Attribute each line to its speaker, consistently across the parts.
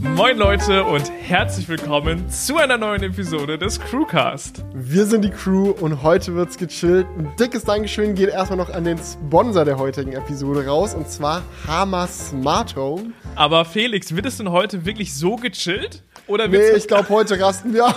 Speaker 1: Moin Leute und herzlich willkommen zu einer neuen Episode des Crewcast.
Speaker 2: Wir sind die Crew und heute wird's gechillt. Ein dickes Dankeschön geht erstmal noch an den Sponsor der heutigen Episode raus und zwar Hammer Smart Home.
Speaker 1: Aber Felix, wird es denn heute wirklich so gechillt? Oder
Speaker 2: Nee,
Speaker 1: wird's
Speaker 2: ich glaube, heute rasten wir.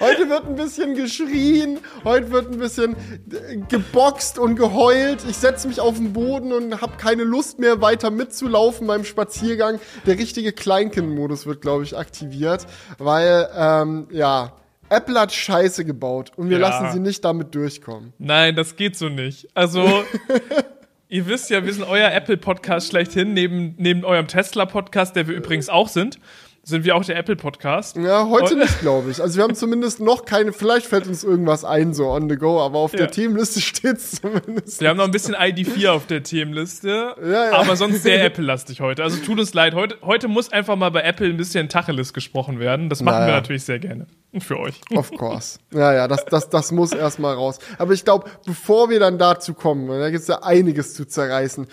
Speaker 2: Heute wird ein bisschen geschrien, heute wird ein bisschen äh, geboxt und geheult. Ich setze mich auf den Boden und habe keine Lust mehr, weiter mitzulaufen beim Spaziergang. Der richtige Kleinkind-Modus wird, glaube ich, aktiviert, weil, ähm, ja, Apple hat Scheiße gebaut und wir
Speaker 1: Ja.
Speaker 2: lassen sie nicht damit durchkommen.
Speaker 1: Nein, das geht so nicht. Also, ihr wisst ja, wir sind euer Apple-Podcast schlechthin, neben, neben eurem Tesla-Podcast, der wir übrigens auch sind, sind wir auch der Apple-Podcast.
Speaker 2: Ja, heute
Speaker 1: Und-
Speaker 2: nicht, glaube ich. Also wir haben zumindest noch keine, vielleicht fällt uns irgendwas ein, so on the go, aber auf
Speaker 1: Ja.
Speaker 2: der Themenliste steht's zumindest.
Speaker 1: Wir haben noch ein bisschen ID4 auf der Themenliste,
Speaker 2: Ja, ja.
Speaker 1: aber sonst sehr Apple-lastig heute. Also tut uns leid, heute, heute muss einfach mal bei Apple ein bisschen Tacheles gesprochen werden. Das machen wir
Speaker 2: Naja.
Speaker 1: natürlich sehr gerne. Für euch.
Speaker 2: Of course. Ja, ja, das, das, das muss erstmal raus. Aber ich glaube, bevor wir dann dazu kommen, da gibt's ja einiges zu zerreißen,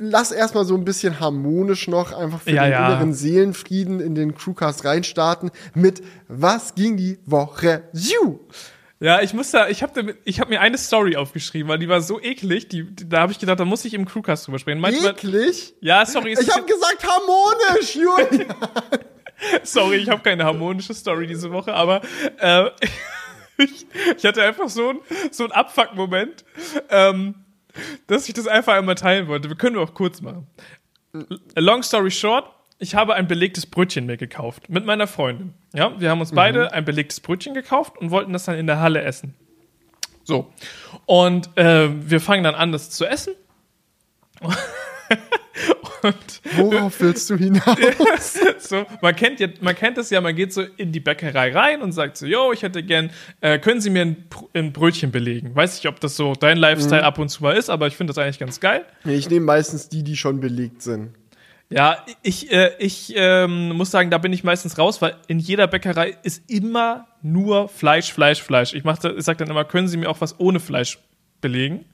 Speaker 2: lass erstmal so ein bisschen harmonisch noch einfach für
Speaker 1: Ja,
Speaker 2: den
Speaker 1: ja.
Speaker 2: inneren Seelenfrieden in den Crewcast reinstarten mit Was ging die Woche? Ju!
Speaker 1: Ja, ich muss da, ich habe ich hab mir eine Story aufgeschrieben, weil die war so eklig, die, die da habe ich gedacht, da muss ich im Crewcast drüber sprechen. Du,
Speaker 2: Eklig?
Speaker 1: ja, sorry,
Speaker 2: Ich habe gesagt harmonisch, Julia!
Speaker 1: sorry, ich habe keine harmonische Story diese Woche, aber äh, ich, ich hatte einfach so ein so ein Abfuck-Moment, ähm, dass ich das einfach einmal teilen wollte. Wir können wir auch kurz machen. Long story short, ich habe ein belegtes Brötchen mir gekauft mit meiner Freundin. Ja, wir haben uns beide ein belegtes Brötchen gekauft und wollten das dann in der Halle essen. So. Und äh, wir fangen dann an, das zu essen. Und
Speaker 2: Worauf willst du hinaus?
Speaker 1: so, man kennt ja, man kennt das ja, man geht so in die Bäckerei rein und sagt so, yo, ich hätte gern, äh, können Sie mir ein, ein Brötchen belegen? Weiß nicht, ob das so dein Lifestyle ab und zu mal ist, aber ich finde das eigentlich ganz geil.
Speaker 2: Ich nehme meistens die, die schon belegt sind.
Speaker 1: Ja, ich, äh, ich ähm, muss sagen, da bin ich meistens raus, weil in jeder Bäckerei ist immer nur Fleisch, Fleisch, Fleisch. Ich, mach ich sag dann immer, können Sie mir auch was ohne Fleisch belegen?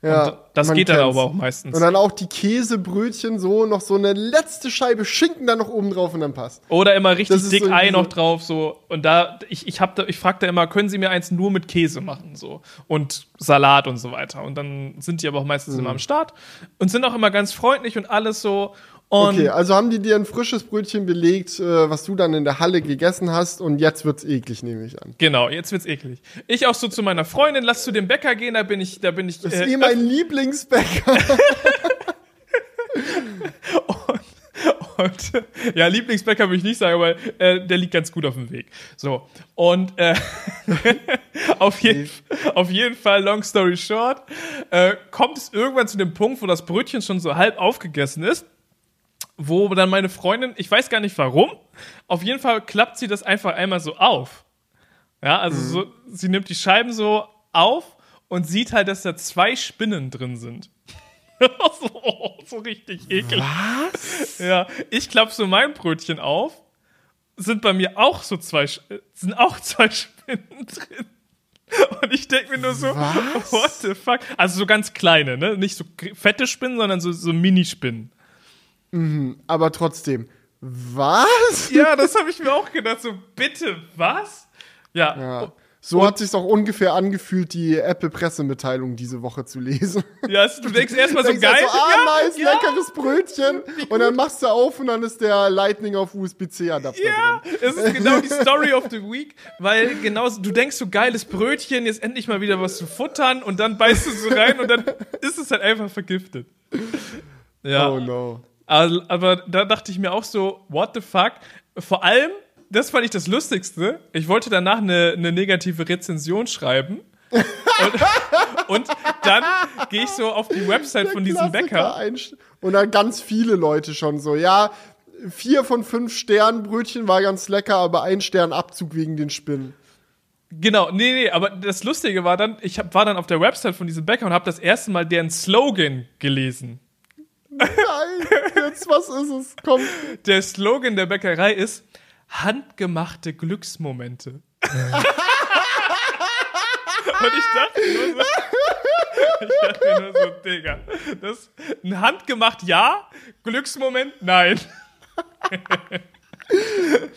Speaker 2: Ja,
Speaker 1: und das geht dann aber auch meistens.
Speaker 2: Und dann auch die Käsebrötchen so, noch so eine letzte Scheibe Schinken da noch oben drauf und dann passt.
Speaker 1: Oder immer richtig dick
Speaker 2: so
Speaker 1: Ei noch drauf, so. Und da, ich, ich hab da, ich frag da immer, können Sie mir eins nur mit Käse machen, so. Und Salat und so weiter. Und dann sind die aber auch meistens
Speaker 2: Mhm.
Speaker 1: immer am Start und sind auch immer ganz freundlich und alles so. Und
Speaker 2: Okay, also haben die dir ein frisches Brötchen belegt, äh, was du dann in der Halle gegessen hast und jetzt wird's eklig, nehme ich an.
Speaker 1: genau, jetzt wird's eklig. Ich auch so zu meiner Freundin, lass zu dem Bäcker gehen, da bin ich, da bin ich.
Speaker 2: Das ist
Speaker 1: äh,
Speaker 2: eh mein Lieblingsbäcker.
Speaker 1: Und ja, Lieblingsbäcker würde ich nicht sagen, aber äh, der liegt ganz gut auf dem Weg. So. Und äh, auf, jeden, auf jeden Fall, long story short, äh, kommt es irgendwann zu dem Punkt, wo das Brötchen schon so halb aufgegessen ist, wo dann meine Freundin, ich weiß gar nicht warum, auf jeden Fall klappt sie das einfach einmal so auf. Ja, also so, sie nimmt die Scheiben so auf und sieht halt, dass da zwei Spinnen drin sind. so, so richtig eklig.
Speaker 2: Was?
Speaker 1: Ja, ich klappe so mein Brötchen auf, sind bei mir auch so zwei, sind auch zwei Spinnen drin. Und ich denke mir nur so,
Speaker 2: Was?
Speaker 1: what the fuck? Also so ganz kleine, ne? Nicht so fette Spinnen, sondern so, so Minispinnen.
Speaker 2: Aber trotzdem. Was?
Speaker 1: Ja, das habe ich mir auch gedacht. So, bitte, was? Ja.
Speaker 2: Ja. So hat sich's auch ungefähr angefühlt, die Apple-Pressemitteilung diese Woche zu lesen.
Speaker 1: Ja, also du denkst erstmal so
Speaker 2: Denkst
Speaker 1: geil.
Speaker 2: So, ah,
Speaker 1: ja,
Speaker 2: nice,
Speaker 1: ja,
Speaker 2: leckeres Brötchen. Und dann machst du auf und dann ist der Lightning auf USB-C-Adapter
Speaker 1: Ja,
Speaker 2: drin.
Speaker 1: es ist genau die Story of the Week, weil genau du denkst so geiles Brötchen, jetzt endlich mal wieder was zu futtern und dann beißt du so rein und dann ist es halt einfach vergiftet. Ja,
Speaker 2: Oh no.
Speaker 1: Aber da dachte ich mir auch so, what the fuck? Vor allem, das fand ich das Lustigste. Ich wollte danach eine, eine negative Rezension schreiben. und, und dann gehe ich so auf die Website von diesem Bäcker.
Speaker 2: Und dann ganz viele Leute schon so, ja, vier von fünf Sternen Brötchen war ganz lecker, aber ein Stern Abzug wegen den Spinnen.
Speaker 1: Genau, nee, nee, aber das Lustige war dann, ich hab, war dann auf der Website von diesem Bäcker und habe das erste Mal deren Slogan gelesen.
Speaker 2: Jetzt was ist es? Komm.
Speaker 1: Der Slogan der Bäckerei ist handgemachte Glücksmomente. und ich dachte nur so, ich dachte nur so, Digga, das, ein handgemacht ja, Glücksmoment nein.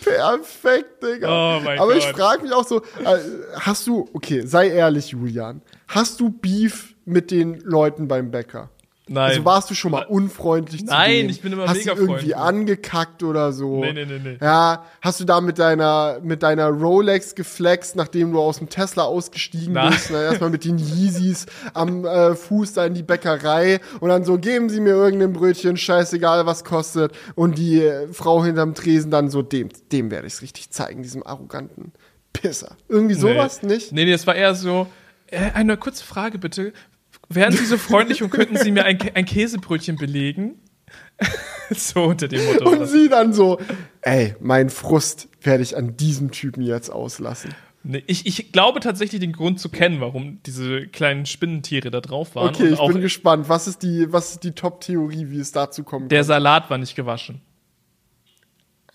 Speaker 2: Perfekt, Digga.
Speaker 1: Oh
Speaker 2: Aber ich
Speaker 1: Gott.
Speaker 2: frage mich auch so, äh, hast du, okay, sei ehrlich, Julian, hast du Beef mit den Leuten beim Bäcker?
Speaker 1: Nein.
Speaker 2: Also warst du schon mal unfreundlich zu
Speaker 1: Nein,
Speaker 2: denen?
Speaker 1: ich bin immer
Speaker 2: hast
Speaker 1: mega
Speaker 2: du irgendwie
Speaker 1: freundlich.
Speaker 2: angekackt oder so?
Speaker 1: Nee, nee, nee, nee.
Speaker 2: Ja, hast du da mit deiner, mit deiner Rolex geflext, nachdem du aus dem Tesla ausgestiegen
Speaker 1: Nein.
Speaker 2: bist? Ne? Erstmal mit den Yeezys am äh, Fuß da in die Bäckerei und dann so, geben Sie mir irgendein Brötchen, scheißegal was kostet. Und die äh, Frau hinterm Tresen dann so, dem, dem werde ich es richtig zeigen, diesem arroganten Pisser. Irgendwie sowas
Speaker 1: nee.
Speaker 2: nicht?
Speaker 1: Nee, nee, es war eher so, äh, eine kurze Frage bitte. Wären Sie so freundlich und könnten Sie mir ein, ein Käsebrötchen belegen? so unter dem Motto.
Speaker 2: Und sie dann so, ey, mein Frust werde ich an diesem Typen jetzt auslassen.
Speaker 1: Nee, ich, ich glaube tatsächlich den Grund zu kennen, warum diese kleinen Spinnentiere da drauf waren.
Speaker 2: Okay, ich
Speaker 1: auch
Speaker 2: bin gespannt. Was ist die, was ist die Top-Theorie, wie es dazu kommt?
Speaker 1: der Salat war nicht gewaschen.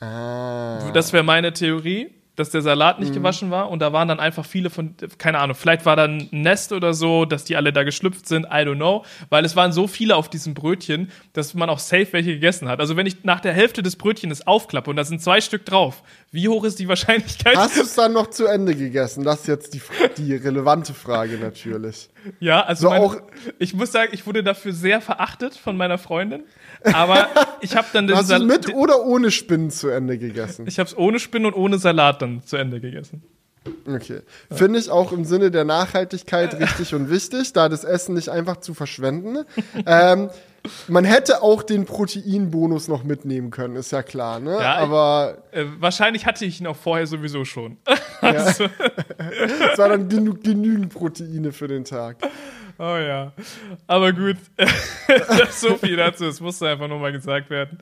Speaker 2: ah.
Speaker 1: Das wäre meine Theorie, dass der Salat
Speaker 2: Mhm.
Speaker 1: nicht gewaschen war und da waren dann einfach viele von, keine Ahnung, vielleicht war da ein Nest oder so, dass die alle da geschlüpft sind, I don't know, weil es waren so viele auf diesem Brötchen, dass man auch safe welche gegessen hat. Also wenn ich nach der Hälfte des Brötchens aufklappe und da sind zwei Stück drauf, wie hoch ist die Wahrscheinlichkeit?
Speaker 2: Hast du es dann noch zu Ende gegessen? Das ist jetzt die, die relevante Frage natürlich.
Speaker 1: Ja, also
Speaker 2: So
Speaker 1: meine,
Speaker 2: auch-
Speaker 1: ich muss sagen, ich wurde dafür sehr verachtet von meiner Freundin, aber ich habe dann den
Speaker 2: Hast du es
Speaker 1: Sal-
Speaker 2: mit oder ohne Spinnen zu Ende gegessen?
Speaker 1: ich habe es ohne Spinnen und ohne Salat dann zu Ende gegessen.
Speaker 2: Okay. Finde ich auch im Sinne der Nachhaltigkeit richtig und wichtig, da das Essen nicht einfach zu verschwenden. ähm, man hätte auch den Proteinbonus noch mitnehmen können, ist ja klar, ne?
Speaker 1: Ja,
Speaker 2: Aber
Speaker 1: Äh, wahrscheinlich hatte ich ihn auch vorher sowieso schon. also,
Speaker 2: es war dann genü genügend Proteine für den Tag.
Speaker 1: Oh ja. Aber gut. so viel dazu. Es musste einfach nur mal gesagt werden.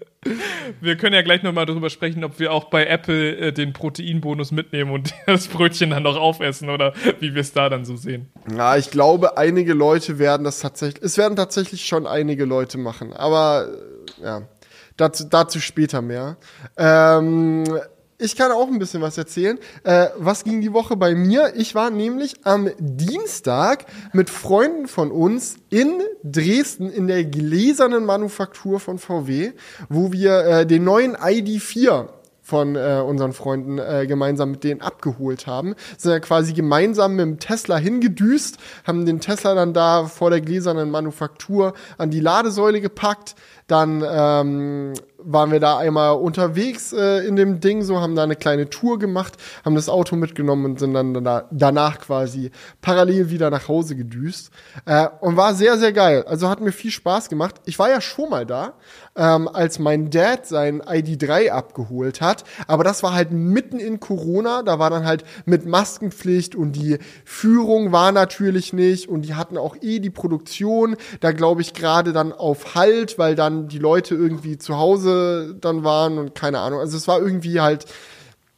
Speaker 1: Wir können ja gleich noch mal darüber sprechen, ob wir auch bei Apple äh, den Proteinbonus mitnehmen und das Brötchen dann noch aufessen oder wie wir es da dann so sehen.
Speaker 2: Ja, ich glaube, einige Leute werden das tatsächlich, es werden tatsächlich schon einige Leute machen, aber äh, ja, dazu, dazu später mehr. Ähm, ich kann auch ein bisschen was erzählen. Äh, was ging die Woche bei mir? Ich war nämlich am Dienstag mit Freunden von uns in Dresden in der gläsernen Manufaktur von VW, wo wir äh, den neuen ID4 von äh, unseren Freunden äh, gemeinsam mit denen abgeholt haben. Sind ja quasi gemeinsam mit dem Tesla hingedüst, haben den Tesla dann da vor der gläsernen Manufaktur an die Ladesäule gepackt. Dann ähm, waren wir da einmal unterwegs äh, in dem Ding, so haben da eine kleine Tour gemacht, haben das Auto mitgenommen und sind dann da, danach quasi parallel wieder nach Hause gedüst. Äh, und war sehr, sehr geil. Also hat mir viel Spaß gemacht. Ich war ja schon mal da, ähm, als mein Dad sein ID3 abgeholt hat. Aber das war halt mitten in Corona. Da war dann halt mit Maskenpflicht und die Führung war natürlich nicht. Und die hatten auch eh die Produktion. Da glaube ich gerade dann auf Halt, weil dann die Leute irgendwie zu Hause dann waren und keine Ahnung. Also es war irgendwie halt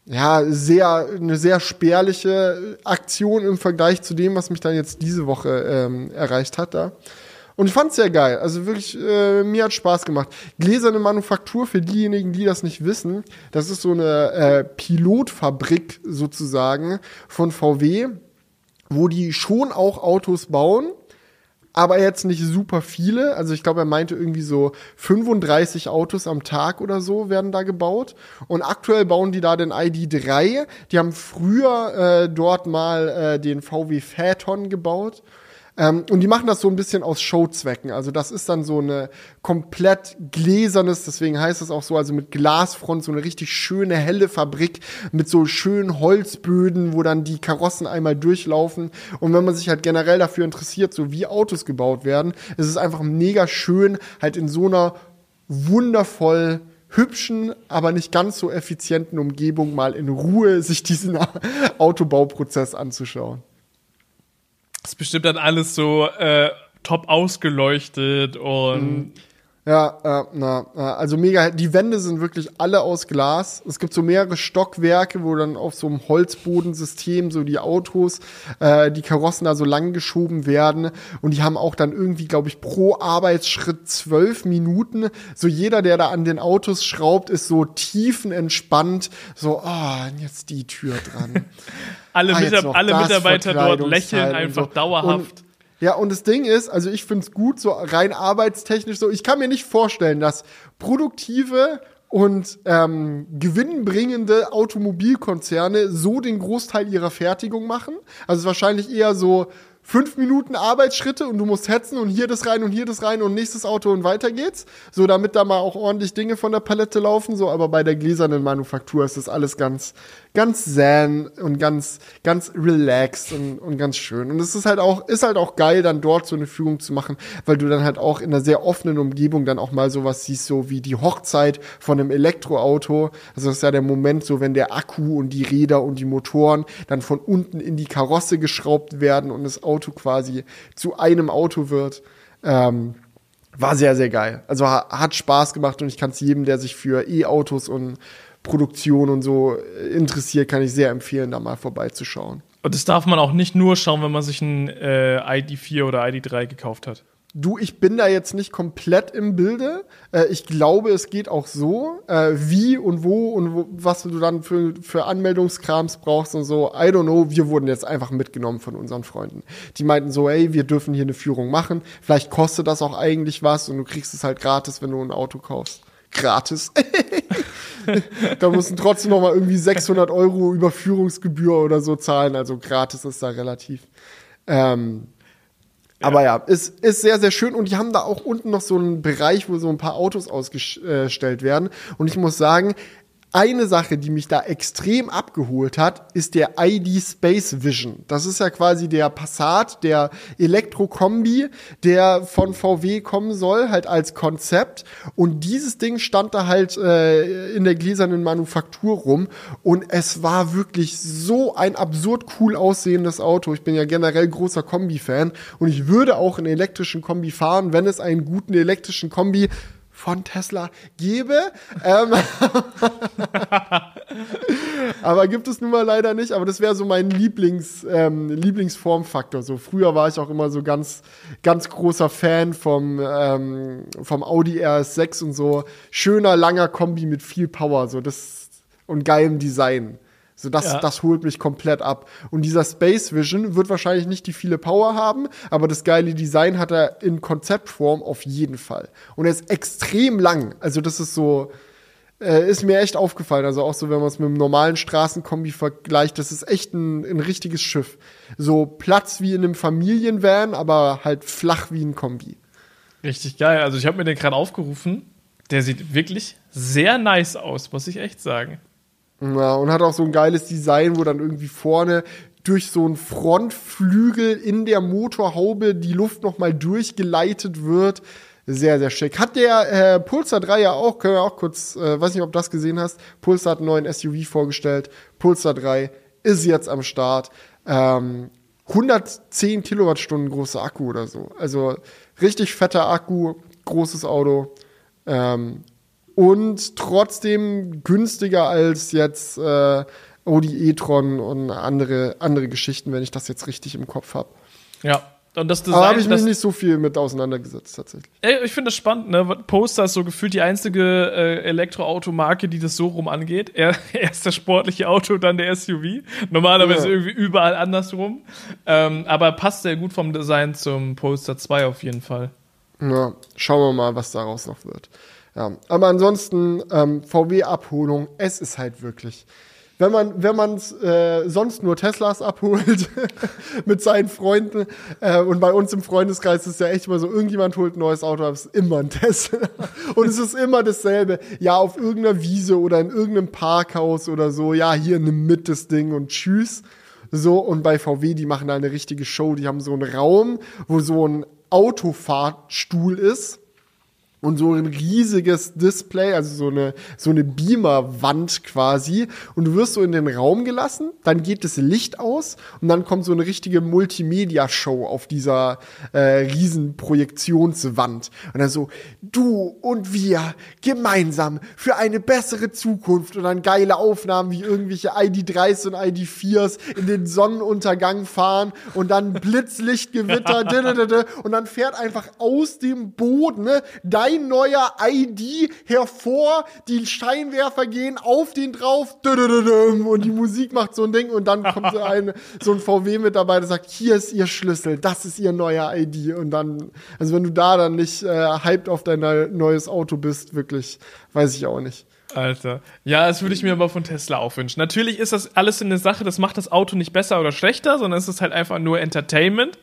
Speaker 2: ja, sehr, eine sehr spärliche Aktion im Vergleich zu dem, was mich dann jetzt diese Woche ähm, erreicht hat da. Und ich fand's sehr geil. Also wirklich, äh, mir hat Spaß gemacht. Gläserne Manufaktur, für diejenigen, die das nicht wissen, das ist so eine äh, Pilotfabrik sozusagen von VW, wo die schon auch Autos bauen, aber jetzt nicht super viele. Also ich glaube, er meinte irgendwie so 35 Autos am Tag oder so werden da gebaut. Und aktuell bauen die da den ID3. Die haben früher äh, dort mal äh, den VW Phaeton gebaut. Ähm, und die machen das so ein bisschen aus Showzwecken. Also das ist dann so eine komplett gläsernes, deswegen heißt es auch so, also mit Glasfront, so eine richtig schöne, helle Fabrik mit so schönen Holzböden, wo dann die Karossen einmal durchlaufen. Und wenn man sich halt generell dafür interessiert, so wie Autos gebaut werden, ist es einfach mega schön, halt in so einer wundervoll hübschen, aber nicht ganz so effizienten Umgebung mal in Ruhe sich diesen Autobauprozess anzuschauen.
Speaker 1: Ist bestimmt dann alles so äh, top ausgeleuchtet und
Speaker 2: Ja, äh, na, also mega. Die Wände sind wirklich alle aus Glas. Es gibt so mehrere Stockwerke, wo dann auf so einem Holzbodensystem so die Autos, äh, die Karossen da so lang geschoben werden. Und die haben auch dann irgendwie, glaube ich, pro Arbeitsschritt zwölf Minuten. So jeder, der da an den Autos schraubt, ist so tiefenentspannt. So, ah, jetzt die Tür dran.
Speaker 1: alle,
Speaker 2: Ah, noch
Speaker 1: alle Mitarbeiter dort lächeln einfach
Speaker 2: so.
Speaker 1: dauerhaft.
Speaker 2: Und, ja, und das Ding ist, also ich find's gut, so rein arbeitstechnisch so, ich kann mir nicht vorstellen, dass produktive und ähm, gewinnbringende Automobilkonzerne so den Großteil ihrer Fertigung machen. Also es ist wahrscheinlich eher so fünf Minuten Arbeitsschritte und du musst hetzen und hier das rein und hier das rein und nächstes Auto und weiter geht's. So, damit da mal auch ordentlich Dinge von der Palette laufen. So, aber bei der gläsernen Manufaktur ist das alles ganz, ganz zen und ganz, ganz relaxed und, und ganz schön. Und es ist halt auch, ist halt auch geil, dann dort so eine Führung zu machen, weil du dann halt auch in einer sehr offenen Umgebung dann auch mal sowas siehst, so wie die Hochzeit von einem Elektroauto. Also das ist ja der Moment, so wenn der Akku und die Räder und die Motoren dann von unten in die Karosse geschraubt werden und das Auto quasi zu einem Auto wird. Ähm, war sehr, sehr geil. Also hat Spaß gemacht und ich kann es jedem, der sich für E-Autos und Produktion und so interessiert, kann ich sehr empfehlen, da mal vorbeizuschauen.
Speaker 1: Und das darf man auch nicht nur schauen, wenn man sich ein äh, ID4 oder ID3 gekauft hat.
Speaker 2: Du, ich bin da jetzt nicht komplett im Bilde. Äh, ich glaube, es geht auch so. Äh, wie und wo und wo, was du dann für, für Anmeldungskrams brauchst und so. I don't know. Wir wurden jetzt einfach mitgenommen von unseren Freunden. Die meinten so, ey, wir dürfen hier eine Führung machen. Vielleicht kostet das auch eigentlich was und du kriegst es halt gratis, wenn du ein Auto kaufst. Gratis. da mussten trotzdem noch mal irgendwie 600 Euro Überführungsgebühr oder so zahlen. Also gratis ist da relativ. Ähm. Aber ja, ist, ist sehr, sehr schön. Und die haben da auch unten noch so einen Bereich, wo so ein paar Autos ausgestellt werden. Und ich muss sagen, eine Sache, die mich da extrem abgeholt hat, ist der ID Space Vision. Das ist ja quasi der Passat, der Elektrokombi, der von VW kommen soll, halt als Konzept. Und dieses Ding stand da halt äh, in der gläsernen Manufaktur rum. Und es war wirklich so ein absurd cool aussehendes Auto. Ich bin ja generell großer Kombi-Fan. Und ich würde auch einen elektrischen Kombi fahren, wenn es einen guten elektrischen Kombi von Tesla gebe. Ähm, aber gibt es nun mal leider nicht. Aber das wäre so mein Lieblings, ähm, Lieblingsformfaktor. So früher war ich auch immer so ganz, ganz großer Fan vom, ähm, vom Audi RS6 und so. Schöner, langer Kombi mit viel Power. So das und geilem Design. So, das, ja. das holt mich komplett ab. Und dieser Space Vision wird wahrscheinlich nicht die viele Power haben, aber das geile Design hat er in Konzeptform auf jeden Fall. Und er ist extrem lang. Also, das ist so, äh, ist mir echt aufgefallen. Also auch so, wenn man es mit einem normalen Straßenkombi vergleicht, das ist echt ein, ein richtiges Schiff. So Platz wie in einem Familienvan, aber halt flach wie ein Kombi.
Speaker 1: Richtig geil. Also ich habe mir den gerade aufgerufen. Der sieht wirklich sehr nice aus, muss ich echt sagen.
Speaker 2: Ja, und hat auch so ein geiles Design, wo dann irgendwie vorne durch so einen Frontflügel in der Motorhaube die Luft nochmal durchgeleitet wird. Sehr, sehr schick. Hat der äh, Pulsar 3 ja auch, können wir auch kurz, äh, weiß nicht, ob du das gesehen hast. Pulsar hat einen neuen SUV vorgestellt. Pulsar 3 ist jetzt am Start. Ähm, 110 Kilowattstunden großer Akku oder so. Also richtig fetter Akku, großes Auto. Ähm, und trotzdem günstiger als jetzt äh, Audi e-tron und andere, andere Geschichten, wenn ich das jetzt richtig im Kopf habe.
Speaker 1: Ja.
Speaker 2: Und das Design, Aber habe ich mich nicht so viel mit auseinandergesetzt, tatsächlich.
Speaker 1: Ey, ich finde das spannend, ne? Poster ist so gefühlt die einzige äh, Elektroautomarke, die das so rum angeht. Er, erst das sportliche Auto, dann der SUV. Normalerweise ja. irgendwie überall andersrum. Ähm, aber passt sehr gut vom Design zum Poster 2 auf jeden Fall.
Speaker 2: Ja, schauen wir mal, was daraus noch wird. Ja, aber ansonsten ähm, VW-Abholung, es ist halt wirklich. Wenn man wenn man äh, sonst nur Teslas abholt mit seinen Freunden äh, und bei uns im Freundeskreis ist ja echt immer so, irgendjemand holt ein neues Auto, aber ist immer ein Tesla und es ist immer dasselbe. Ja, auf irgendeiner Wiese oder in irgendeinem Parkhaus oder so, ja, hier nimm mit das Ding und tschüss. So, und bei VW, die machen da eine richtige Show. Die haben so einen Raum, wo so ein Autofahrstuhl ist und so ein riesiges Display, also so eine, so eine Beamerwand quasi. Und du wirst so in den Raum gelassen, dann geht das Licht aus und dann kommt so eine richtige Multimedia-Show auf dieser äh, riesen Projektionswand. Und dann so, du und wir gemeinsam für eine bessere Zukunft und dann geile Aufnahmen wie irgendwelche ID3s und ID4s in den Sonnenuntergang fahren und dann Blitzlichtgewitter und dann fährt einfach aus dem Boden ne, dein ein neuer ID hervor, die Scheinwerfer gehen auf den drauf und die Musik macht so ein Ding und dann kommt so ein, so ein VW-Mitarbeiter und sagt, hier ist ihr Schlüssel, das ist ihr neuer ID und dann, also wenn du da dann nicht äh, hyped auf dein neues Auto bist, wirklich, weiß ich auch nicht.
Speaker 1: Alter. Ja, das würde ich mir aber von Tesla auch wünschen. Natürlich ist das alles eine Sache, das macht das Auto nicht besser oder schlechter, sondern es ist halt einfach nur Entertainment.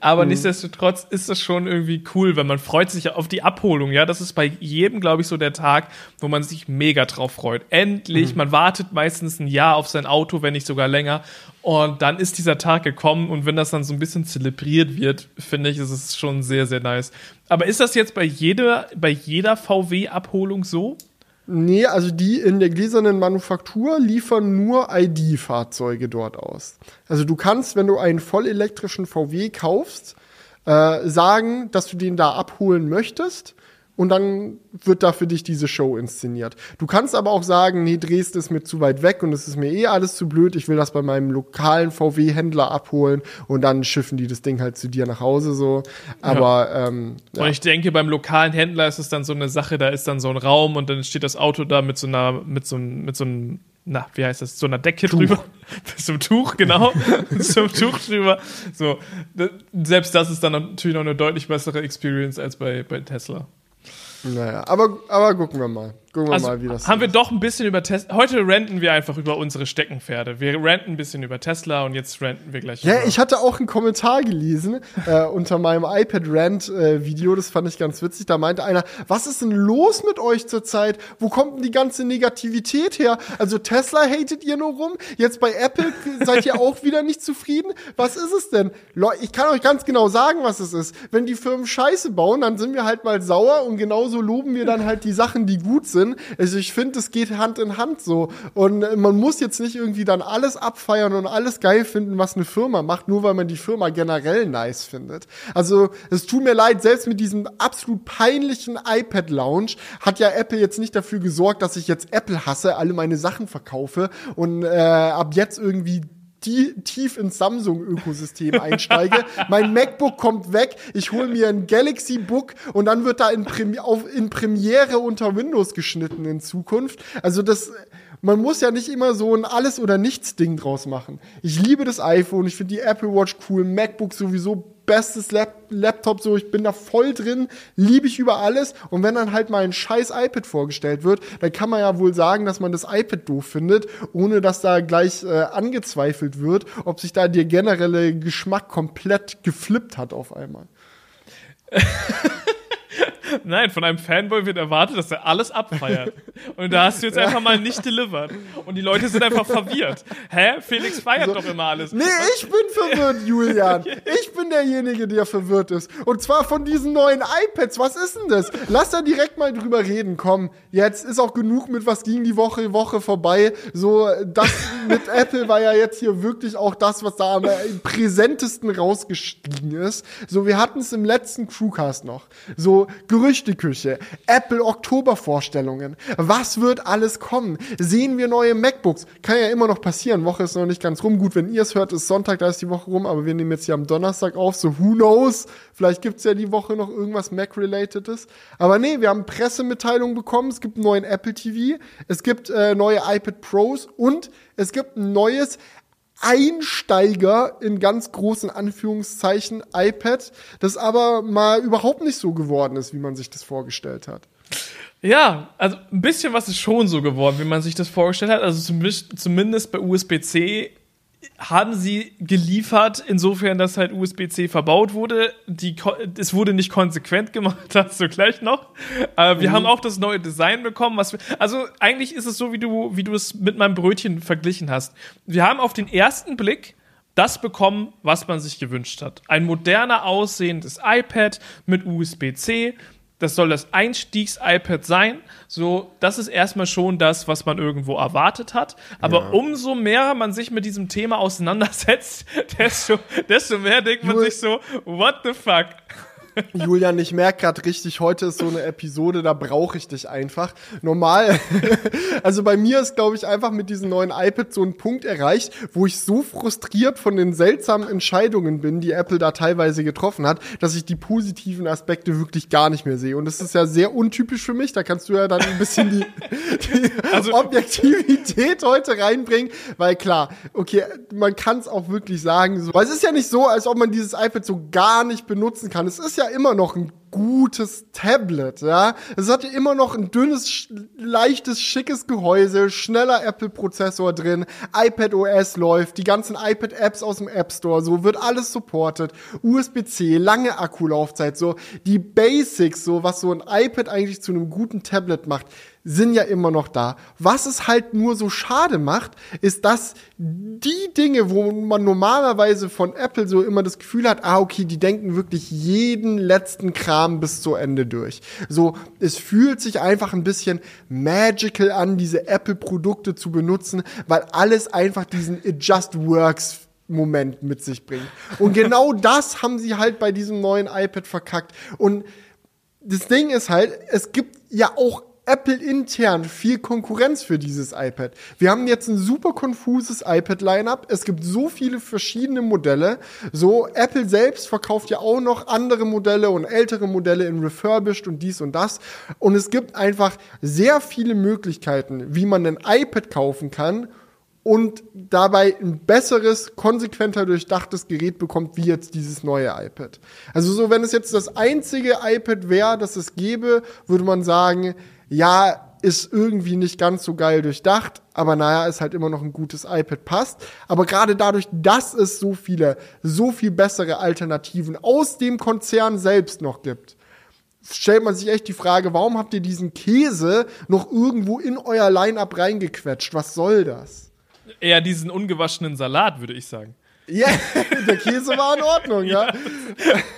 Speaker 1: Aber mhm. nichtsdestotrotz ist das schon irgendwie cool, wenn man freut sich auf die Abholung. Ja, das ist bei jedem, glaube ich, so der Tag, wo man sich mega drauf freut. Endlich, mhm. man wartet meistens ein Jahr auf sein Auto, wenn nicht sogar länger. Und dann ist dieser Tag gekommen und wenn das dann so ein bisschen zelebriert wird, finde ich, ist es schon sehr, sehr nice. Aber ist das jetzt bei jeder, bei jeder VW-Abholung so?
Speaker 2: Nee, also die in der gläsernen Manufaktur liefern nur ID-Fahrzeuge dort aus. Also du kannst, wenn du einen vollelektrischen VW kaufst, äh, sagen, dass du den da abholen möchtest und dann wird da für dich diese Show inszeniert. Du kannst aber auch sagen, nee, Dresden ist mir zu weit weg und es ist mir eh alles zu blöd, ich will das bei meinem lokalen VW-Händler abholen und dann schiffen die das Ding halt zu dir nach Hause so. Aber ja. Ähm,
Speaker 1: ja. Und ich denke, beim lokalen Händler ist es dann so eine Sache, da ist dann so ein Raum und dann steht das Auto da mit so einer, mit so, mit so einem na, wie heißt das, so einer Decke Tuch. drüber. Zum Tuch, genau. Zum Tuch drüber. So, selbst das ist dann natürlich noch eine deutlich bessere Experience als bei, bei Tesla.
Speaker 2: Naja, aber, aber gucken wir mal. Gucken wir
Speaker 1: also
Speaker 2: mal, wie das
Speaker 1: Haben ist. wir doch ein bisschen über Tesla. Heute ranten wir einfach über unsere Steckenpferde. Wir ranten ein bisschen über Tesla und jetzt ranten wir gleich.
Speaker 2: Ja, ich hatte auch einen Kommentar gelesen äh, unter meinem iPad-Rant-Video. das fand ich ganz witzig. Da meinte einer, was ist denn los mit euch zurzeit? Wo kommt denn die ganze Negativität her? Also Tesla hatet ihr nur rum. Jetzt bei Apple seid ihr auch wieder nicht zufrieden. Was ist es denn? Leute, ich kann euch ganz genau sagen, was es ist. Wenn die Firmen Scheiße bauen, dann sind wir halt mal sauer und genauso loben wir dann halt die Sachen, die gut sind drin. Also ich finde, es geht Hand in Hand so. Und äh, man muss jetzt nicht irgendwie dann alles abfeiern und alles geil finden, was eine Firma macht, nur weil man die Firma generell nice findet. Also es tut mir leid, selbst mit diesem absolut peinlichen iPad Lounge hat ja Apple jetzt nicht dafür gesorgt, dass ich jetzt Apple hasse, alle meine Sachen verkaufe und äh, ab jetzt irgendwie tief ins Samsung-Ökosystem einsteige. mein MacBook kommt weg, ich hole mir ein Galaxy Book und dann wird da in, Premi auf, in Premiere unter Windows geschnitten in Zukunft. Also das, man muss ja nicht immer so ein Alles- oder Nichts-Ding draus machen. Ich liebe das iPhone, ich finde die Apple Watch cool, MacBook sowieso bestes Lap Laptop, so ich bin da voll drin, liebe ich über alles. Und wenn dann halt mal ein scheiß iPad vorgestellt wird, dann kann man ja wohl sagen, dass man das iPad doof findet, ohne dass da gleich äh, angezweifelt wird, ob sich da der generelle Geschmack komplett geflippt hat auf einmal.
Speaker 1: Nein, von einem Fanboy wird erwartet, dass er alles abfeiert. Und da hast du jetzt einfach mal nicht delivered. Und die Leute sind einfach verwirrt. Hä? Felix feiert so, doch immer alles.
Speaker 2: Nee, ich bin verwirrt, Julian. Ich bin derjenige, der verwirrt ist. Und zwar von diesen neuen iPads. Was ist denn das? Lass da direkt mal drüber reden. Komm, jetzt ist auch genug mit was ging die Woche, Woche vorbei. So, das mit Apple war ja jetzt hier wirklich auch das, was da am präsentesten rausgestiegen ist. So, wir hatten es im letzten Crewcast noch. So, Gerüchteküche, Apple Oktobervorstellungen. Was wird alles kommen? Sehen wir neue MacBooks? Kann ja immer noch passieren. Woche ist noch nicht ganz rum. Gut, wenn ihr es hört, ist Sonntag, da ist die Woche rum, aber wir nehmen jetzt hier am Donnerstag auf. So, who knows? Vielleicht gibt's ja die Woche noch irgendwas Mac-relatedes. Aber nee, wir haben Pressemitteilungen bekommen. Es gibt einen neuen Apple TV. Es gibt äh, neue iPad Pros und es gibt ein neues Einsteiger in ganz großen Anführungszeichen iPad, das aber mal überhaupt nicht so geworden ist, wie man sich das vorgestellt hat.
Speaker 1: Ja, also ein bisschen was ist schon so geworden, wie man sich das vorgestellt hat. Also zumindest bei USB-C haben sie geliefert, insofern, dass halt USB-C verbaut wurde. Die, es wurde nicht konsequent gemacht, dazu gleich noch. Äh, wir mhm. haben auch das neue Design bekommen, was wir, also eigentlich ist es so, wie du, wie du es mit meinem Brötchen verglichen hast. Wir haben auf den ersten Blick das bekommen, was man sich gewünscht hat. Ein moderner aussehendes iPad mit USB-C, das soll das Einstiegs-iPad sein. So, das ist erstmal schon das, was man irgendwo erwartet hat. Aber ja. umso mehr man sich mit diesem Thema auseinandersetzt, desto, desto mehr denkt man sich so, what the fuck?
Speaker 2: Julian, ich merke gerade richtig, heute ist so eine Episode, da brauche ich dich einfach. Normal, also bei mir ist, glaube ich, einfach mit diesem neuen iPad so ein Punkt erreicht, wo ich so frustriert von den seltsamen Entscheidungen bin, die Apple da teilweise getroffen hat, dass ich die positiven Aspekte wirklich gar nicht mehr sehe. Und das ist ja sehr untypisch für mich. Da kannst du ja dann ein bisschen die, die also, Objektivität heute reinbringen, weil klar, okay, man kann es auch wirklich sagen, so, weil es ist ja nicht so, als ob man dieses iPad so gar nicht benutzen kann. Es ist ja immer noch ein gutes Tablet, ja. Es hatte immer noch ein dünnes, leichtes, schickes Gehäuse, schneller Apple-Prozessor drin, iPad OS läuft, die ganzen iPad-Apps aus dem App Store, so wird alles supported, USB-C, lange Akkulaufzeit, so die Basics, so was so ein iPad eigentlich zu einem guten Tablet macht sind ja immer noch da. Was es halt nur so schade macht, ist, dass die Dinge, wo man normalerweise von Apple so immer das Gefühl hat, ah, okay, die denken wirklich jeden letzten Kram bis zu Ende durch. So, es fühlt sich einfach ein bisschen magical an, diese Apple-Produkte zu benutzen, weil alles einfach diesen It Just Works Moment mit sich bringt. Und genau das haben sie halt bei diesem neuen iPad verkackt. Und das Ding ist halt, es gibt ja auch Apple intern viel Konkurrenz für dieses iPad. Wir haben jetzt ein super konfuses iPad-Lineup. Es gibt so viele verschiedene Modelle. So, Apple selbst verkauft ja auch noch andere Modelle und ältere Modelle in refurbished und dies und das. Und es gibt einfach sehr viele Möglichkeiten, wie man ein iPad kaufen kann und dabei ein besseres, konsequenter durchdachtes Gerät bekommt, wie jetzt dieses neue iPad. Also so, wenn es jetzt das einzige iPad wäre, das es gäbe, würde man sagen, ja, ist irgendwie nicht ganz so geil durchdacht, aber naja, ist halt immer noch ein gutes iPad passt. Aber gerade dadurch, dass es so viele, so viel bessere Alternativen aus dem Konzern selbst noch gibt, stellt man sich echt die Frage, warum habt ihr diesen Käse noch irgendwo in euer Line-up reingequetscht? Was soll das?
Speaker 1: Eher diesen ungewaschenen Salat, würde ich sagen.
Speaker 2: Ja, der Käse war in Ordnung, ja.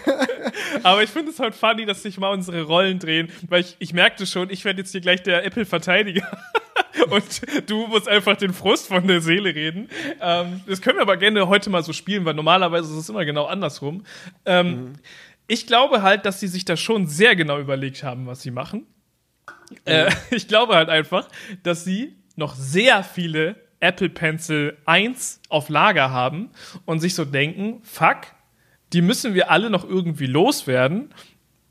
Speaker 1: Aber ich finde es halt funny, dass sich mal unsere Rollen drehen, weil ich, ich merkte schon, ich werde jetzt hier gleich der Apple-Verteidiger. Und du musst einfach den Frust von der Seele reden. Ähm, das können wir aber gerne heute mal so spielen, weil normalerweise ist es immer genau andersrum. Ähm, mhm. Ich glaube halt, dass sie sich da schon sehr genau überlegt haben, was sie machen. Mhm. Äh, ich glaube halt einfach, dass sie noch sehr viele Apple Pencil 1 auf Lager haben und sich so denken, fuck, die müssen wir alle noch irgendwie loswerden.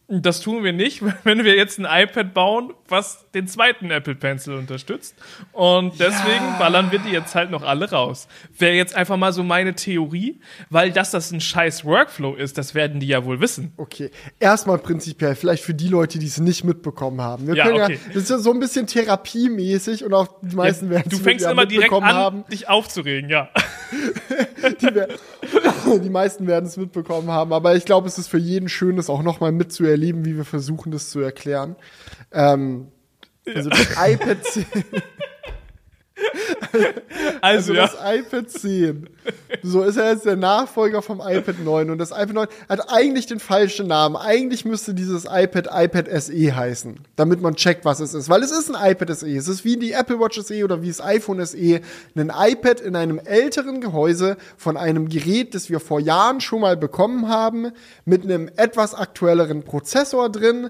Speaker 1: Das tun wir nicht, wenn wir jetzt ein iPad bauen, was den zweiten Apple Pencil unterstützt. Und deswegen ja. ballern wir die jetzt halt noch alle raus. Wäre jetzt einfach mal so meine Theorie, weil dass das ein scheiß Workflow ist, das werden die ja wohl wissen.
Speaker 2: Okay. Erstmal prinzipiell, vielleicht für die Leute, die es nicht mitbekommen haben. Wir ja, okay. ja, das ist ja so ein bisschen therapiemäßig und auch die meisten ja, werden
Speaker 1: es Du fängst immer direkt an, haben. dich aufzuregen, ja.
Speaker 2: die, die, meisten werden es mitbekommen haben, aber ich glaube, es ist für jeden schön, das auch nochmal mitzuerleben, wie wir versuchen, das zu erklären. Ähm, also das iPad 10. Also, also ja. das iPad 10. So ist er jetzt der Nachfolger vom iPad 9. Und das iPad 9 hat eigentlich den falschen Namen. Eigentlich müsste dieses iPad iPad SE heißen, damit man checkt, was es ist. Weil es ist ein iPad SE. Es ist wie die Apple Watch SE oder wie das iPhone SE. Ein iPad in einem älteren Gehäuse von einem Gerät, das wir vor Jahren schon mal bekommen haben, mit einem etwas aktuelleren Prozessor drin,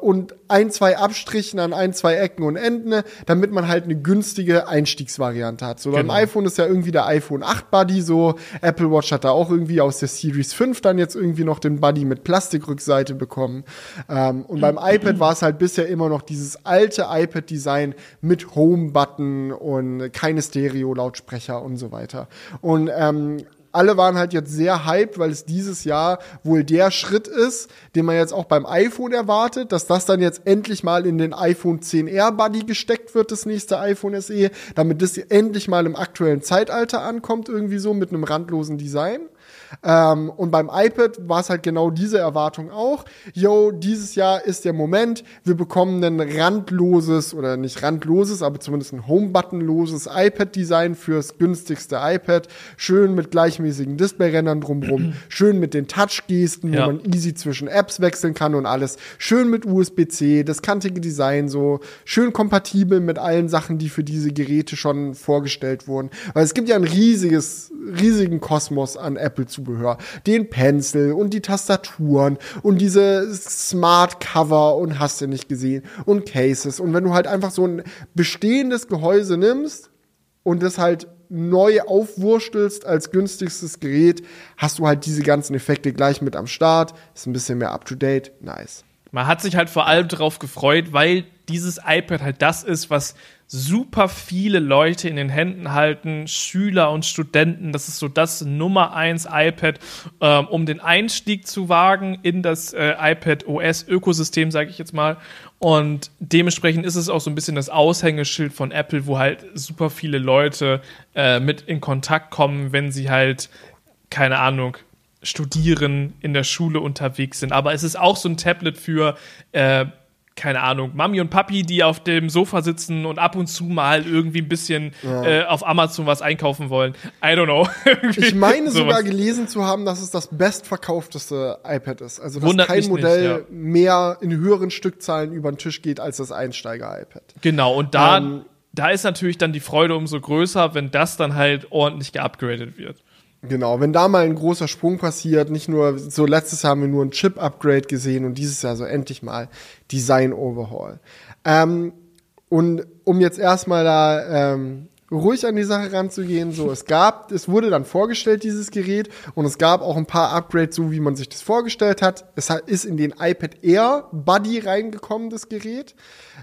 Speaker 2: und ein, zwei Abstrichen an ein, zwei Ecken und Enden, damit man halt eine günstige Einstiegsvariante hat. So genau. beim iPhone ist ja irgendwie der iPhone 8 Buddy so. Apple Watch hat da auch irgendwie aus der Series 5 dann jetzt irgendwie noch den Buddy mit Plastikrückseite bekommen. Ähm, und beim iPad war es halt bisher immer noch dieses alte iPad-Design mit Home-Button und keine Stereo-Lautsprecher und so weiter. Und ähm, alle waren halt jetzt sehr hyped, weil es dieses Jahr wohl der Schritt ist, den man jetzt auch beim iPhone erwartet, dass das dann jetzt endlich mal in den iPhone 10R Buddy gesteckt wird, das nächste iPhone SE, damit das endlich mal im aktuellen Zeitalter ankommt, irgendwie so mit einem randlosen Design. Ähm, und beim iPad war es halt genau diese Erwartung auch. Yo, dieses Jahr ist der Moment, wir bekommen ein randloses oder nicht randloses, aber zumindest ein Home-Button-loses iPad-Design fürs günstigste iPad. Schön mit gleichmäßigen Display-Rändern drumrum. schön mit den Touch-Gesten, ja. wo man easy zwischen Apps wechseln kann und alles. Schön mit USB-C, das kantige Design so. Schön kompatibel mit allen Sachen, die für diese Geräte schon vorgestellt wurden. Weil es gibt ja ein riesiges, riesigen Kosmos an Apple zu Zubehör, den Pencil und die Tastaturen und diese Smart Cover und hast du nicht gesehen und Cases. Und wenn du halt einfach so ein bestehendes Gehäuse nimmst und das halt neu aufwurstelst als günstigstes Gerät, hast du halt diese ganzen Effekte gleich mit am Start. Ist ein bisschen mehr up to date. Nice.
Speaker 1: Man hat sich halt vor allem darauf gefreut, weil dieses iPad halt das ist, was super viele Leute in den Händen halten, Schüler und Studenten. Das ist so das Nummer eins iPad, ähm, um den Einstieg zu wagen in das äh, iPad OS Ökosystem, sage ich jetzt mal. Und dementsprechend ist es auch so ein bisschen das Aushängeschild von Apple, wo halt super viele Leute äh, mit in Kontakt kommen, wenn sie halt keine Ahnung studieren, in der Schule unterwegs sind. Aber es ist auch so ein Tablet für äh, keine Ahnung, Mami und Papi, die auf dem Sofa sitzen und ab und zu mal irgendwie ein bisschen ja. äh, auf Amazon was einkaufen wollen. I don't know.
Speaker 2: ich meine sogar gelesen zu haben, dass es das bestverkaufteste iPad ist. Also dass Wundert kein Modell nicht, ja. mehr in höheren Stückzahlen über den Tisch geht als das Einsteiger-iPad.
Speaker 1: Genau, und da, ähm, da ist natürlich dann die Freude umso größer, wenn das dann halt ordentlich geupgradet wird.
Speaker 2: Genau, wenn da mal ein großer Sprung passiert, nicht nur, so letztes Jahr haben wir nur ein Chip-Upgrade gesehen und dieses Jahr so endlich mal Design-Overhaul. Ähm, und um jetzt erstmal da ähm, ruhig an die Sache ranzugehen. So, es gab, es wurde dann vorgestellt, dieses Gerät, und es gab auch ein paar Upgrades, so wie man sich das vorgestellt hat. Es ist in den iPad Air Buddy reingekommen, das Gerät.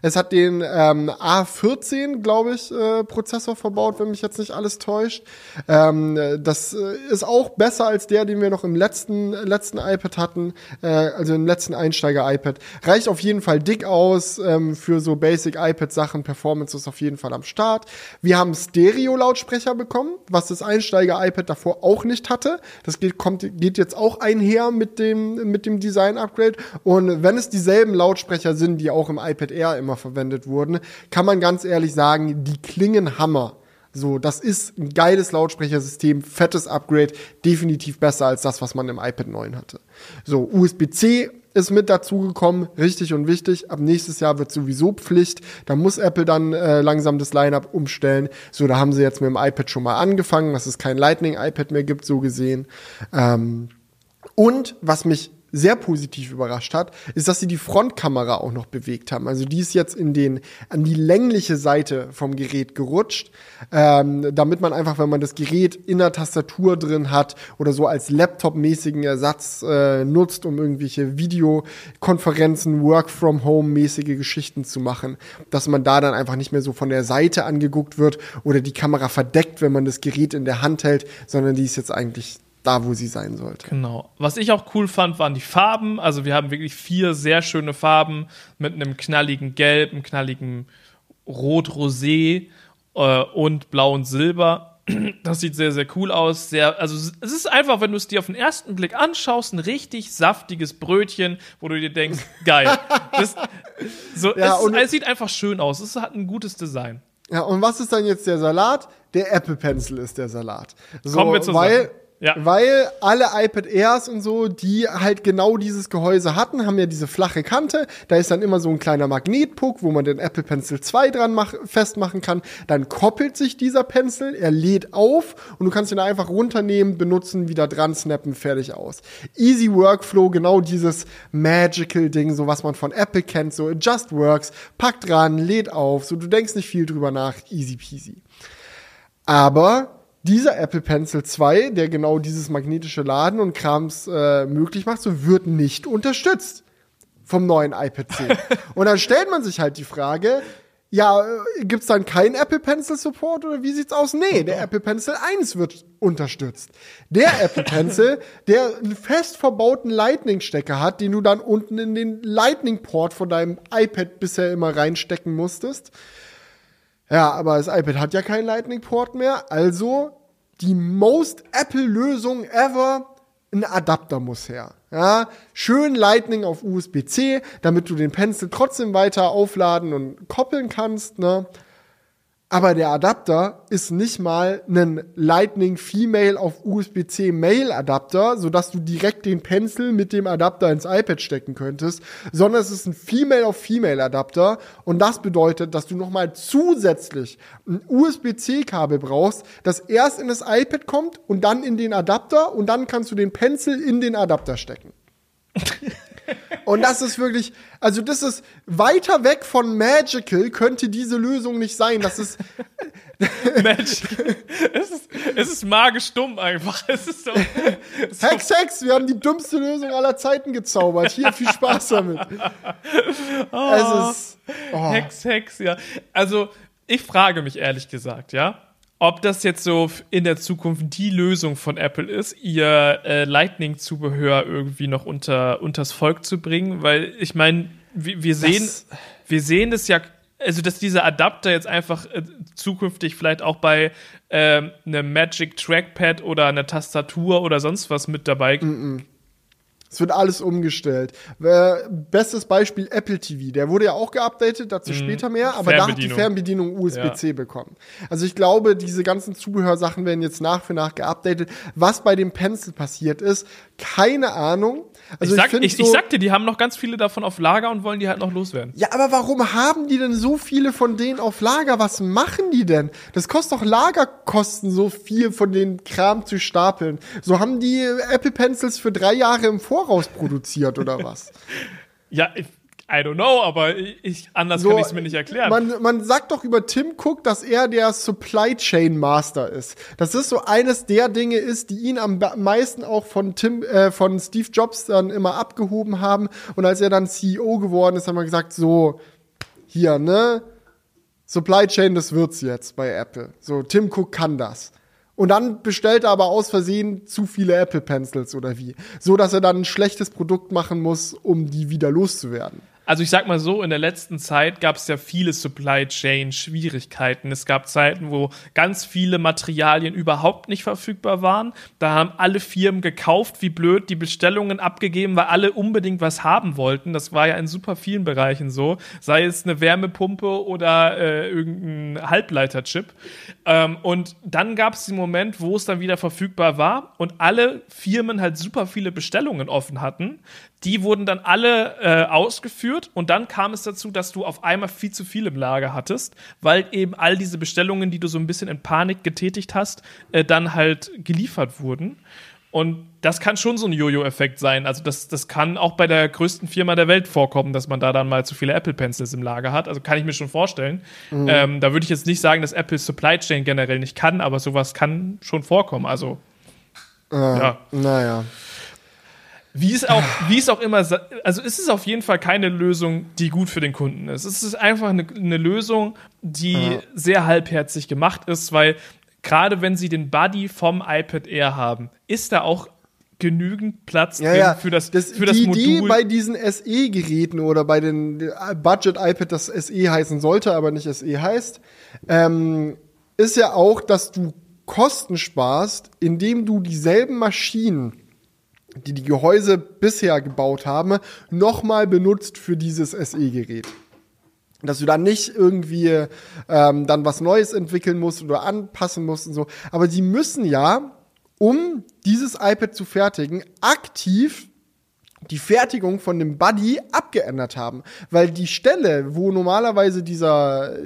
Speaker 2: Es hat den ähm, A14, glaube ich, äh, Prozessor verbaut, wenn mich jetzt nicht alles täuscht. Ähm, das äh, ist auch besser als der, den wir noch im letzten, letzten iPad hatten, äh, also im letzten Einsteiger-iPad. Reicht auf jeden Fall dick aus ähm, für so Basic-iPad-Sachen. Performance ist auf jeden Fall am Start. Wir haben Stereo-Lautsprecher bekommen, was das Einsteiger-iPad davor auch nicht hatte. Das geht, kommt, geht jetzt auch einher mit dem, mit dem Design-Upgrade. Und wenn es dieselben Lautsprecher sind, die auch im iPad Air immer verwendet wurden, kann man ganz ehrlich sagen, die klingen Hammer. So, das ist ein geiles Lautsprechersystem, fettes Upgrade, definitiv besser als das, was man im iPad 9 hatte. So, USB-C ist mit dazugekommen, richtig und wichtig. Ab nächstes Jahr wird sowieso Pflicht. Da muss Apple dann äh, langsam das Lineup umstellen. So, da haben sie jetzt mit dem iPad schon mal angefangen, dass es kein Lightning-iPad mehr gibt, so gesehen. Ähm, und was mich sehr positiv überrascht hat, ist, dass sie die Frontkamera auch noch bewegt haben. Also die ist jetzt in den an die längliche Seite vom Gerät gerutscht, ähm, damit man einfach, wenn man das Gerät in der Tastatur drin hat oder so als Laptop-mäßigen Ersatz äh, nutzt, um irgendwelche Videokonferenzen, Work-from-Home-mäßige Geschichten zu machen, dass man da dann einfach nicht mehr so von der Seite angegucckt wird oder die Kamera verdeckt, wenn man das Gerät in der Hand hält, sondern die ist jetzt eigentlich da, wo sie sein sollte.
Speaker 1: Genau. Was ich auch cool fand, waren die Farben. Also wir haben wirklich vier sehr schöne Farben mit einem knalligen Gelb, einem knalligen Rot-Rosé äh, und Blau und Silber. Das sieht sehr, sehr cool aus. Sehr, also es ist einfach, wenn du es dir auf den ersten Blick anschaust, ein richtig saftiges Brötchen, wo du dir denkst, geil. Das, so, ja, es, es, sieht einfach schön aus. Es hat ein gutes Design.
Speaker 2: Ja, und was ist dann jetzt der Salat? Der Apple Pencil ist der Salat.
Speaker 1: So, Kommen wir zusammen. Weil
Speaker 2: ja. Weil alle iPad Airs und so, die halt genau dieses Gehäuse hatten, haben ja diese flache Kante. Da ist dann immer so ein kleiner Magnetpuck, wo man den Apple Pencil 2 dran mach, festmachen kann. Dann koppelt sich dieser Pencil, er lädt auf und du kannst ihn einfach runternehmen, benutzen, wieder dran snappen, fertig aus. Easy Workflow, genau dieses Magical Ding, so was man von Apple kennt, so it just works, packt dran, lädt auf, so du denkst nicht viel drüber nach, easy peasy. Aber dieser Apple Pencil 2, der genau dieses magnetische Laden und Krams äh, möglich macht, so wird nicht unterstützt vom neuen iPad 10. und dann stellt man sich halt die Frage, ja, äh, gibt's dann keinen Apple Pencil Support oder wie sieht's aus? Nee, der Apple Pencil 1 wird unterstützt. Der Apple Pencil, der einen fest verbauten Lightning Stecker hat, den du dann unten in den Lightning Port von deinem iPad bisher immer reinstecken musstest. Ja, aber das iPad hat ja keinen Lightning Port mehr, also die most Apple-Lösung ever, ein Adapter muss her. Ja, schön Lightning auf USB-C, damit du den Pencil trotzdem weiter aufladen und koppeln kannst, ne? Aber der Adapter ist nicht mal ein Lightning Female auf USB-C Mail Adapter, sodass du direkt den Pencil mit dem Adapter ins iPad stecken könntest, sondern es ist ein Female auf Female Adapter und das bedeutet, dass du nochmal zusätzlich ein USB-C Kabel brauchst, das erst in das iPad kommt und dann in den Adapter und dann kannst du den Pencil in den Adapter stecken. Und das ist wirklich, also das ist weiter weg von Magical könnte diese Lösung nicht sein. Das ist,
Speaker 1: Magic. es, ist, es ist magisch dumm einfach. Es ist so,
Speaker 2: so. Hex, Hex, wir haben die dümmste Lösung aller Zeiten gezaubert. Hier, viel Spaß damit.
Speaker 1: Oh, es ist. Oh. Hex, Hex, ja. Also, ich frage mich ehrlich gesagt, ja, ob das jetzt so in der Zukunft die Lösung von Apple ist, ihr äh, Lightning-Zubehör irgendwie noch unter unters Volk zu bringen, weil ich meine, wir, wir sehen, das wir sehen es ja also dass dieser Adapter jetzt einfach äh, zukünftig vielleicht auch bei ähm, einem Magic Trackpad oder einer Tastatur oder sonst was mit dabei. Mm
Speaker 2: -mm. Es wird alles umgestellt. Bestes Beispiel Apple TV. Der wurde ja auch geupdatet, dazu mm, später mehr, aber da hat die Fernbedienung USB-C ja. bekommen. Also ich glaube, diese ganzen Zubehörsachen werden jetzt nach für nach geupdatet. Was bei dem Pencil passiert ist, keine Ahnung.
Speaker 1: Also ich, sag, ich, ich, so, ich sagte, die haben noch ganz viele davon auf Lager und wollen die halt noch loswerden.
Speaker 2: Ja, aber warum haben die denn so viele von denen auf Lager? Was machen die denn? Das kostet doch Lagerkosten, so viel von den Kram zu stapeln. So haben die Apple Pencils für drei Jahre im Voraus produziert oder was?
Speaker 1: ja, I don't know, aber ich, anders so, kann ich es mir nicht erklären.
Speaker 2: Man, man sagt doch über Tim Cook, dass er der Supply Chain Master ist. Das ist so eines der Dinge ist, die ihn am meisten auch von Tim, äh, von Steve Jobs dann immer abgehoben haben. Und als er dann CEO geworden ist, haben wir gesagt, so, hier, ne? Supply Chain, das wird's jetzt bei Apple. So, Tim Cook kann das. Und dann bestellt er aber aus Versehen zu viele Apple Pencils oder wie. So dass er dann ein schlechtes Produkt machen muss, um die wieder loszuwerden.
Speaker 1: Also ich sag mal so, in der letzten Zeit gab es ja viele Supply Chain Schwierigkeiten. Es gab Zeiten, wo ganz viele Materialien überhaupt nicht verfügbar waren. Da haben alle Firmen gekauft, wie blöd, die Bestellungen abgegeben, weil alle unbedingt was haben wollten. Das war ja in super vielen Bereichen so. Sei es eine Wärmepumpe oder äh, irgendein Halbleiterchip. Ähm, und dann gab es den Moment, wo es dann wieder verfügbar war und alle Firmen halt super viele Bestellungen offen hatten die wurden dann alle äh, ausgeführt und dann kam es dazu, dass du auf einmal viel zu viel im Lager hattest, weil eben all diese Bestellungen, die du so ein bisschen in Panik getätigt hast, äh, dann halt geliefert wurden. Und das kann schon so ein Jojo-Effekt sein. Also das, das kann auch bei der größten Firma der Welt vorkommen, dass man da dann mal zu viele Apple Pencils im Lager hat. Also kann ich mir schon vorstellen. Mhm. Ähm, da würde ich jetzt nicht sagen, dass Apple Supply Chain generell nicht kann, aber sowas kann schon vorkommen. Also
Speaker 2: äh, ja. Naja.
Speaker 1: Wie es auch, wie es auch immer, also ist es auf jeden Fall keine Lösung, die gut für den Kunden ist. Es ist einfach eine, eine Lösung, die ja. sehr halbherzig gemacht ist, weil gerade wenn sie den Buddy vom iPad Air haben, ist da auch genügend Platz
Speaker 2: ja, ja. für das, das für das die Modul. Die bei diesen SE-Geräten oder bei den Budget-iPad, das SE heißen sollte, aber nicht SE heißt, ähm, ist ja auch, dass du Kosten sparst, indem du dieselben Maschinen die die Gehäuse bisher gebaut haben, nochmal benutzt für dieses SE-Gerät. Dass du dann nicht irgendwie ähm, dann was Neues entwickeln musst oder anpassen musst und so. Aber sie müssen ja, um dieses iPad zu fertigen, aktiv die Fertigung von dem Buddy abgeändert haben. Weil die Stelle, wo normalerweise dieser,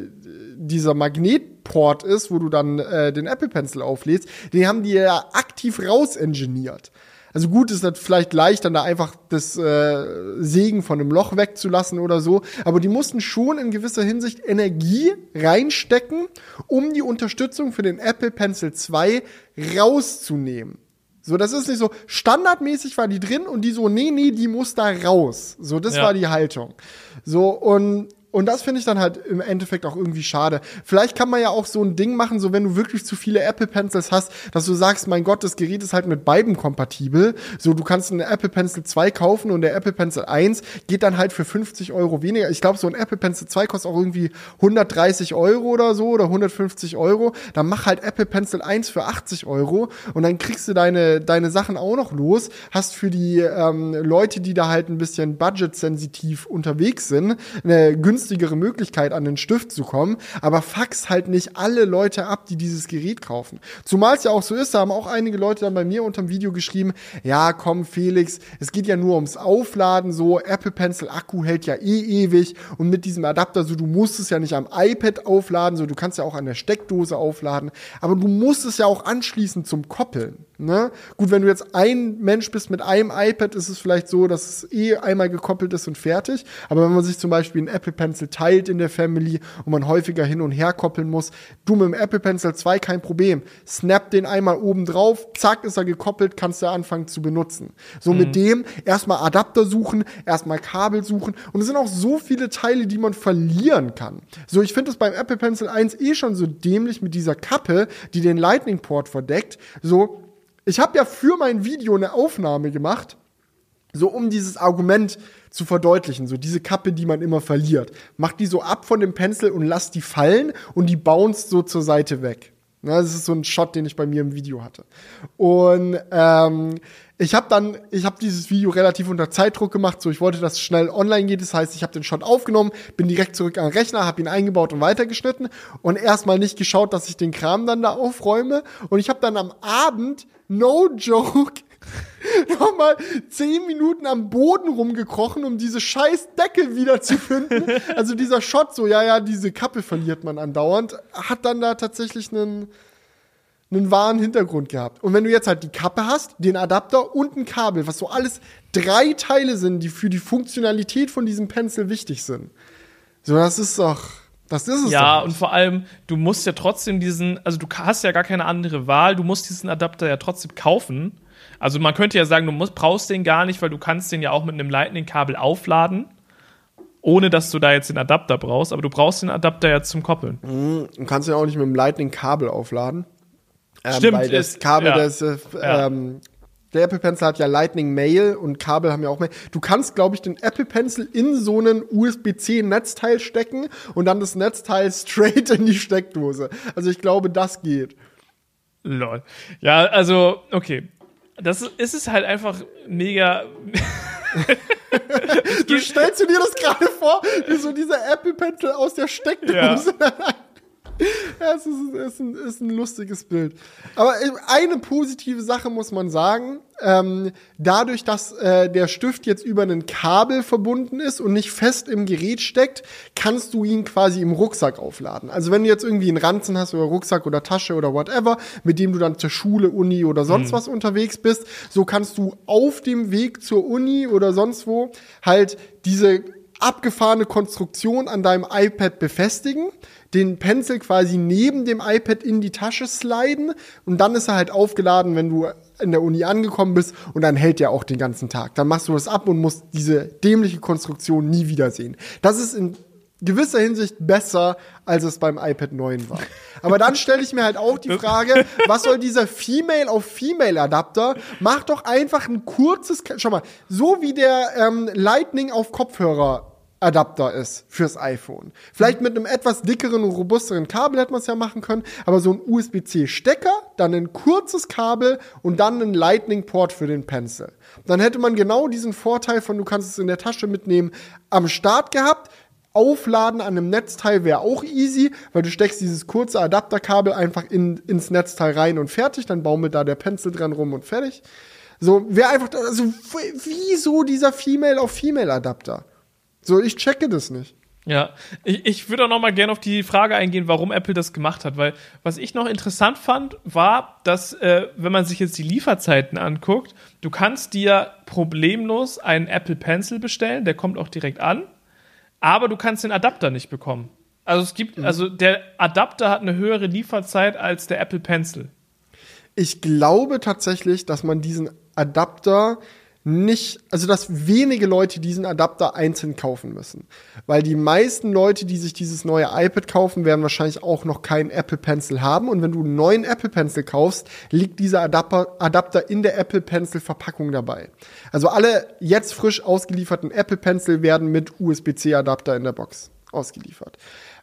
Speaker 2: dieser Magnetport ist, wo du dann äh, den Apple Pencil auflädst, den haben die ja aktiv rausengineert. Also gut ist das vielleicht leicht, dann da einfach das äh, Sägen von einem Loch wegzulassen oder so. Aber die mussten schon in gewisser Hinsicht Energie reinstecken, um die Unterstützung für den Apple Pencil 2 rauszunehmen. So, das ist nicht so, standardmäßig war die drin und die so, nee, nee, die muss da raus. So, das ja. war die Haltung. So, und und das finde ich dann halt im Endeffekt auch irgendwie schade. Vielleicht kann man ja auch so ein Ding machen, so wenn du wirklich zu viele Apple Pencils hast, dass du sagst, mein Gott, das Gerät ist halt mit beiden kompatibel. So, du kannst einen Apple Pencil 2 kaufen und der Apple Pencil 1 geht dann halt für 50 Euro weniger. Ich glaube, so ein Apple Pencil 2 kostet auch irgendwie 130 Euro oder so oder 150 Euro. Dann mach halt Apple Pencil 1 für 80 Euro und dann kriegst du deine, deine Sachen auch noch los. Hast für die ähm, Leute, die da halt ein bisschen budgetsensitiv unterwegs sind, eine günstige günstigere Möglichkeit, an den Stift zu kommen, aber fax halt nicht alle Leute ab, die dieses Gerät kaufen. Zumal es ja auch so ist, da haben auch einige Leute dann bei mir unter dem Video geschrieben, ja, komm Felix, es geht ja nur ums Aufladen, so Apple Pencil Akku hält ja eh ewig und mit diesem Adapter, so du musst es ja nicht am iPad aufladen, so du kannst ja auch an der Steckdose aufladen, aber du musst es ja auch anschließen zum Koppeln. Ne? Gut, wenn du jetzt ein Mensch bist mit einem iPad, ist es vielleicht so, dass es eh einmal gekoppelt ist und fertig. Aber wenn man sich zum Beispiel einen Apple Pencil teilt in der Family und man häufiger hin und her koppeln muss, du mit dem Apple Pencil 2 kein Problem. Snap den einmal oben drauf, zack, ist er gekoppelt, kannst du anfangen zu benutzen. So mhm. mit dem erstmal Adapter suchen, erstmal Kabel suchen. Und es sind auch so viele Teile, die man verlieren kann. So, ich finde es beim Apple Pencil 1 eh schon so dämlich mit dieser Kappe, die den Lightning Port verdeckt. So, ich habe ja für mein Video eine Aufnahme gemacht, so um dieses Argument zu verdeutlichen, so diese Kappe, die man immer verliert. Mach die so ab von dem Pencil und lass die fallen und die bounce so zur Seite weg. Na, das ist so ein Shot, den ich bei mir im Video hatte. Und ähm, ich habe dann, ich habe dieses Video relativ unter Zeitdruck gemacht, so ich wollte, dass es schnell online geht. Das heißt, ich habe den Shot aufgenommen, bin direkt zurück am Rechner, habe ihn eingebaut und weitergeschnitten und erstmal nicht geschaut, dass ich den Kram dann da aufräume. Und ich habe dann am Abend, no joke, nochmal zehn Minuten am Boden rumgekrochen, um diese scheiß Decke wiederzufinden. also dieser Shot, so, ja, ja, diese Kappe verliert man andauernd, hat dann da tatsächlich einen einen wahren Hintergrund gehabt. Und wenn du jetzt halt die Kappe hast, den Adapter und ein Kabel, was so alles drei Teile sind, die für die Funktionalität von diesem Pencil wichtig sind. So, das ist doch, das ist es
Speaker 1: Ja, und vor allem, du musst ja trotzdem diesen, also du hast ja gar keine andere Wahl, du musst diesen Adapter ja trotzdem kaufen. Also man könnte ja sagen, du musst, brauchst den gar nicht, weil du kannst den ja auch mit einem Lightning-Kabel aufladen ohne dass du da jetzt den Adapter brauchst, aber du brauchst den Adapter ja zum Koppeln.
Speaker 2: Mhm, du kannst ja auch nicht mit dem Lightning-Kabel aufladen. Ähm,
Speaker 1: Stimmt,
Speaker 2: Weil das
Speaker 1: ist-
Speaker 2: Kabel,
Speaker 1: ja.
Speaker 2: das, äh,
Speaker 1: Ja.
Speaker 2: ähm, der Apple Pencil hat ja Lightning Mail und Kabel haben ja auch Mail. Du kannst, glaube ich, den Apple Pencil in so einen USB-C-Netzteil stecken und dann das Netzteil straight in die Steckdose. Also ich glaube, das geht.
Speaker 1: Lol. Ja, also, okay. Das ist, es halt einfach mega.
Speaker 2: Du stellst dir das gerade vor, wie so dieser Apple Pencil aus der Steckdose. Ja, es ist, ist, ein, ist ein lustiges Bild. Aber äh, eine positive Sache muss man sagen. Ähm, dadurch, dass äh, der Stift jetzt über ein Kabel verbunden ist und nicht fest im Gerät steckt, kannst du ihn quasi im Rucksack aufladen. Also wenn du jetzt irgendwie einen Ranzen hast oder Rucksack oder Tasche oder whatever, mit dem du dann zur Schule, Uni oder sonst was unterwegs bist, so kannst du auf dem Weg zur Uni oder sonst wo halt diese abgefahrene Konstruktion an deinem iPad befestigen, den Pencil quasi neben dem iPad in die Tasche sliden und dann ist er halt aufgeladen, wenn du in der Uni angekommen bist und dann hält er auch den ganzen Tag. Dann machst du das ab und musst diese dämliche Konstruktion nie wiedersehen. Das ist in gewisser Hinsicht besser, als es beim iPad 9 war. Aber dann stelle ich mir halt auch die Frage, was soll dieser Female auf Female Adapter? Mach doch einfach ein kurzes, Schau mal, so wie der ähm, Lightning auf Kopfhörer Adapter ist fürs iPhone. Vielleicht mit einem etwas dickeren und robusteren Kabel hätte man es ja machen können, aber so ein USB-C-Stecker, dann ein kurzes Kabel und dann einen Lightning-Port für den Pencil. Dann hätte man genau diesen Vorteil von, du kannst es in der Tasche mitnehmen, am Start gehabt. Aufladen an einem Netzteil wäre auch easy, weil du steckst dieses kurze Adapterkabel einfach in, ins Netzteil rein und fertig, dann baumelt da der Pencil dran rum und fertig. So, wäre einfach, also, wieso dieser Female auf Female Adapter? So, ich checke das nicht.
Speaker 1: Ja, ich, ich würde auch noch mal gerne auf die Frage eingehen, warum Apple das gemacht hat, weil was ich noch interessant fand, war, dass äh, wenn man sich jetzt die Lieferzeiten anguckt, du kannst dir problemlos einen Apple Pencil bestellen, der kommt auch direkt an, aber du kannst den Adapter nicht bekommen. Also es gibt, also der Adapter hat eine höhere Lieferzeit als der Apple Pencil.
Speaker 2: Ich glaube tatsächlich, dass man diesen Adapter nicht, also dass wenige Leute diesen Adapter einzeln kaufen müssen. Weil die meisten Leute, die sich dieses neue iPad kaufen, werden wahrscheinlich auch noch keinen Apple Pencil haben. Und wenn du einen neuen Apple Pencil kaufst, liegt dieser Adapter, Adapter in der Apple Pencil Verpackung dabei. Also alle jetzt frisch ausgelieferten Apple Pencil werden mit USB-C Adapter in der Box ausgeliefert.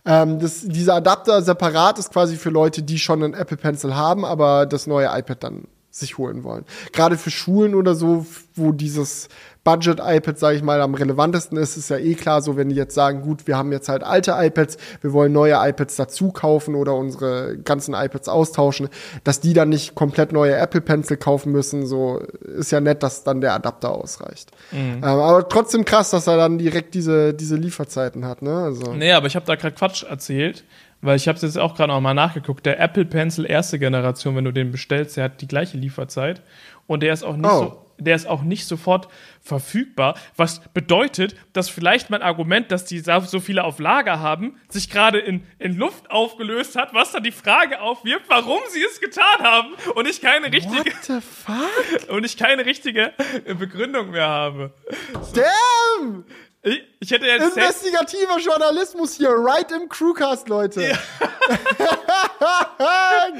Speaker 2: Ähm, das, dieser Adapter separat ist quasi für Leute, die schon einen Apple Pencil haben, aber das neue iPad dann sich holen wollen. Gerade für Schulen oder so, wo dieses Budget-iPad, sage ich mal, am relevantesten ist, ist ja eh klar, so wenn die jetzt sagen, gut, wir haben jetzt halt alte iPads, wir wollen neue iPads dazu kaufen oder unsere ganzen iPads austauschen, dass die dann nicht komplett neue Apple Pencil kaufen müssen, so ist ja nett, dass dann der Adapter ausreicht. Ähm, aber trotzdem krass, dass er dann direkt diese, diese Lieferzeiten hat, ne? Also.
Speaker 1: Nee, aber ich habe da gerade Quatsch erzählt, Weil ich habe es jetzt auch gerade noch mal nachgeguckt. Der Apple Pencil erste Generation, wenn du den bestellst, der hat die gleiche Lieferzeit und der ist auch nicht
Speaker 2: Oh.
Speaker 1: so der ist auch nicht sofort verfügbar, was bedeutet, dass vielleicht mein Argument, dass die so viele auf Lager haben, sich gerade in, in Luft aufgelöst hat, was dann die Frage aufwirft, warum sie es getan haben und ich keine richtige
Speaker 2: What the fuck?
Speaker 1: und ich keine richtige äh, Begründung mehr habe.
Speaker 2: Damn!
Speaker 1: Ich, ich hätte jetzt
Speaker 2: Investigativer Journalismus hier, right im Crewcast, Leute.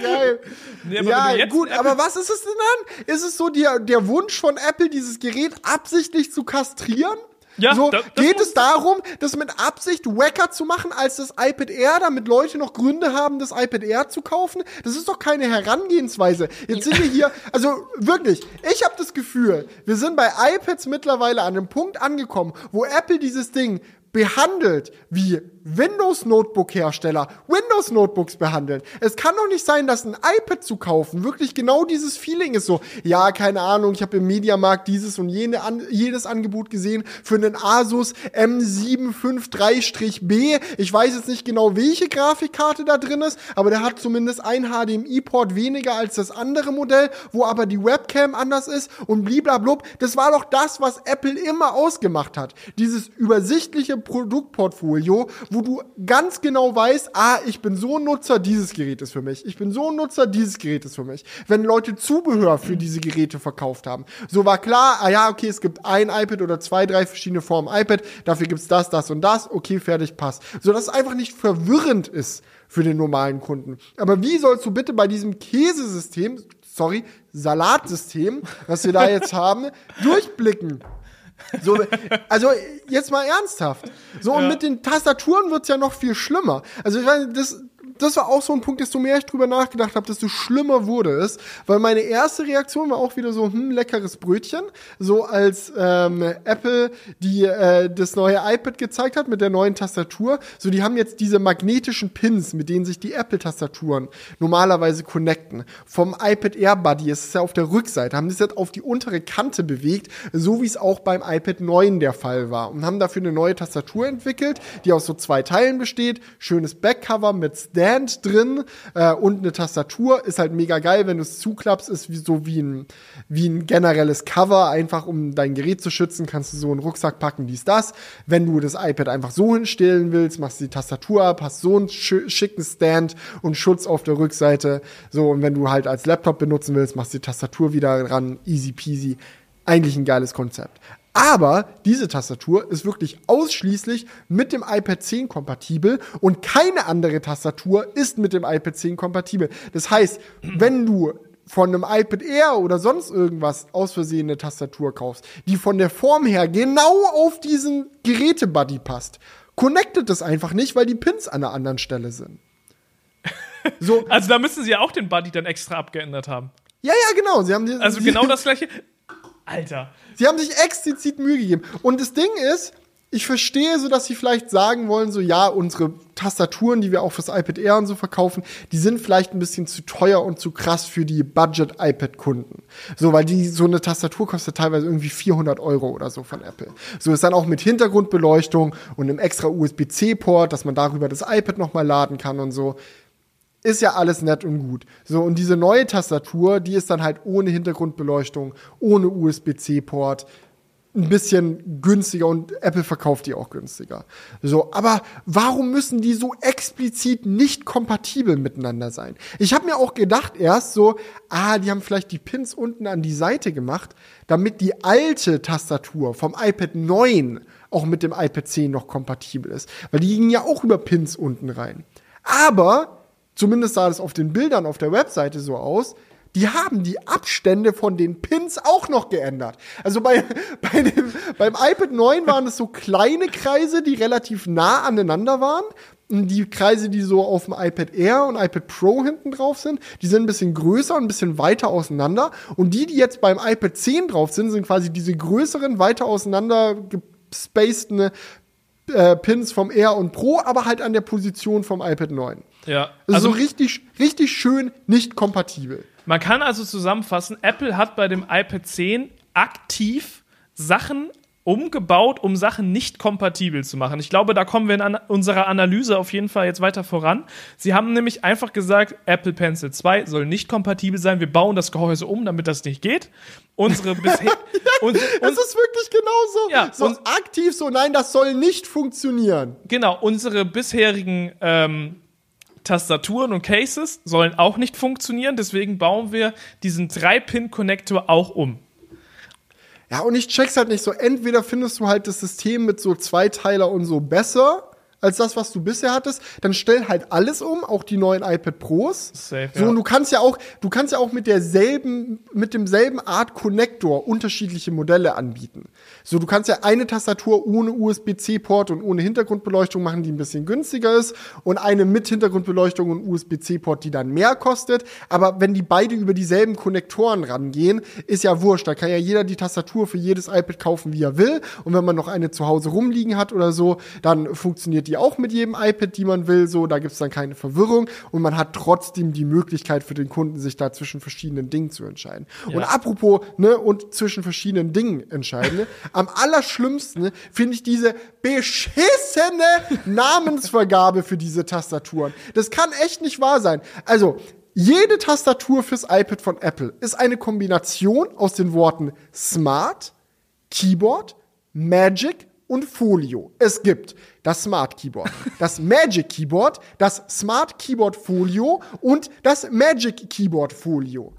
Speaker 2: Geil.
Speaker 1: Nee, aber
Speaker 2: ja, gut,
Speaker 1: Apple-
Speaker 2: aber was ist es denn dann? Ist es so der, der Wunsch von Apple, dieses Gerät absichtlich zu kastrieren?
Speaker 1: Ja,
Speaker 2: so,
Speaker 1: da-
Speaker 2: geht es darum, das mit Absicht wacker zu machen als das iPad Air, damit Leute noch Gründe haben, das iPad Air zu kaufen? Das ist doch keine Herangehensweise. Jetzt sind wir hier, also wirklich, ich habe das Gefühl, wir sind bei iPads mittlerweile an einem Punkt angekommen, wo Apple dieses Ding behandelt wie Windows Notebook Hersteller Windows Notebooks behandeln. Es kann doch nicht sein, dass ein iPad zu kaufen wirklich genau dieses Feeling ist so. Ja, keine Ahnung, ich habe im Mediamarkt dieses und jene an, jedes Angebot gesehen für einen Asus M753-B. Ich weiß jetzt nicht genau, welche Grafikkarte da drin ist, aber der hat zumindest ein HDMI-Port weniger als das andere Modell, wo aber die Webcam anders ist und bliblablub. Das war doch das, was Apple immer ausgemacht hat. Dieses übersichtliche Produktportfolio, wo du ganz genau weißt, ah, ich bin so ein Nutzer, dieses Gerät ist für mich. Ich bin so ein Nutzer, dieses Gerät ist für mich. Wenn Leute Zubehör für diese Geräte verkauft haben. So war klar, ah ja, okay, es gibt ein iPad oder zwei, drei verschiedene Formen iPad, dafür gibt's das, das und das, okay, fertig, passt. So dass es einfach nicht verwirrend ist für den normalen Kunden. Aber wie sollst du bitte bei diesem Käsesystem, sorry, Salatsystem, was wir da jetzt haben, durchblicken? So, also jetzt mal ernsthaft. So, und
Speaker 1: Ja.
Speaker 2: mit den Tastaturen wird's ja noch viel schlimmer. Also das, das war auch so ein Punkt, desto mehr ich drüber nachgedacht habe, desto schlimmer wurde es. Weil meine erste Reaktion war auch wieder so, hm, leckeres Brötchen. So als ähm, Apple die äh, das neue iPad gezeigt hat mit der neuen Tastatur. So, die haben jetzt diese magnetischen Pins, mit denen sich die Apple-Tastaturen normalerweise connecten. Vom iPad Air Buddy, es ist ja auf der Rückseite, haben es jetzt auf die untere Kante bewegt, so wie es auch beim iPad 9 der Fall war. Und haben dafür eine neue Tastatur entwickelt, die aus so zwei Teilen besteht. Schönes Backcover mit Stand drin äh, und eine Tastatur. Ist halt mega geil, wenn du es zuklappst, ist wie, so wie ein, wie ein generelles Cover, einfach um dein Gerät zu schützen, kannst du so einen Rucksack packen, dies, das. Wenn du das iPad einfach so hinstellen willst, machst du die Tastatur ab, hast so einen sch schicken Stand und Schutz auf der Rückseite. So, und wenn du halt als Laptop benutzen willst, machst du die Tastatur wieder ran, easy peasy. Eigentlich ein geiles Konzept. Aber diese Tastatur ist wirklich ausschließlich mit dem iPad 10 kompatibel und keine andere Tastatur ist mit dem iPad 10 kompatibel. Das heißt, wenn du von einem iPad Air oder sonst irgendwas aus Versehen eine Tastatur kaufst, die von der Form her genau auf diesen Gerätebuddy passt, connectet das einfach nicht, weil die Pins an einer anderen Stelle sind. So,
Speaker 1: Also da müssen sie ja auch den Buddy dann extra abgeändert haben.
Speaker 2: ja, ja, genau. Sie haben die,
Speaker 1: Also
Speaker 2: sie,
Speaker 1: genau das gleiche. Alter.
Speaker 2: Sie haben sich explizit Mühe gegeben. Und das Ding ist, ich verstehe so, dass sie vielleicht sagen wollen, so ja, unsere Tastaturen, die wir auch fürs iPad Air und so verkaufen, die sind vielleicht ein bisschen zu teuer und zu krass für die Budget-iPad-Kunden. So, weil die, so eine Tastatur kostet teilweise irgendwie 400 Euro oder so von Apple. So ist dann auch mit Hintergrundbeleuchtung und einem extra USB-C-Port, dass man darüber das iPad nochmal laden kann und so ist ja alles nett und gut. So, und diese neue Tastatur, die ist dann halt ohne Hintergrundbeleuchtung, ohne USB-C-Port, ein bisschen günstiger und Apple verkauft die auch günstiger. So, aber warum müssen die so explizit nicht kompatibel miteinander sein? Ich habe mir auch gedacht erst so, ah, die haben vielleicht die Pins unten an die Seite gemacht, damit die alte Tastatur vom iPad 9 auch mit dem iPad 10 noch kompatibel ist, weil die gingen ja auch über Pins unten rein. Aber zumindest sah das auf den Bildern auf der Webseite so aus, die haben die Abstände von den Pins auch noch geändert. Also bei, bei dem, beim iPad 9 waren es so kleine Kreise, die relativ nah aneinander waren. Die Kreise, die so auf dem iPad Air und iPad Pro hinten drauf sind, die sind ein bisschen größer und ein bisschen weiter auseinander. Und die, die jetzt beim iPad 10 drauf sind, sind quasi diese größeren, weiter auseinander gespaceden äh, Pins vom Air und Pro, aber halt an der Position vom iPad 9.
Speaker 1: Ja.
Speaker 2: Also,
Speaker 1: Also
Speaker 2: so richtig, richtig schön nicht kompatibel.
Speaker 1: man kann also zusammenfassen, Apple hat bei dem iPad 10 aktiv Sachen umgebaut, um Sachen nicht kompatibel zu machen. Ich glaube, da kommen wir in an unserer Analyse auf jeden Fall jetzt weiter voran. Sie haben nämlich einfach gesagt, Apple Pencil 2 soll nicht kompatibel sein. Wir bauen das Gehäuse um, damit das nicht geht. Unsere bisher.
Speaker 2: ja, das ist wirklich genauso. Ja, so aktiv so, nein, das soll nicht funktionieren.
Speaker 1: Genau, unsere bisherigen ähm, Tastaturen und Cases sollen auch nicht funktionieren. Deswegen bauen wir diesen 3-Pin-Connector auch um.
Speaker 2: Ja, und ich check's halt nicht so. Entweder findest du halt das System mit so Zweiteiler und so besser als das, was du bisher hattest, dann stell halt alles um, auch die neuen iPad Pros. Safe, so, ja. und du kannst ja auch, du kannst ja auch mit derselben, mit demselben Art Connector unterschiedliche Modelle anbieten. So, du kannst ja eine Tastatur ohne USB-C-Port und ohne Hintergrundbeleuchtung machen, die ein bisschen günstiger ist, und eine mit Hintergrundbeleuchtung und USB-C-Port, die dann mehr kostet. Aber wenn die beide über dieselben Konnektoren rangehen, ist ja wurscht. Da kann ja jeder die Tastatur für jedes iPad kaufen, wie er will. Und wenn man noch eine zu Hause rumliegen hat oder so, dann funktioniert die auch mit jedem iPad, die man will. So, da gibt es dann keine Verwirrung und man hat trotzdem die Möglichkeit für den Kunden, sich da zwischen verschiedenen Dingen zu entscheiden. Ja. Und apropos, ne, und zwischen verschiedenen Dingen entscheiden, ne, am allerschlimmsten finde ich diese beschissene Namensvergabe für diese Tastaturen. Das kann echt nicht wahr sein. Also, jede Tastatur fürs iPad von Apple ist eine Kombination aus den Worten Smart, Keyboard, Magic und Folio. Es gibt das Smart Keyboard, das Magic Keyboard, das Smart Keyboard Folio und das Magic Keyboard Folio.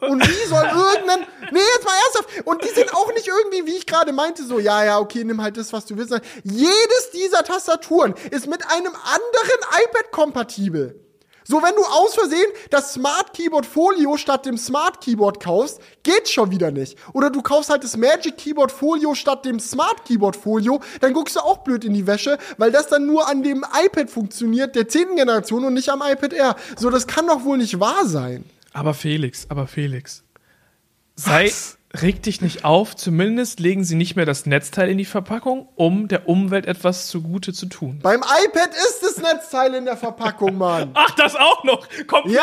Speaker 2: Und wie soll irgendein. Nee, jetzt mal ernsthaft. Und die sind auch nicht irgendwie, wie ich gerade meinte, so, ja, ja, okay, nimm halt das, was du willst. Jedes dieser Tastaturen ist mit einem anderen iPad kompatibel. So, wenn du aus Versehen das Smart Keyboard Folio statt dem Smart Keyboard kaufst, geht schon wieder nicht. Oder du kaufst halt das Magic Keyboard Folio statt dem Smart Keyboard Folio, dann guckst du auch blöd in die Wäsche, weil das dann nur an dem iPad funktioniert, der 10. Generation und nicht am iPad Air. So, das kann doch wohl nicht wahr sein.
Speaker 1: Aber Felix, aber Felix. Sei, Was? Reg dich nicht auf, zumindest legen sie nicht mehr das Netzteil in die Verpackung, um der Umwelt etwas zugute zu tun.
Speaker 2: Beim iPad ist das Netzteil in der Verpackung, Mann.
Speaker 1: Ach, das auch noch. Komplette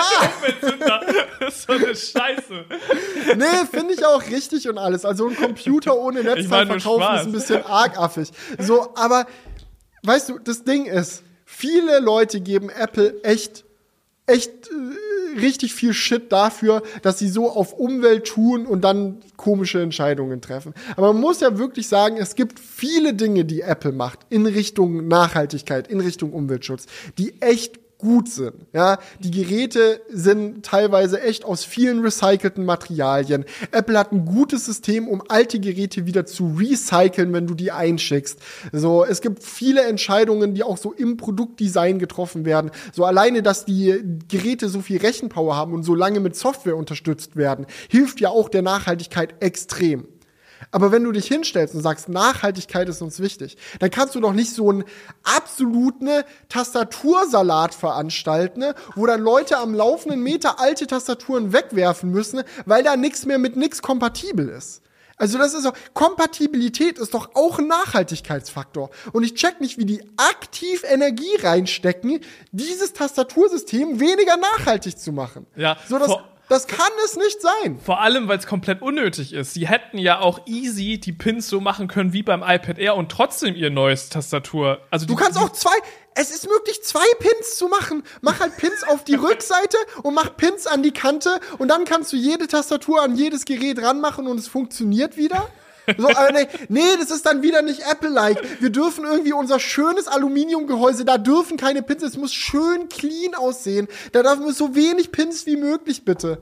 Speaker 1: ja. Das ist so eine Scheiße.
Speaker 2: Nee, finde ich auch richtig und alles. Also ein Computer ohne Netzteil verkaufen ist ein bisschen argaffig. So, aber weißt du, das Ding ist, viele Leute geben Apple echt echt äh, richtig viel Shit dafür, dass sie so auf Umwelt tun und dann komische Entscheidungen treffen. Aber man muss ja wirklich sagen, es gibt viele Dinge, die Apple macht in Richtung Nachhaltigkeit, in Richtung Umweltschutz, die echt gut sind. Ja, die Geräte sind teilweise echt aus vielen recycelten Materialien. Apple hat ein gutes System, um alte Geräte wieder zu recyceln, wenn du die einschickst. So, es gibt viele Entscheidungen, die auch so im Produktdesign getroffen werden. So alleine, dass die Geräte so viel Rechenpower haben und so lange mit Software unterstützt werden, hilft ja auch der Nachhaltigkeit extrem. Aber wenn du dich hinstellst und sagst, Nachhaltigkeit ist uns wichtig, dann kannst du doch nicht so einen absoluten Tastatursalat veranstalten, wo dann Leute am laufenden Meter alte Tastaturen wegwerfen müssen, weil da nichts mehr mit nichts kompatibel ist. Also das ist doch, Kompatibilität ist doch auch ein Nachhaltigkeitsfaktor. Und ich check nicht, wie die aktiv Energie reinstecken, dieses Tastatursystem weniger nachhaltig zu machen.
Speaker 1: Ja.
Speaker 2: So, dass, das kann es nicht sein.
Speaker 1: Vor allem, weil es komplett unnötig ist. Sie hätten ja auch easy die Pins so machen können wie beim iPad Air und trotzdem ihr neues Tastatur. Also
Speaker 2: du kannst auch zwei. Es ist möglich, zwei Pins zu machen. Mach halt Pins auf die Rückseite und mach Pins an die Kante und dann kannst du jede Tastatur an jedes Gerät ranmachen und es funktioniert wieder. So, aber nee, nee, das ist dann wieder nicht Apple-like. Wir dürfen irgendwie unser schönes Aluminiumgehäuse, da dürfen keine Pins, es muss schön clean aussehen. Da darf man so wenig Pins wie möglich, bitte.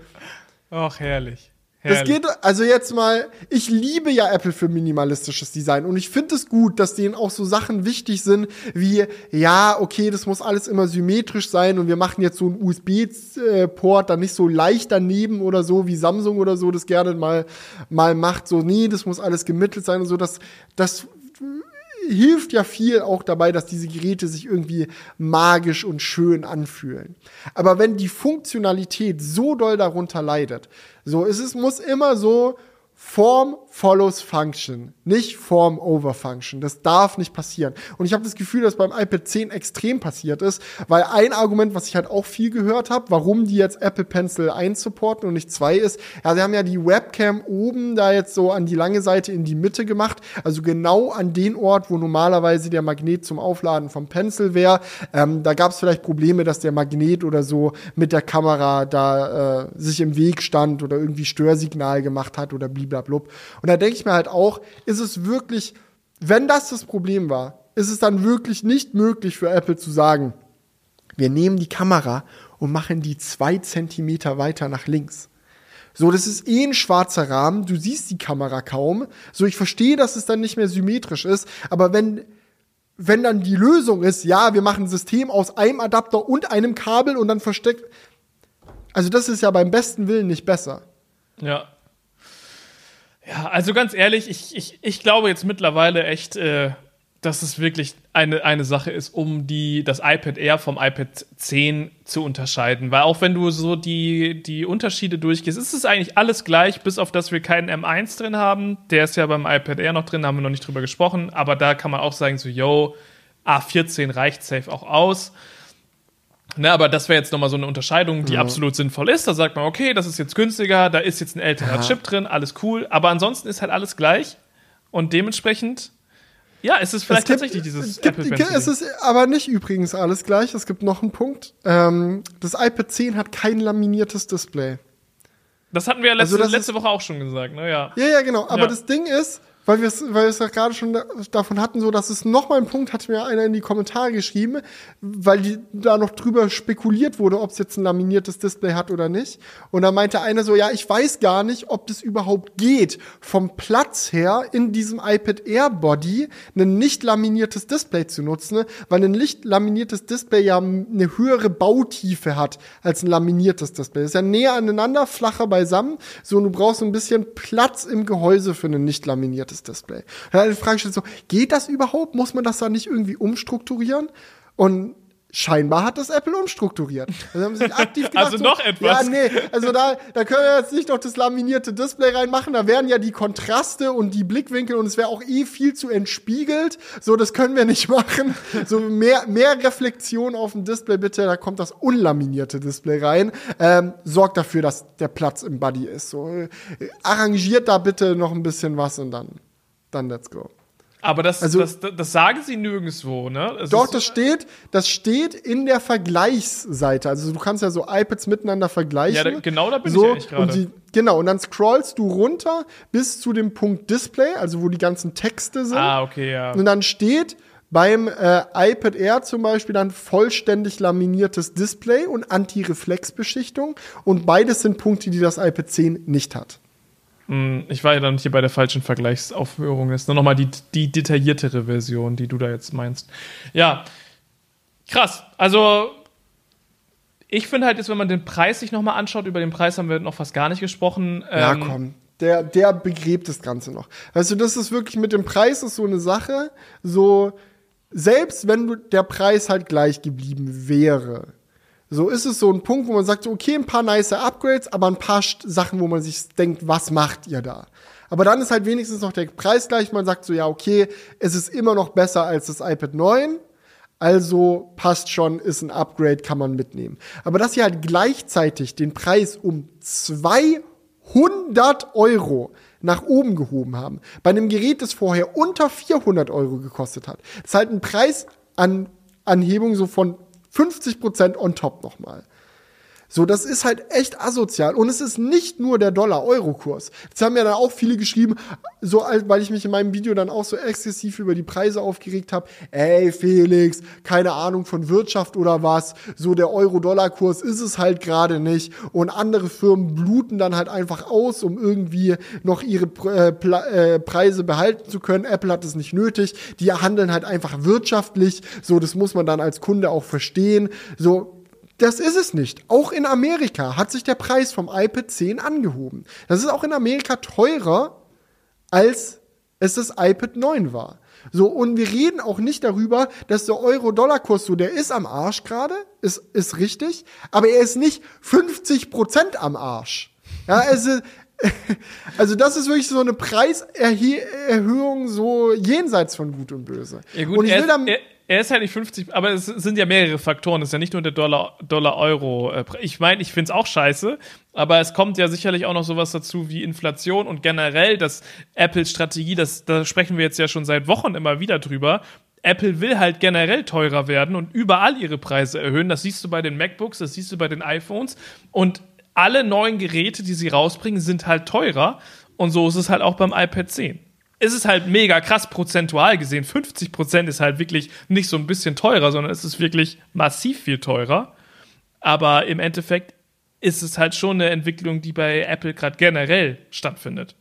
Speaker 1: Ach, herrlich.
Speaker 2: Das geht, also jetzt mal, ich liebe ja Apple für minimalistisches Design und ich finde es gut, dass denen auch so Sachen wichtig sind, wie, ja, okay, das muss alles immer symmetrisch sein und wir machen jetzt so einen USB-Port dann nicht so leicht daneben oder so, wie Samsung oder so das gerne mal, mal macht, so, nee, das muss alles gemittelt sein und so, das, das hilft ja viel auch dabei, dass diese Geräte sich irgendwie magisch und schön anfühlen. Aber wenn die Funktionalität so doll darunter leidet, so ist es muss immer so Form follows Function, nicht Form over Function. Das darf nicht passieren. Und ich habe das Gefühl, dass beim iPad 10 extrem passiert ist, weil ein Argument, was ich halt auch viel gehört habe, warum die jetzt Apple Pencil 1 supporten und nicht 2 ist, ja, sie haben ja die Webcam oben da jetzt so an die lange Seite in die Mitte gemacht, also genau an den Ort, wo normalerweise der Magnet zum Aufladen vom Pencil wäre. Ähm, da gab es vielleicht Probleme, dass der Magnet oder so mit der Kamera da äh, sich im Weg stand oder irgendwie Störsignal gemacht hat oder bliblablub. Und da denke ich mir halt auch, ist es wirklich, wenn das das Problem war, ist es dann wirklich nicht möglich für Apple zu sagen, wir nehmen die Kamera und machen die zwei Zentimeter weiter nach links. So, das ist eh ein schwarzer Rahmen, du siehst die Kamera kaum. So, ich verstehe, dass es dann nicht mehr symmetrisch ist, aber wenn, wenn dann die Lösung ist, ja, wir machen ein System aus einem Adapter und einem Kabel und dann versteckt, also das ist ja beim besten Willen nicht besser.
Speaker 1: Ja, ja, also ganz ehrlich, ich, ich, ich glaube jetzt mittlerweile echt, äh, dass es wirklich eine, eine Sache ist, um die, das iPad Air vom iPad 10 zu unterscheiden. Weil auch wenn du so die, die Unterschiede durchgehst, ist es eigentlich alles gleich, bis auf dass wir keinen M1 drin haben. Der ist ja beim iPad Air noch drin, da haben wir noch nicht drüber gesprochen. Aber da kann man auch sagen, so, yo, A14 reicht safe auch aus. Ne, aber das wäre jetzt nochmal so eine Unterscheidung, die ja. absolut sinnvoll ist. Da sagt man, okay, das ist jetzt günstiger, da ist jetzt ein älterer ja. Chip drin, alles cool. Aber ansonsten ist halt alles gleich. Und dementsprechend, ja, es ist vielleicht es gibt, tatsächlich dieses
Speaker 2: es gibt,
Speaker 1: Apple Pencil.
Speaker 2: Es ist aber nicht übrigens alles gleich. Es gibt noch einen Punkt. Ähm, das iPad 10 hat kein laminiertes Display.
Speaker 1: Das hatten wir ja letzte, also letzte Woche auch schon gesagt, ne? Ja,
Speaker 2: ja, ja genau. Aber ja. das Ding ist, weil wir es weil wir es ja gerade schon da, davon hatten, so dass es noch mal ein Punkt hat mir einer in die Kommentare geschrieben, weil die da noch drüber spekuliert wurde, ob es jetzt ein laminiertes Display hat oder nicht. Und da meinte einer so, ja, ich weiß gar nicht, ob das überhaupt geht, vom Platz her in diesem iPad Air Body ein nicht laminiertes Display zu nutzen, weil ein nicht laminiertes Display ja eine höhere Bautiefe hat als ein laminiertes Display. Das ist ja näher aneinander, flacher beisammen, so und du brauchst ein bisschen Platz im Gehäuse für ein nicht laminiertes großes Display. Und dann Frage stellt so, geht das überhaupt? Muss man das da nicht irgendwie umstrukturieren? Und scheinbar hat das Apple umstrukturiert.
Speaker 1: Also haben sie aktiv gedacht, also noch etwas.
Speaker 2: Ja, nee, also da, da können wir jetzt nicht noch das laminierte Display reinmachen. Da wären ja die Kontraste und die Blickwinkel und es wäre auch eh viel zu entspiegelt. So, das können wir nicht machen. So mehr, mehr Reflexion auf dem Display bitte. Da kommt das unlaminierte Display rein. Ähm, sorgt dafür, dass der Platz im Buddy ist. So, äh, arrangiert da bitte noch ein bisschen was und dann dann let's go.
Speaker 1: Aber das, also, das, das, sagen sie nirgendwo, ne?
Speaker 2: Es doch, das steht, das steht in der Vergleichsseite. Also du kannst ja so iPads miteinander vergleichen. Ja,
Speaker 1: da, genau da bin so, ich eigentlich gerade.
Speaker 2: Genau, und dann scrollst du runter bis zu dem Punkt Display, also wo die ganzen Texte sind.
Speaker 1: Ah, okay, ja.
Speaker 2: Und dann steht beim äh, iPad Air zum Beispiel dann vollständig laminiertes Display und Anti-Reflex-Beschichtung. Und beides sind Punkte, die das iPad 10 nicht hat.
Speaker 1: Hm, ich war ja dann hier bei der falschen Vergleichsaufführung. Das ist nur nochmal die, die detailliertere Version, die du da jetzt meinst. Ja, krass. Also, ich finde halt jetzt, wenn man den Preis sich nochmal anschaut, über den Preis haben wir noch fast gar nicht gesprochen.
Speaker 2: Ja, ähm, komm. Der, der begräbt das Ganze noch. Du, das ist wirklich mit dem Preis ist so eine Sache. So, selbst wenn der Preis halt gleich geblieben wäre, so ist es so ein Punkt, wo man sagt, okay, ein paar nice Upgrades, aber ein paar Sachen, wo man sich denkt, was macht ihr da? Aber dann ist halt wenigstens noch der Preis gleich. Man sagt so, ja, okay, es ist immer noch besser als das iPad 9. Also passt schon, ist ein Upgrade, kann man mitnehmen. Aber dass sie halt gleichzeitig den Preis um 200 Euro nach oben gehoben haben, bei einem Gerät, das vorher unter 400 Euro gekostet hat, ist halt ein Preisanhebung so von 50% on top nochmal. So, das ist halt echt asozial. Und es ist nicht nur der Dollar-Euro-Kurs. Jetzt haben ja dann auch viele geschrieben, so weil ich mich in meinem Video dann auch so exzessiv über die Preise aufgeregt habe. Ey, Felix, keine Ahnung von Wirtschaft oder was. So, der Euro-Dollar-Kurs ist es halt gerade nicht. Und andere Firmen bluten dann halt einfach aus, um irgendwie noch ihre äh, äh, Preise behalten zu können. Apple hat es nicht nötig. Die handeln halt einfach wirtschaftlich. So, das muss man dann als Kunde auch verstehen. So, das ist es nicht. Auch in Amerika hat sich der Preis vom iPad 10 angehoben. Das ist auch in Amerika teurer, als es das iPad 9 war. So, und wir reden auch nicht darüber, dass der Euro-Dollar-Kurs so, der ist am Arsch gerade, ist, ist richtig, aber er ist nicht 50 Prozent am Arsch. Ja, es ist, also das ist wirklich so eine Preiserhöhung so jenseits von Gut und Böse.
Speaker 1: Ja gut,
Speaker 2: und ich will dann,
Speaker 1: er, ist halt nicht 50, aber es sind ja mehrere Faktoren. Es ist ja nicht nur der Dollar-Euro. Dollar ich meine, ich finde es auch scheiße, aber es kommt ja sicherlich auch noch sowas dazu wie Inflation und generell das Apples Strategie, das, da sprechen wir jetzt ja schon seit Wochen immer wieder drüber. Apple will halt generell teurer werden und überall ihre Preise erhöhen. Das siehst du bei den MacBooks, das siehst du bei den iPhones. Und alle neuen Geräte, die sie rausbringen, sind halt teurer. Und so ist es halt auch beim iPad 10. Es ist halt mega krass prozentual gesehen. 50 Prozent ist halt wirklich nicht so ein bisschen teurer, sondern es ist wirklich massiv viel teurer. Aber im Endeffekt ist es halt schon eine Entwicklung, die bei Apple gerade generell stattfindet.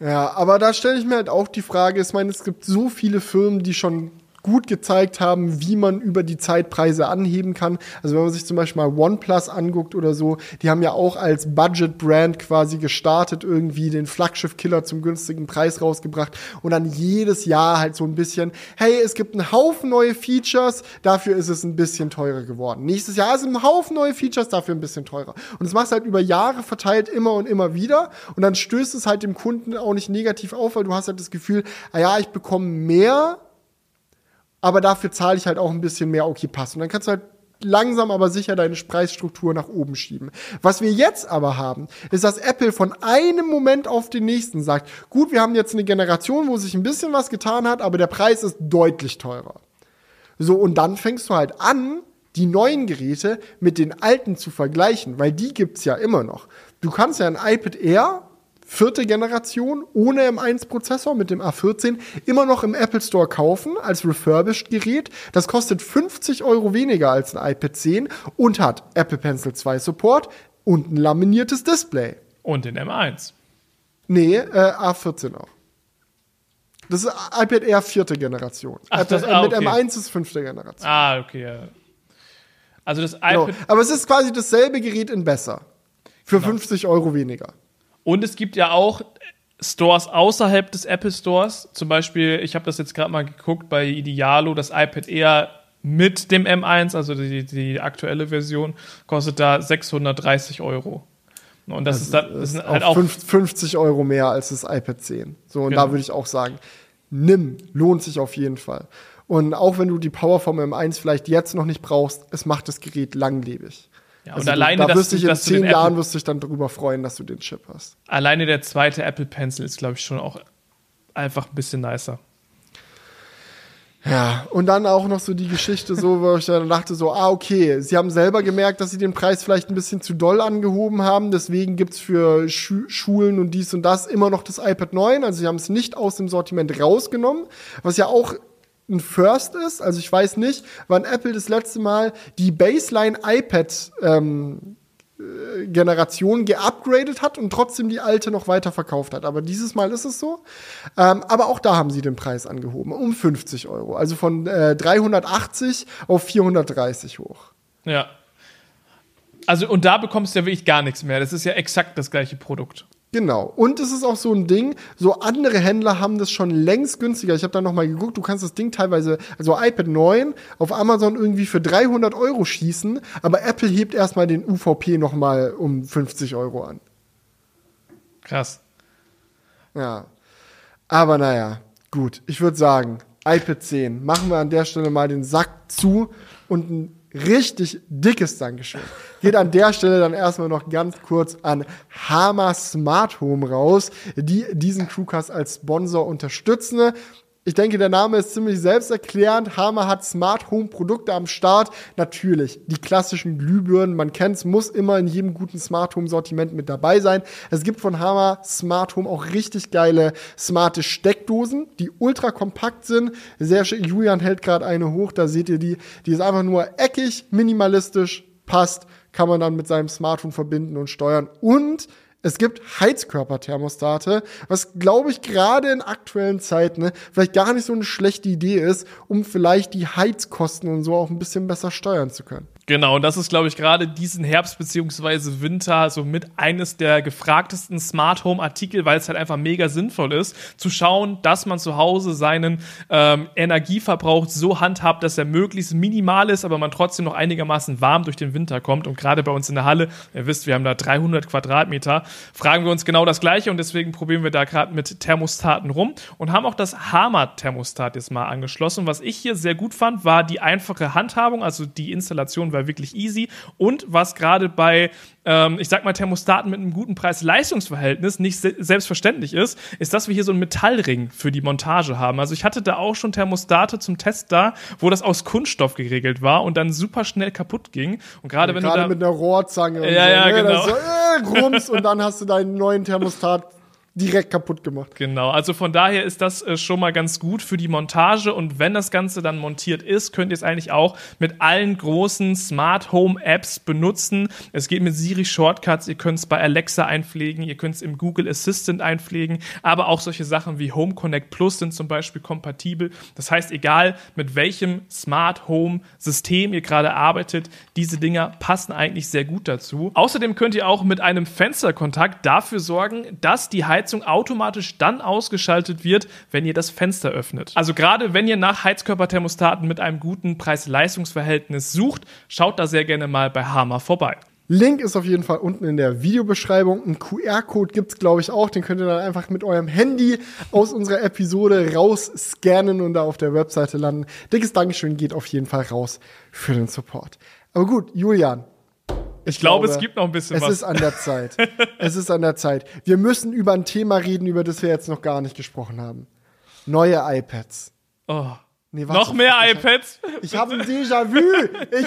Speaker 2: Ja, aber da stelle ich mir halt auch die Frage, ich meine, es gibt so viele Firmen, die schon gut gezeigt haben, wie man über die Zeitpreise anheben kann. Also wenn man sich zum Beispiel mal OnePlus anguckt oder so, die haben ja auch als Budget-Brand quasi gestartet, irgendwie den Flaggschiff-Killer zum günstigen Preis rausgebracht und dann jedes Jahr halt so ein bisschen, hey, es gibt einen Haufen neue Features, dafür ist es ein bisschen teurer geworden. Nächstes Jahr ist ein Haufen neue Features, dafür ein bisschen teurer. Und das machst halt über Jahre verteilt immer und immer wieder und dann stößt es halt dem Kunden auch nicht negativ auf, weil du hast halt das Gefühl, ah ja, ich bekomme mehr aber dafür zahle ich halt auch ein bisschen mehr, okay, passt. Und dann kannst du halt langsam aber sicher deine Preisstruktur nach oben schieben. Was wir jetzt aber haben, ist, dass Apple von einem Moment auf den nächsten sagt, gut, wir haben jetzt eine Generation, wo sich ein bisschen was getan hat, aber der Preis ist deutlich teurer. So, und dann fängst du halt an, die neuen Geräte mit den alten zu vergleichen, weil die gibt's ja immer noch. Du kannst ja ein iPad Air vierte Generation ohne M1-Prozessor mit dem A14 immer noch im Apple Store kaufen als refurbished Gerät. Das kostet 50 Euro weniger als ein iPad 10 und hat Apple Pencil 2 Support und ein laminiertes Display.
Speaker 1: Und den M1.
Speaker 2: Nee, äh, A14 auch. Das ist iPad Air vierte Generation.
Speaker 1: Ach, das,
Speaker 2: ah, mit okay. M1 ist fünfte Generation.
Speaker 1: Ah, okay. Ja. Also das
Speaker 2: genau. iPad. Genau. Aber es ist quasi dasselbe Gerät in besser. Für genau. 50 Euro weniger.
Speaker 1: Und es gibt ja auch Stores außerhalb des Apple Stores. Zum Beispiel, ich habe das jetzt gerade mal geguckt bei Idealo, das iPad Air mit dem M1, also die, die aktuelle Version, kostet da 630 Euro. Und das, das ist, das ist halt auch
Speaker 2: 50 Euro mehr als das iPad 10. So, und genau. da würde ich auch sagen, nimm, lohnt sich auf jeden Fall. Und auch wenn du die Power vom M1 vielleicht jetzt noch nicht brauchst, es macht das Gerät langlebig.
Speaker 1: Ja, also und alleine,
Speaker 2: da wirst du, in zehn Jahren wirst du dich dann darüber freuen, dass du den Chip hast.
Speaker 1: Alleine der zweite Apple Pencil ist, glaube ich, schon auch einfach ein bisschen nicer.
Speaker 2: Ja, und dann auch noch so die Geschichte, so, wo ich dann dachte, so, ah, okay, sie haben selber gemerkt, dass sie den Preis vielleicht ein bisschen zu doll angehoben haben, deswegen gibt's für Schu Schulen und dies und das immer noch das iPad 9, also sie haben es nicht aus dem Sortiment rausgenommen, was ja auch ein First ist. Also ich weiß nicht, wann Apple das letzte Mal die Baseline iPad ähm, äh, Generation geupgradet hat und trotzdem die alte noch weiter verkauft hat. Aber dieses Mal ist es so. Ähm, aber auch da haben sie den Preis angehoben, um 50 Euro. Also von äh, 380 auf 430 hoch.
Speaker 1: Ja. Also, und da bekommst du ja wirklich gar nichts mehr. Das ist ja exakt das gleiche Produkt.
Speaker 2: Genau. Und es ist auch so ein Ding, so andere Händler haben das schon längst günstiger. Ich habe da noch mal geguckt, du kannst das Ding teilweise, also iPad 9 auf Amazon irgendwie für 300 Euro schießen, aber Apple hebt erstmal den UVP noch mal um 50 Euro an.
Speaker 1: Krass.
Speaker 2: Ja. Aber naja, gut. Ich würde sagen, iPad 10, machen wir an der Stelle mal den Sack zu und ein richtig dickes Dankeschön. Geht an der Stelle dann erstmal noch ganz kurz an Hama Smart Home raus, die diesen Crewcast als Sponsor unterstützen. Ich denke, der Name ist ziemlich selbsterklärend. Hammer hat Smart Home Produkte am Start. Natürlich, die klassischen Glühbirnen, man kennt's, muss immer in jedem guten Smart Home Sortiment mit dabei sein. Es gibt von Hammer Smart Home auch richtig geile smarte Steckdosen, die ultra kompakt sind. Sehr schön. Julian hält gerade eine hoch, da seht ihr die. Die ist einfach nur eckig, minimalistisch, passt, kann man dann mit seinem Smartphone verbinden und steuern und es gibt Heizkörperthermostate, was glaube ich gerade in aktuellen Zeiten ne, vielleicht gar nicht so eine schlechte Idee ist, um vielleicht die Heizkosten und so auch ein bisschen besser steuern zu können.
Speaker 1: Genau, und das ist, glaube ich, gerade diesen Herbst beziehungsweise Winter so mit eines der gefragtesten Smart Home Artikel, weil es halt einfach mega sinnvoll ist, zu schauen, dass man zu Hause seinen ähm, Energieverbrauch so handhabt, dass er möglichst minimal ist, aber man trotzdem noch einigermaßen warm durch den Winter kommt. Und gerade bei uns in der Halle, ihr wisst, wir haben da 300 Quadratmeter, fragen wir uns genau das Gleiche und deswegen probieren wir da gerade mit Thermostaten rum und haben auch das Hammer-Thermostat jetzt mal angeschlossen. Was ich hier sehr gut fand, war die einfache Handhabung, also die Installation war wirklich easy. Und was gerade bei, ähm, ich sag mal, Thermostaten mit einem guten Preis-Leistungsverhältnis nicht se selbstverständlich ist, ist, dass wir hier so einen Metallring für die Montage haben. Also ich hatte da auch schon Thermostate zum Test da, wo das aus Kunststoff geregelt war und dann super schnell kaputt ging. Und gerade wenn
Speaker 2: Gerade
Speaker 1: du da,
Speaker 2: mit einer Rohrzange und
Speaker 1: Ja,
Speaker 2: so,
Speaker 1: ja,
Speaker 2: ne?
Speaker 1: genau.
Speaker 2: So, äh, Grums und dann hast du deinen neuen Thermostat direkt kaputt gemacht.
Speaker 1: Genau, also von daher ist das äh, schon mal ganz gut für die Montage und wenn das Ganze dann montiert ist, könnt ihr es eigentlich auch mit allen großen Smart Home Apps benutzen. Es geht mit Siri Shortcuts, ihr könnt es bei Alexa einpflegen, ihr könnt es im Google Assistant einpflegen, aber auch solche Sachen wie Home Connect Plus sind zum Beispiel kompatibel. Das heißt, egal mit welchem Smart Home System ihr gerade arbeitet, diese Dinger passen eigentlich sehr gut dazu. Außerdem könnt ihr auch mit einem Fensterkontakt dafür sorgen, dass die Heizung automatisch dann ausgeschaltet wird, wenn ihr das Fenster öffnet. Also gerade wenn ihr nach Heizkörperthermostaten mit einem guten Preis-Leistungs-Verhältnis sucht, schaut da sehr gerne mal bei Hammer vorbei.
Speaker 2: Link ist auf jeden Fall unten in der Videobeschreibung. Ein QR-Code gibt's glaube ich, auch. Den könnt ihr dann einfach mit eurem Handy aus unserer Episode rausscannen und da auf der Webseite landen. Dickes Dankeschön geht auf jeden Fall raus für den Support. Aber gut, Julian.
Speaker 1: Ich glaube, es gibt noch ein bisschen
Speaker 2: es
Speaker 1: was.
Speaker 2: ist an der Zeit. es ist an der Zeit. Wir müssen über ein Thema reden, über das wir jetzt noch gar nicht gesprochen haben. Neue iPads.
Speaker 1: Oh.
Speaker 2: Nee, warte.
Speaker 1: Noch mehr
Speaker 2: Ich hab-
Speaker 1: iPads?
Speaker 2: Ich habe ein Déjà-vu.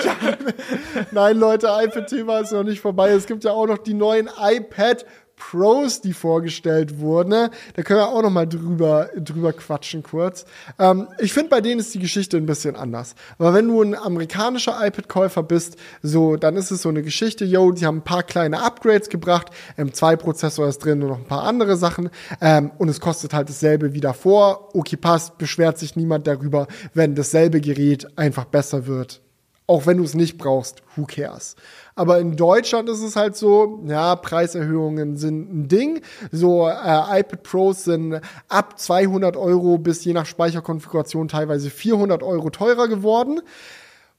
Speaker 2: Hab, nein, Leute, iPad-Thema ist noch nicht vorbei. Es gibt ja auch noch die neuen iPad Pros, die vorgestellt wurden. Da können wir auch noch mal drüber, drüber quatschen kurz. Ähm, ich finde, bei denen ist die Geschichte ein bisschen anders. Aber wenn du ein amerikanischer iPad-Käufer bist, so, dann ist es so eine Geschichte, yo, die haben ein paar kleine Upgrades gebracht, M2-Prozessor ist drin und noch ein paar andere Sachen. Ähm, und es kostet halt dasselbe wie davor. Okay, passt, beschwert sich niemand darüber, wenn dasselbe Gerät einfach besser wird. Auch wenn du es nicht brauchst, who cares? Aber in Deutschland ist es halt so, ja, Preiserhöhungen sind ein Ding. So äh, iPad Pros sind ab 200 Euro bis je nach Speicherkonfiguration teilweise 400 Euro teurer geworden.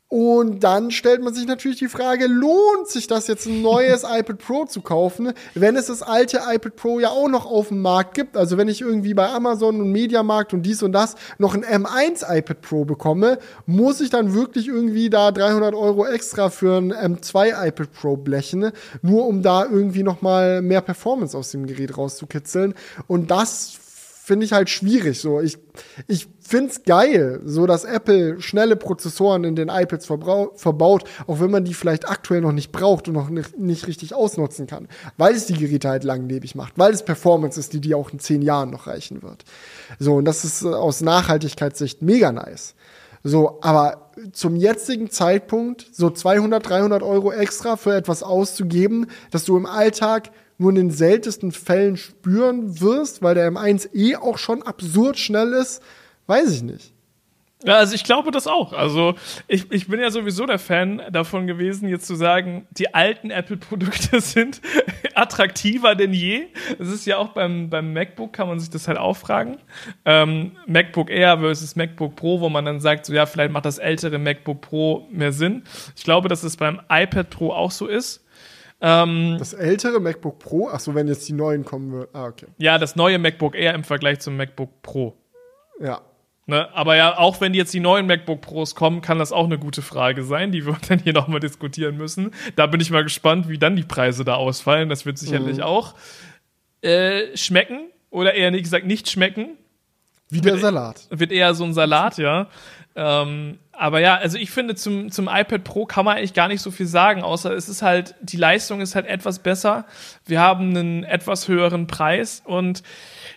Speaker 2: Und dann stellt man sich natürlich die Frage, lohnt sich das jetzt ein neues iPad Pro zu kaufen, wenn es das alte iPad Pro ja auch noch auf dem Markt gibt? Also wenn ich irgendwie bei Amazon und Mediamarkt und dies und das noch ein M1 iPad Pro bekomme, muss ich dann wirklich irgendwie da 300 Euro extra für ein M2 iPad Pro blechen, nur um da irgendwie noch mal mehr Performance aus dem Gerät rauszukitzeln. Und das finde ich halt schwierig. So, ich, ich finde es geil, so dass Apple schnelle Prozessoren in den iPads verbaut, auch wenn man die vielleicht aktuell noch nicht braucht und noch nicht, nicht richtig ausnutzen kann, weil es die Geräte halt langlebig macht, weil es Performance ist, die die auch in zehn Jahren noch reichen wird. So, und das ist äh, aus Nachhaltigkeitssicht mega nice. So, aber zum jetzigen Zeitpunkt so 200, 300 Euro extra für etwas auszugeben, dass du im Alltag nur in den seltensten Fällen spüren wirst, weil der M1 eh auch schon absurd schnell ist, weiß ich nicht.
Speaker 1: Ja, also ich glaube das auch. Also ich, ich bin ja sowieso der Fan davon gewesen, jetzt zu sagen, die alten Apple-Produkte sind attraktiver denn je. Das ist ja auch beim, beim MacBook, kann man sich das halt auch fragen. Ähm, MacBook Air versus MacBook Pro, wo man dann sagt, so ja, vielleicht macht das ältere MacBook Pro mehr Sinn. Ich glaube, dass es beim iPad Pro auch so ist. Ähm,
Speaker 2: Das ältere MacBook Pro, ach so, wenn jetzt die neuen kommen würden. Ah, okay.
Speaker 1: ja, das neue MacBook Air im Vergleich zum MacBook Pro.
Speaker 2: Ja.
Speaker 1: Ne? Aber ja, auch wenn jetzt die neuen MacBook Pros kommen, kann das auch eine gute Frage sein, die wir dann hier nochmal diskutieren müssen. Da bin ich mal gespannt, wie dann die Preise da ausfallen. Das wird sicherlich auch äh, schmecken oder eher nicht gesagt nicht schmecken.
Speaker 2: Wie der Salat.
Speaker 1: Wird eher so ein Salat, ja. Ähm, aber ja, also ich finde, zum, zum iPad Pro kann man eigentlich gar nicht so viel sagen, außer es ist halt, die Leistung ist halt etwas besser. Wir haben einen etwas höheren Preis und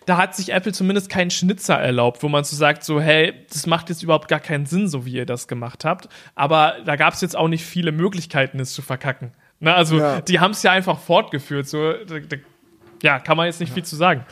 Speaker 1: da hat sich Apple zumindest keinen Schnitzer erlaubt, wo man so sagt, so, hey, das macht jetzt überhaupt gar keinen Sinn, so wie ihr das gemacht habt. Aber da gab es jetzt auch nicht viele Möglichkeiten, es zu verkacken. Na, also,
Speaker 2: Ja.
Speaker 1: die haben es ja einfach fortgeführt. So, da, da, ja, kann man jetzt nicht viel zu sagen.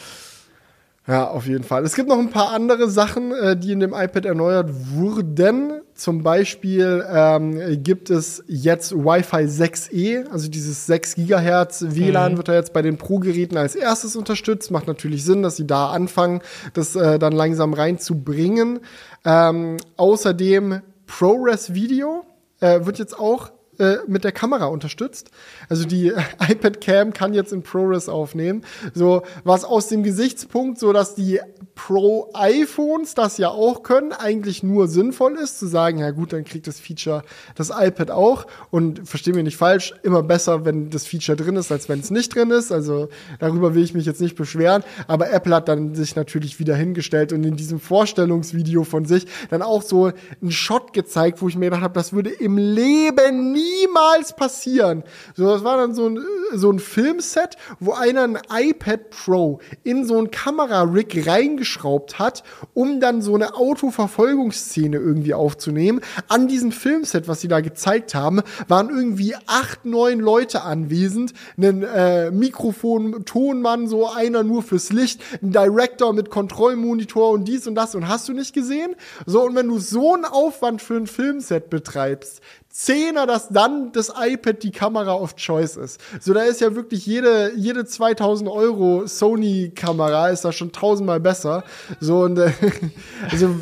Speaker 2: Ja, auf jeden Fall. Es gibt noch ein paar andere Sachen, äh, die in dem iPad erneuert wurden. zum Beispiel ähm, gibt es jetzt Wi-Fi 6E, also dieses 6 Gigahertz WLAN
Speaker 1: Mhm.
Speaker 2: wird da jetzt bei den Pro-Geräten als erstes unterstützt. Macht natürlich Sinn, dass sie da anfangen, das äh, dann langsam reinzubringen. Ähm, außerdem ProRes Video äh, wird jetzt auch äh, mit der Kamera unterstützt. Also die iPad Cam kann jetzt in ProRes aufnehmen. So was aus dem Gesichtspunkt, so dass die Pro iPhones das ja auch können, eigentlich nur sinnvoll ist, zu sagen, ja gut, dann kriegt das Feature das iPad auch. Und versteh mir nicht falsch, immer besser, wenn das Feature drin ist, als wenn es nicht drin ist. Also darüber will ich mich jetzt nicht beschweren. Aber Apple hat dann sich natürlich wieder hingestellt und in diesem Vorstellungsvideo von sich dann auch so einen Shot gezeigt, wo ich mir gedacht habe, das würde im Leben niemals passieren. So, das war dann so ein, so ein Filmset, wo einer ein iPad Pro in so ein Kamerarig reingeschraubt hat, um dann so eine Autoverfolgungsszene irgendwie aufzunehmen. An diesem Filmset, was sie da gezeigt haben, waren irgendwie acht, neun Leute anwesend. Ein äh, Mikrofon, Tonmann, so einer nur fürs Licht, ein Director mit Kontrollmonitor und dies und das und hast du nicht gesehen? So, und wenn du so einen Aufwand für ein Filmset betreibst, Zehner, dass dann das iPad die Kamera of Choice ist. So, da ist ja wirklich jede, jede 2000 Euro Sony-Kamera ist da schon tausendmal besser. So, und, äh, also,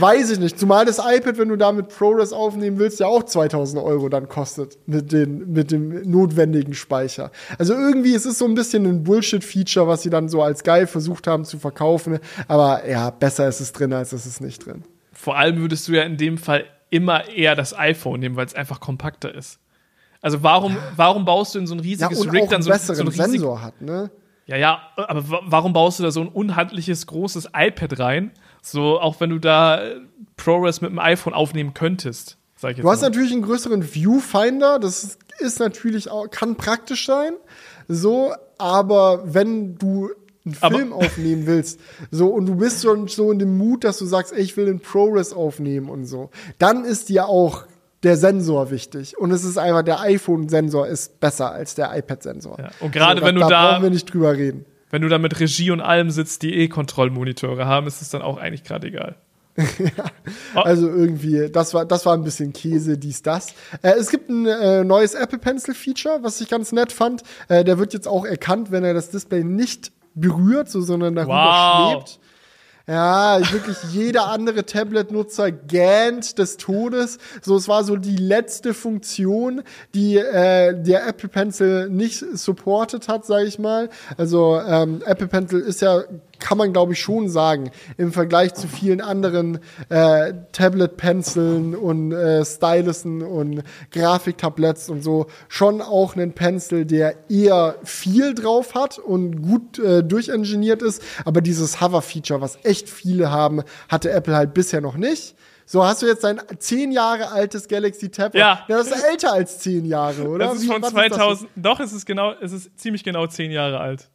Speaker 2: weiß ich nicht. Zumal das iPad, wenn du damit ProRes aufnehmen willst, ja auch 2000 Euro dann kostet mit, den, mit dem notwendigen Speicher. Also irgendwie, es ist so ein bisschen ein Bullshit-Feature, was sie dann so als geil versucht haben zu verkaufen. Aber ja, besser ist es drin, als ist es nicht drin.
Speaker 1: Vor allem würdest du ja in dem Fall immer eher das iPhone nehmen, weil es einfach kompakter ist. Also warum, warum baust du in so ein
Speaker 2: Ja,
Speaker 1: riesiges
Speaker 2: und
Speaker 1: Rig dann
Speaker 2: einen
Speaker 1: so, so
Speaker 2: besseren
Speaker 1: ein riesig,
Speaker 2: Sensor hat, ne?
Speaker 1: Ja, ja, aber wa- warum baust du da so ein unhandliches großes iPad rein? So, auch wenn du da äh, ProRes mit dem iPhone aufnehmen könntest, sag ich jetzt
Speaker 2: Du hast
Speaker 1: mal.
Speaker 2: natürlich einen größeren Viewfinder, das ist natürlich auch, kann praktisch sein. So, aber wenn du einen
Speaker 1: Aber-
Speaker 2: Film aufnehmen willst, so, und du bist schon so in dem Mut, dass du sagst, ey, ich will den ProRes aufnehmen und so, dann ist dir auch der Sensor wichtig. Und es ist einfach, der iPhone-Sensor ist besser als der iPad-Sensor.
Speaker 1: Ja, und gerade
Speaker 2: so,
Speaker 1: wenn du
Speaker 2: da
Speaker 1: da-
Speaker 2: brauchen wir nicht drüber reden.
Speaker 1: Wenn du da mit Regie und allem sitzt, die eh Kontrollmonitore haben, ist es dann auch eigentlich gerade egal.
Speaker 2: Also irgendwie, das war, das war ein bisschen Käse, dies, das. Äh, es gibt ein äh, neues Apple Pencil Feature, was ich ganz nett fand. Äh, der wird jetzt auch erkannt, wenn er das Display nicht berührt, so, sondern darüber
Speaker 1: Wow.
Speaker 2: schwebt. Ja, wirklich jeder andere Tablet-Nutzer gähnt des Todes. So, es war so die letzte Funktion, die äh, der Apple Pencil nicht supported hat, sage ich mal. Also ähm, Apple Pencil ist ja, kann man glaube ich schon sagen, im Vergleich zu vielen anderen äh, Tablet-Penseln und äh, Stylussen und Grafiktabletts und so schon auch ein Pencil, der eher viel drauf hat und gut äh, durchingeniert ist. Aber dieses Hover-Feature, was echt viele haben, hatte Apple halt bisher noch nicht. So, hast du jetzt dein zehn Jahre altes Galaxy Tab?
Speaker 1: Ja.
Speaker 2: Das ist älter als zehn Jahre, oder?
Speaker 1: Das ist
Speaker 2: Wie-
Speaker 1: von
Speaker 2: was das?
Speaker 1: 2000. doch, es ist genau, es ist ziemlich genau zehn Jahre alt.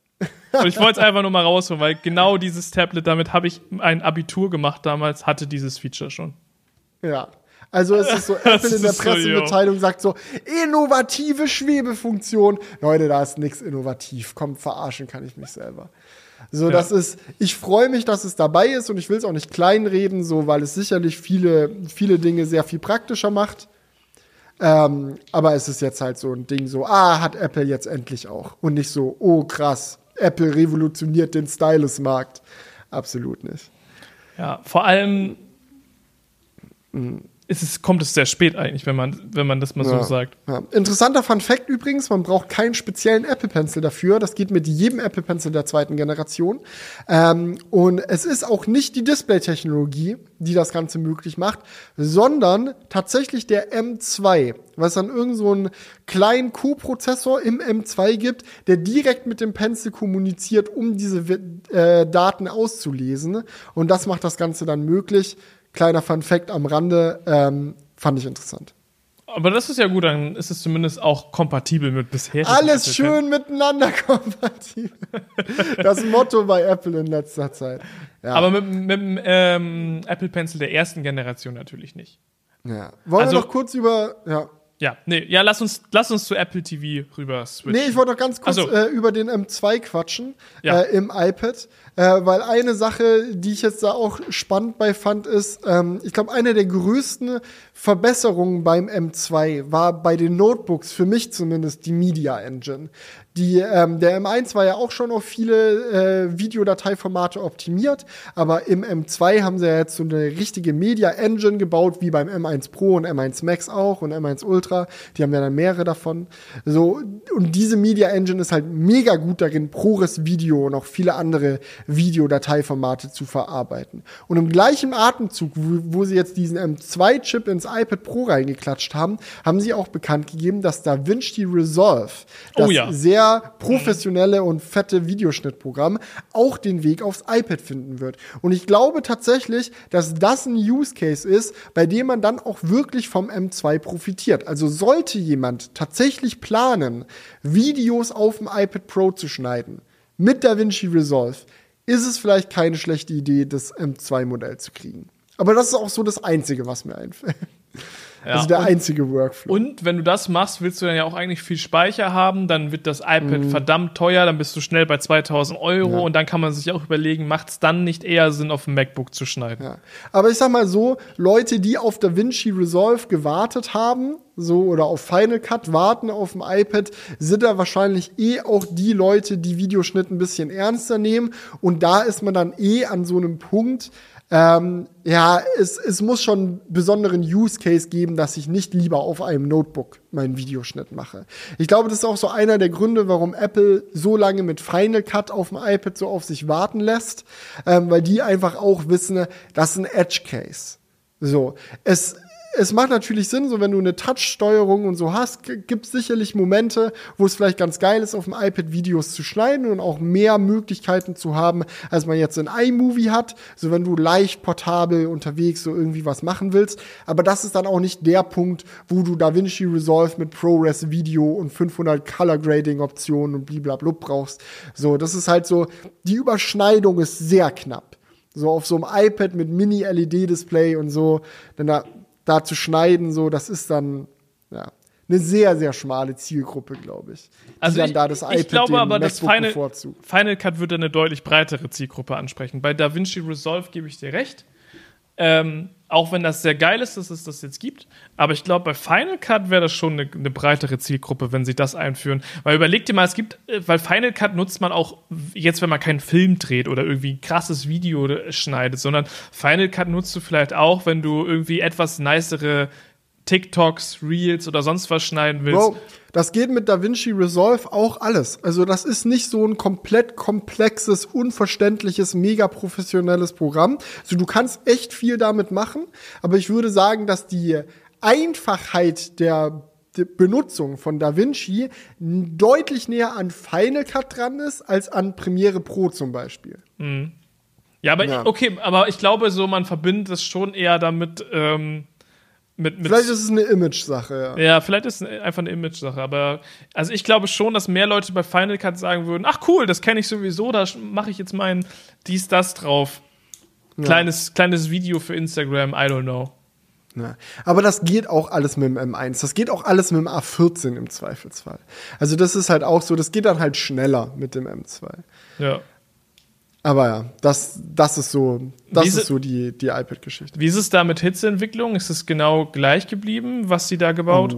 Speaker 1: Und ich wollte es einfach nur mal rausholen, weil genau dieses Tablet, damit habe ich ein Abitur gemacht damals, hatte dieses Feature schon.
Speaker 2: Ja. Also es ist so, Apple in der
Speaker 1: ist so,
Speaker 2: Pressemitteilung sagt so, innovative Schwebefunktion. Leute, da ist nichts innovativ. Komm, verarschen kann ich mich selber. So, das ist, ich freue mich, dass es dabei ist und ich will es auch nicht kleinreden, so, weil es sicherlich viele, viele Dinge sehr viel praktischer macht. Ähm, aber es ist jetzt halt so ein Ding so, ah, hat Apple jetzt endlich auch. Und nicht so, oh krass, Apple revolutioniert den Stylus-Markt. Absolut nicht.
Speaker 1: Ja, vor allem ist es, kommt es sehr spät eigentlich, wenn man, wenn man das mal so
Speaker 2: Ja.
Speaker 1: sagt.
Speaker 2: Ja. Interessanter Fun Fact übrigens, man braucht keinen speziellen Apple Pencil dafür. Das geht mit jedem Apple Pencil der zweiten Generation. Ähm, und es ist auch nicht die Display-Technologie, die das Ganze möglich macht, sondern tatsächlich der M2, was dann irgend so einen kleinen Co-Prozessor im M2 gibt, der direkt mit dem Pencil kommuniziert, um diese äh, Daten auszulesen. Und das macht das Ganze dann möglich. Kleiner Fun Fact am Rande, ähm, fand ich interessant.
Speaker 1: Aber das ist ja gut, dann ist es zumindest auch kompatibel mit bisher.
Speaker 2: Alles schön miteinander kompatibel. Das Motto bei Apple in letzter Zeit. Ja.
Speaker 1: Aber mit, mit dem ähm, Apple Pencil der ersten Generation natürlich nicht.
Speaker 2: ja. Wollen
Speaker 1: also-
Speaker 2: wir noch kurz über. Ja.
Speaker 1: Ja, nee, ja, lass uns, lass uns zu Apple TV rüber switchen.
Speaker 2: Nee, ich wollte noch ganz kurz
Speaker 1: so.
Speaker 2: äh, über den M2 quatschen
Speaker 1: Ja.
Speaker 2: äh, im iPad. Äh, weil eine Sache, die ich jetzt da auch spannend bei fand, ist, ähm, ich glaube, eine der größten Verbesserungen beim M2 war bei den Notebooks, für mich zumindest, die Media Engine. Die, ähm, der M1 war ja auch schon auf viele äh, Videodateiformate optimiert, aber im M2 haben sie ja jetzt so eine richtige Media Engine gebaut, wie beim M1 Pro und M1 Max auch und M1 Ultra. Die haben ja dann mehrere davon. So, und diese Media Engine ist halt mega gut darin, ProRes Video und auch viele andere Videodateiformate zu verarbeiten. Und im gleichen Atemzug, wo, wo sie jetzt diesen M2-Chip ins iPad Pro reingeklatscht haben, haben sie auch bekannt gegeben, dass DaVinci Resolve, das
Speaker 1: Oh ja.
Speaker 2: sehr professionelle und fette Videoschnittprogramm, auch den Weg aufs iPad finden wird. Und ich glaube tatsächlich, dass das ein Use Case ist, bei dem man dann auch wirklich vom M2 profitiert. Also sollte jemand tatsächlich planen, Videos auf dem iPad Pro zu schneiden, mit DaVinci Resolve, ist es vielleicht keine schlechte Idee, das M2-Modell zu kriegen. Aber das ist auch so das Einzige, was mir einfällt.
Speaker 1: Ja,
Speaker 2: also der einzige Workflow.
Speaker 1: Und wenn du das machst, willst du dann ja auch eigentlich viel Speicher haben, dann wird das iPad
Speaker 2: Mhm.
Speaker 1: verdammt teuer, dann bist du schnell bei 2000 Euro und dann kann man sich auch überlegen, macht es dann nicht eher Sinn, auf dem MacBook zu schneiden?
Speaker 2: Ja. Aber ich sag mal so, Leute, die auf DaVinci Resolve gewartet haben, so oder auf Final Cut warten auf dem iPad, sind da wahrscheinlich eh auch die Leute, die Videoschnitt ein bisschen ernster nehmen. Und da ist man dann eh an so einem Punkt, ähm, ja, es, es muss schon einen besonderen Use Case geben, dass ich nicht lieber auf einem Notebook meinen Videoschnitt mache. Ich glaube, das ist auch so einer der Gründe, warum Apple so lange mit Final Cut auf dem iPad so auf sich warten lässt, ähm, weil die einfach auch wissen, das ist ein Edge Case. So, es es macht natürlich Sinn, so wenn du eine Touch-Steuerung und so hast, gibt es sicherlich Momente, wo es vielleicht ganz geil ist, auf dem iPad Videos zu schneiden und auch mehr Möglichkeiten zu haben, als man jetzt in iMovie hat. So wenn du leicht portabel unterwegs so irgendwie was machen willst. Aber das ist dann auch nicht der Punkt, wo du DaVinci Resolve mit ProRes Video und 500 Color Grading Optionen und bliblablub brauchst. So, das ist halt so, die Überschneidung ist sehr knapp. So auf so einem iPad mit Mini-LED-Display und so, denn da, da zu schneiden, so, das ist dann, ja, eine sehr, sehr schmale Zielgruppe, glaube ich. Die
Speaker 1: Also
Speaker 2: dann
Speaker 1: ich,
Speaker 2: da das
Speaker 1: ich glaube aber, das Final,
Speaker 2: bevorzugt.
Speaker 1: Final Cut würde eine deutlich breitere Zielgruppe ansprechen. Bei DaVinci Resolve gebe ich dir recht. Ähm, auch wenn das sehr geil ist, dass es das jetzt gibt. Aber ich glaube, bei Final Cut wäre das schon eine, eine breitere Zielgruppe, wenn sie das einführen. Weil überleg dir mal, es gibt, äh, weil Final Cut nutzt man auch jetzt, wenn man keinen Film dreht oder irgendwie ein krasses Video schneidet, sondern Final Cut nutzt du vielleicht auch, wenn du irgendwie etwas nicere TikToks, Reels oder sonst was schneiden willst.
Speaker 2: Bro, das geht mit DaVinci Resolve auch alles. Also das ist nicht so ein komplett komplexes, unverständliches, mega professionelles Programm. Also du kannst echt viel damit machen, aber ich würde sagen, dass die Einfachheit der Benutzung von DaVinci deutlich näher an Final Cut dran ist, als an Premiere Pro zum Beispiel.
Speaker 1: Ja, aber
Speaker 2: Ja.
Speaker 1: okay, aber ich glaube, so man verbindet es schon eher damit ähm, mit, mit
Speaker 2: Vielleicht ist es eine Image-Sache, ja.
Speaker 1: ja, vielleicht ist es einfach eine Image-Sache, aber also ich glaube schon, dass mehr Leute bei Final Cut sagen würden, ach cool, das kenne ich sowieso, da mache ich jetzt mein dies, das drauf. Kleines, kleines Video für Instagram, I don't know.
Speaker 2: Ja. Aber das geht auch alles mit dem M1. Das geht auch alles mit dem A14 im Zweifelsfall. Also das ist halt auch so, das geht dann halt schneller mit dem M2.
Speaker 1: Ja.
Speaker 2: Aber ja, das, das ist so, das
Speaker 1: Diese-
Speaker 2: ist so die, die iPad-Geschichte.
Speaker 1: Wie ist es da mit Hitzeentwicklung? Ist es genau gleich geblieben, was sie da gebaut?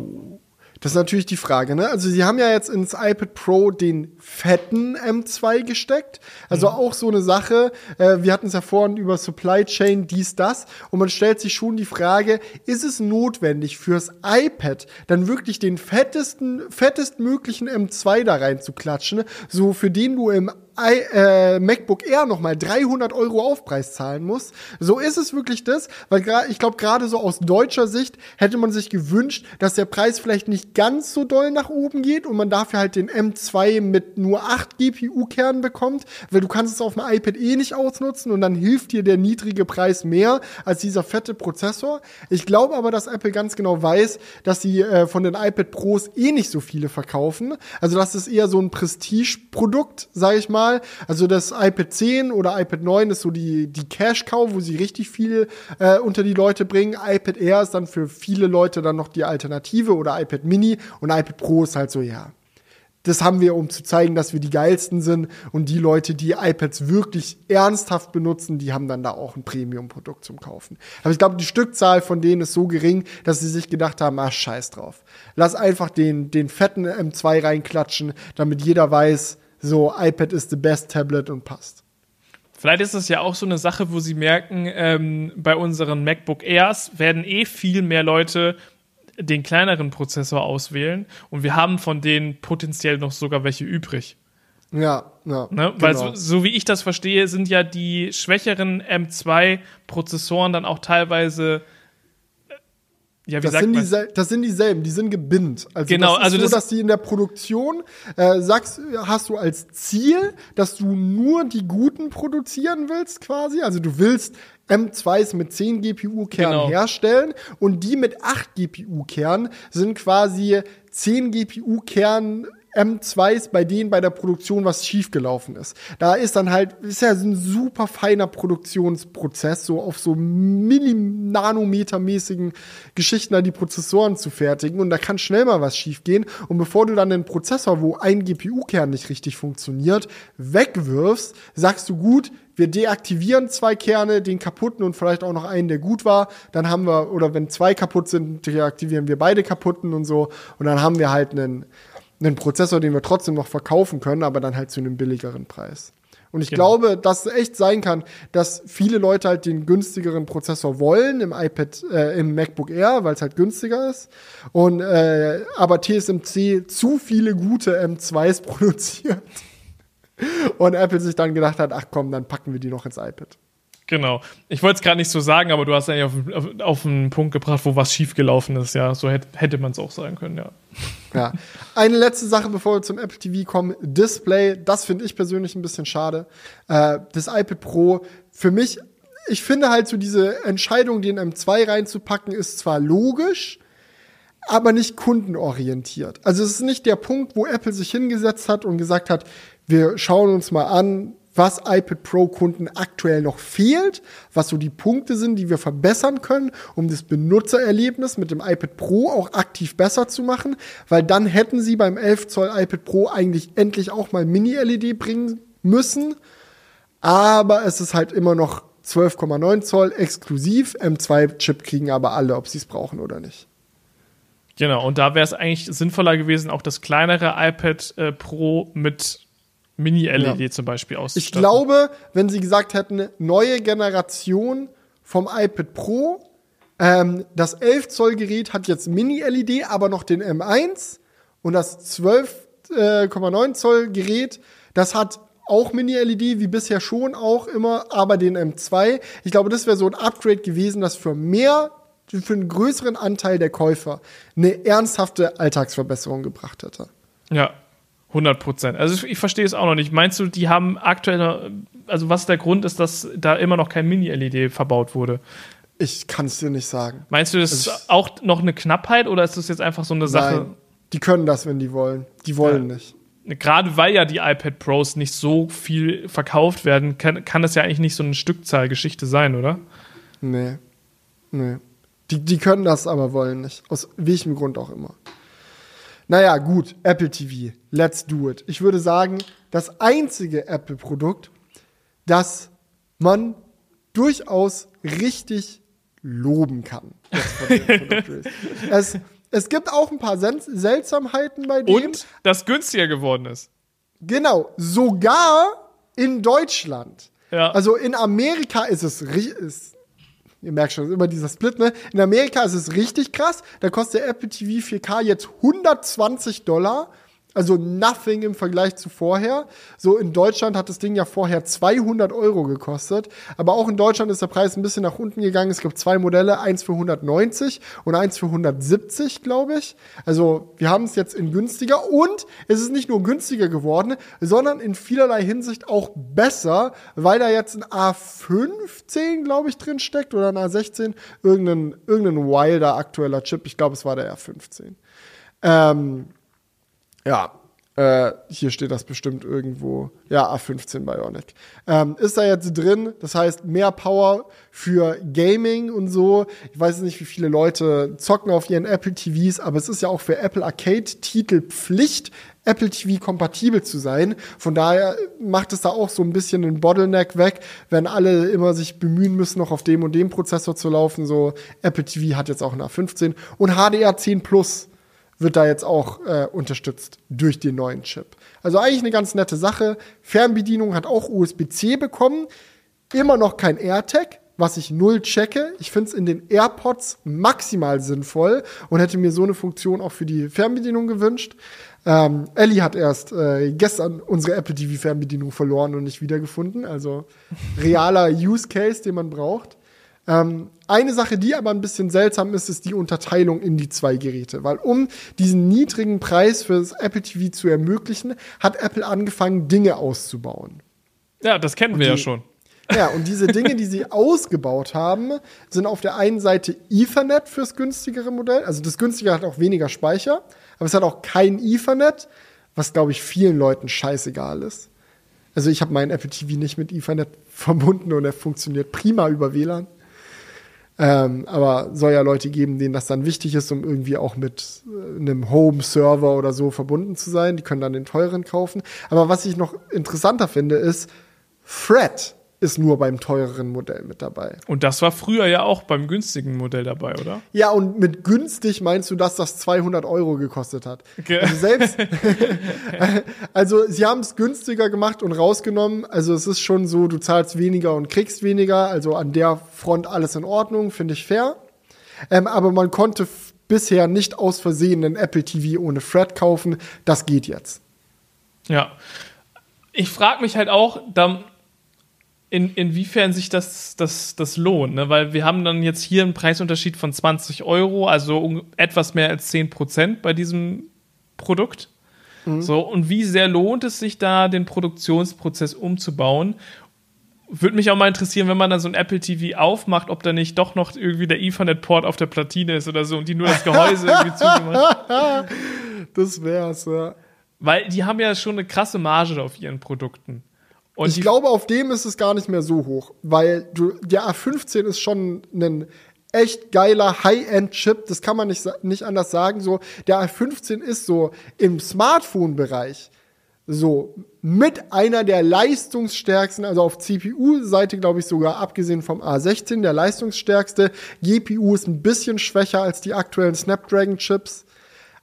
Speaker 2: Das ist natürlich die Frage, ne? Also sie haben ja jetzt ins iPad Pro den fetten M2 gesteckt. Also auch so eine Sache. Äh, wir hatten es ja vorhin über Supply Chain, dies, das. Und man stellt sich schon die Frage, ist es notwendig fürs iPad dann wirklich den fettesten, fettestmöglichen M2 da reinzuklatschen, so für den du im I, äh, MacBook Air nochmal 300 Euro Aufpreis zahlen muss. So ist es wirklich das, weil ich glaube, gerade so aus deutscher Sicht hätte man sich gewünscht, dass der Preis vielleicht nicht ganz so doll nach oben geht und man dafür halt den M2 mit nur 8 GPU-Kernen bekommt, weil du kannst es auf dem iPad eh nicht ausnutzen und dann hilft dir der niedrige Preis mehr als dieser fette Prozessor. Ich glaube aber, dass Apple ganz genau weiß, dass sie äh, von den iPad Pros eh nicht so viele verkaufen. Also das ist eher so ein Prestige-Produkt, sage ich mal, mal. Also das iPad 10 oder iPad 9 ist so die, die Cash-Cow, wo sie richtig viel äh, unter die Leute bringen. iPad Air ist dann für viele Leute dann noch die Alternative oder iPad Mini und iPad Pro ist halt so, ja, das haben wir, um zu zeigen, dass wir die geilsten sind. Und die Leute, die iPads wirklich ernsthaft benutzen, die haben dann da auch ein Premium-Produkt zum Kaufen. Aber ich glaube, die Stückzahl von denen ist so gering, dass sie sich gedacht haben, ah, scheiß drauf. Lass einfach den, den fetten M2 reinklatschen, damit jeder weiß, so, iPad ist the best Tablet und passt.
Speaker 1: Vielleicht ist es ja auch so eine Sache, wo sie merken, ähm, bei unseren MacBook Airs werden eh viel mehr Leute den kleineren Prozessor auswählen und wir haben von denen potenziell noch sogar welche übrig.
Speaker 2: Ja, ja.
Speaker 1: Ne? Weil so, so, wie ich das verstehe, sind ja die schwächeren M2-Prozessoren dann auch teilweise
Speaker 2: ja, wie das, sagt sind man? das sind dieselben, die sind gebinnt.
Speaker 1: Also genau,
Speaker 2: das ist
Speaker 1: also
Speaker 2: so, das dass die in der Produktion äh, sagst, hast du als Ziel, dass du nur die guten produzieren willst, quasi. Also du willst M2s mit 10 GPU-Kernen genau. herstellen und die mit 8 GPU-Kernen sind quasi 10 GPU-Kernen M2s, bei denen bei der Produktion was schiefgelaufen ist. Da ist dann halt, ist ja so ein super feiner Produktionsprozess, so auf so Millinanometermäßigen Geschichten da die Prozessoren zu fertigen und da kann schnell mal was schiefgehen und bevor du dann den Prozessor, wo ein GPU-Kern nicht richtig funktioniert, wegwirfst, sagst du gut, wir deaktivieren zwei Kerne, den kaputten und vielleicht auch noch einen, der gut war. Dann haben wir, oder wenn zwei kaputt sind, deaktivieren wir beide kaputten und so. Und dann haben wir halt einen, einen Prozessor, den wir trotzdem noch verkaufen können, aber dann halt zu einem billigeren Preis. Und ich genau. glaube, dass es echt sein kann, dass viele Leute halt den günstigeren Prozessor wollen im iPad, äh, im MacBook Air, weil es halt günstiger ist. Und äh, aber TSMC zu viele gute M2s produziert. Und Apple sich dann gedacht hat, ach komm, dann packen wir die noch ins iPad.
Speaker 1: Genau. Ich wollte es gerade nicht so sagen, aber du hast eigentlich auf, auf, auf einen Punkt gebracht, wo was schiefgelaufen ist. Ja, so hätte, hätte man es auch sagen können, ja.
Speaker 2: Ja. Eine letzte Sache, bevor wir zum Apple TV kommen. Display, das finde ich persönlich ein bisschen schade. Äh, das iPad Pro, für mich, ich finde halt so diese Entscheidung, den M2 reinzupacken, ist zwar logisch, aber nicht kundenorientiert. Also es ist nicht der Punkt, wo Apple sich hingesetzt hat und gesagt hat, wir schauen uns mal an, was iPad Pro Kunden aktuell noch fehlt, was so die Punkte sind, die wir verbessern können, um das Benutzererlebnis mit dem iPad Pro auch aktiv besser zu machen, weil dann hätten sie beim 11 Zoll iPad Pro eigentlich endlich auch mal Mini-LED bringen müssen, aber es ist halt immer noch 12,9 Zoll exklusiv, M2-Chip kriegen aber alle, ob sie es brauchen oder nicht.
Speaker 1: Genau, und da wäre es eigentlich sinnvoller gewesen, auch das kleinere iPad äh, Pro mit Mini-LED ja. zum Beispiel auszustatten.
Speaker 2: Ich glaube, wenn sie gesagt hätten, neue Generation vom iPad Pro, ähm, das 11 Zoll Gerät hat jetzt Mini-LED, aber noch den M1 und das 12,9 äh, Zoll Gerät, das hat auch Mini-LED, wie bisher schon auch immer, aber den M2. Ich glaube, das wäre so ein Upgrade gewesen, das für mehr, für einen größeren Anteil der Käufer eine ernsthafte Alltagsverbesserung gebracht hätte.
Speaker 1: Ja, 100 Prozent. Also ich verstehe es auch noch nicht. Meinst du, die haben aktuell, also was der Grund ist, dass da immer noch kein Mini-LED verbaut wurde?
Speaker 2: Ich kann es dir nicht sagen.
Speaker 1: Meinst du, das also ist auch noch eine Knappheit oder ist das jetzt einfach so eine Sache? Nein,
Speaker 2: die können das, wenn die wollen. Die wollen ja. nicht.
Speaker 1: Gerade weil ja die iPad Pros nicht so viel verkauft werden, kann, kann das ja eigentlich nicht so eine Stückzahlgeschichte sein, oder?
Speaker 2: Nee. Nee. Die, die können das aber wollen nicht. Aus welchem Grund auch immer. Naja, gut, Apple TV, let's do it. Ich würde sagen, das einzige Apple-Produkt, das man durchaus richtig loben kann. es, es gibt auch ein paar Seltsamheiten bei dem.
Speaker 1: Und das günstiger geworden ist.
Speaker 2: Genau, sogar in Deutschland. Ja. Also in Amerika ist es, ist Ihr merkt schon, immer dieser Split, ne? In Amerika ist es richtig krass. Da kostet der Apple TV 4K jetzt 120 Dollar. Also nothing im Vergleich zu vorher. So in Deutschland hat das Ding ja vorher 200 Euro gekostet. Aber auch in Deutschland ist der Preis ein bisschen nach unten gegangen. Es gibt zwei Modelle, eins für 190 und eins für 170, glaube ich. Also wir haben es jetzt in günstiger und es ist nicht nur günstiger geworden, sondern in vielerlei Hinsicht auch besser, weil da jetzt ein A15, glaube ich, drin steckt oder ein A16. Irgendein, irgendein wilder aktueller Chip. Ich glaube, es war der R15. Ähm, ja, äh, hier steht das bestimmt irgendwo. Ja, A15 Bionic. Ähm, ist da jetzt drin. Das heißt, mehr Power für Gaming und so. Ich weiß nicht, wie viele Leute zocken auf ihren Apple TVs, aber es ist ja auch für Apple Arcade-Titel Pflicht, Apple TV kompatibel zu sein. Von daher macht es da auch so ein bisschen einen Bottleneck weg, wenn alle immer sich bemühen müssen, noch auf dem und dem Prozessor zu laufen. So Apple TV hat jetzt auch eine A15 und HDR 10 Plus wird da jetzt auch äh, unterstützt durch den neuen Chip. Also eigentlich eine ganz nette Sache. Fernbedienung hat auch USB-C bekommen. Immer noch kein AirTag, was ich null checke. Ich finde es in den AirPods maximal sinnvoll und hätte mir so eine Funktion auch für die Fernbedienung gewünscht. Ähm, Ellie hat erst äh, gestern unsere Apple TV Fernbedienung verloren und nicht wiedergefunden. Also realer Use Case, den man braucht. Ähm, eine Sache, die aber ein bisschen seltsam ist, ist die Unterteilung in die zwei Geräte. Weil um diesen niedrigen Preis für das Apple TV zu ermöglichen, hat Apple angefangen, Dinge auszubauen.
Speaker 1: Ja, das kennen wir
Speaker 2: die,
Speaker 1: ja schon.
Speaker 2: Ja, und diese Dinge, die sie ausgebaut haben, sind auf der einen Seite Ethernet fürs günstigere Modell. Also das günstigere hat auch weniger Speicher, aber es hat auch kein Ethernet, was, glaube ich, vielen Leuten scheißegal ist. Also ich habe meinen Apple TV nicht mit Ethernet verbunden und er funktioniert prima über WLAN. Ähm, aber soll ja Leute geben, denen das dann wichtig ist, um irgendwie auch mit äh, einem Home-Server oder so verbunden zu sein. Die können dann den teuren kaufen. Aber was ich noch interessanter finde, ist, Fred ist nur beim teureren Modell mit dabei.
Speaker 1: Und das war früher ja auch beim günstigen Modell dabei, oder?
Speaker 2: Ja, und mit günstig meinst du, dass das 200 Euro gekostet hat. Okay. Also selbst, also sie haben es günstiger gemacht und rausgenommen. Also es ist schon so, du zahlst weniger und kriegst weniger. Also an der Front alles in Ordnung, finde ich fair. Ähm, aber man konnte bisher nicht aus Versehen einen Apple TV ohne Fred kaufen. Das geht jetzt.
Speaker 1: Ja. Ich frage mich halt auch, da in, inwiefern sich das, das, das lohnt, ne? weil wir haben dann jetzt hier einen Preisunterschied von 20 Euro, also um, etwas mehr als 10 Prozent bei diesem Produkt. Mhm. So, und wie sehr lohnt es sich da, den Produktionsprozess umzubauen? Würde mich auch mal interessieren, wenn man dann so ein Apple TV aufmacht, ob da nicht doch noch irgendwie der Ethernet-Port auf der Platine ist oder so und die nur das Gehäuse irgendwie zugemacht.
Speaker 2: Das wär's, ja.
Speaker 1: Weil die haben ja schon eine krasse Marge auf ihren Produkten.
Speaker 2: Und ich glaube, auf dem ist es gar nicht mehr so hoch, weil du, der A15 ist schon ein echt geiler High-End-Chip, das kann man nicht, nicht anders sagen. So, der A15 ist so im Smartphone-Bereich so mit einer der leistungsstärksten, also auf CPU-Seite glaube ich sogar abgesehen vom A16 der leistungsstärkste. GPU ist ein bisschen schwächer als die aktuellen Snapdragon-Chips,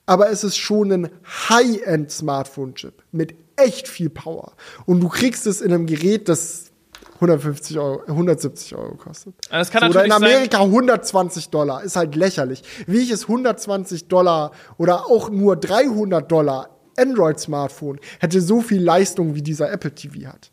Speaker 2: aber es ist schon ein High-End-Smartphone-Chip mit echt viel Power. Und du kriegst es in einem Gerät, das 150 Euro, 170 Euro kostet.
Speaker 1: Das kann
Speaker 2: so,
Speaker 1: oder
Speaker 2: in Amerika 120 Dollar, ist halt lächerlich. Wie ich es 120 Dollar oder auch nur 300 Dollar Android-Smartphone hätte so viel Leistung wie dieser Apple TV hat.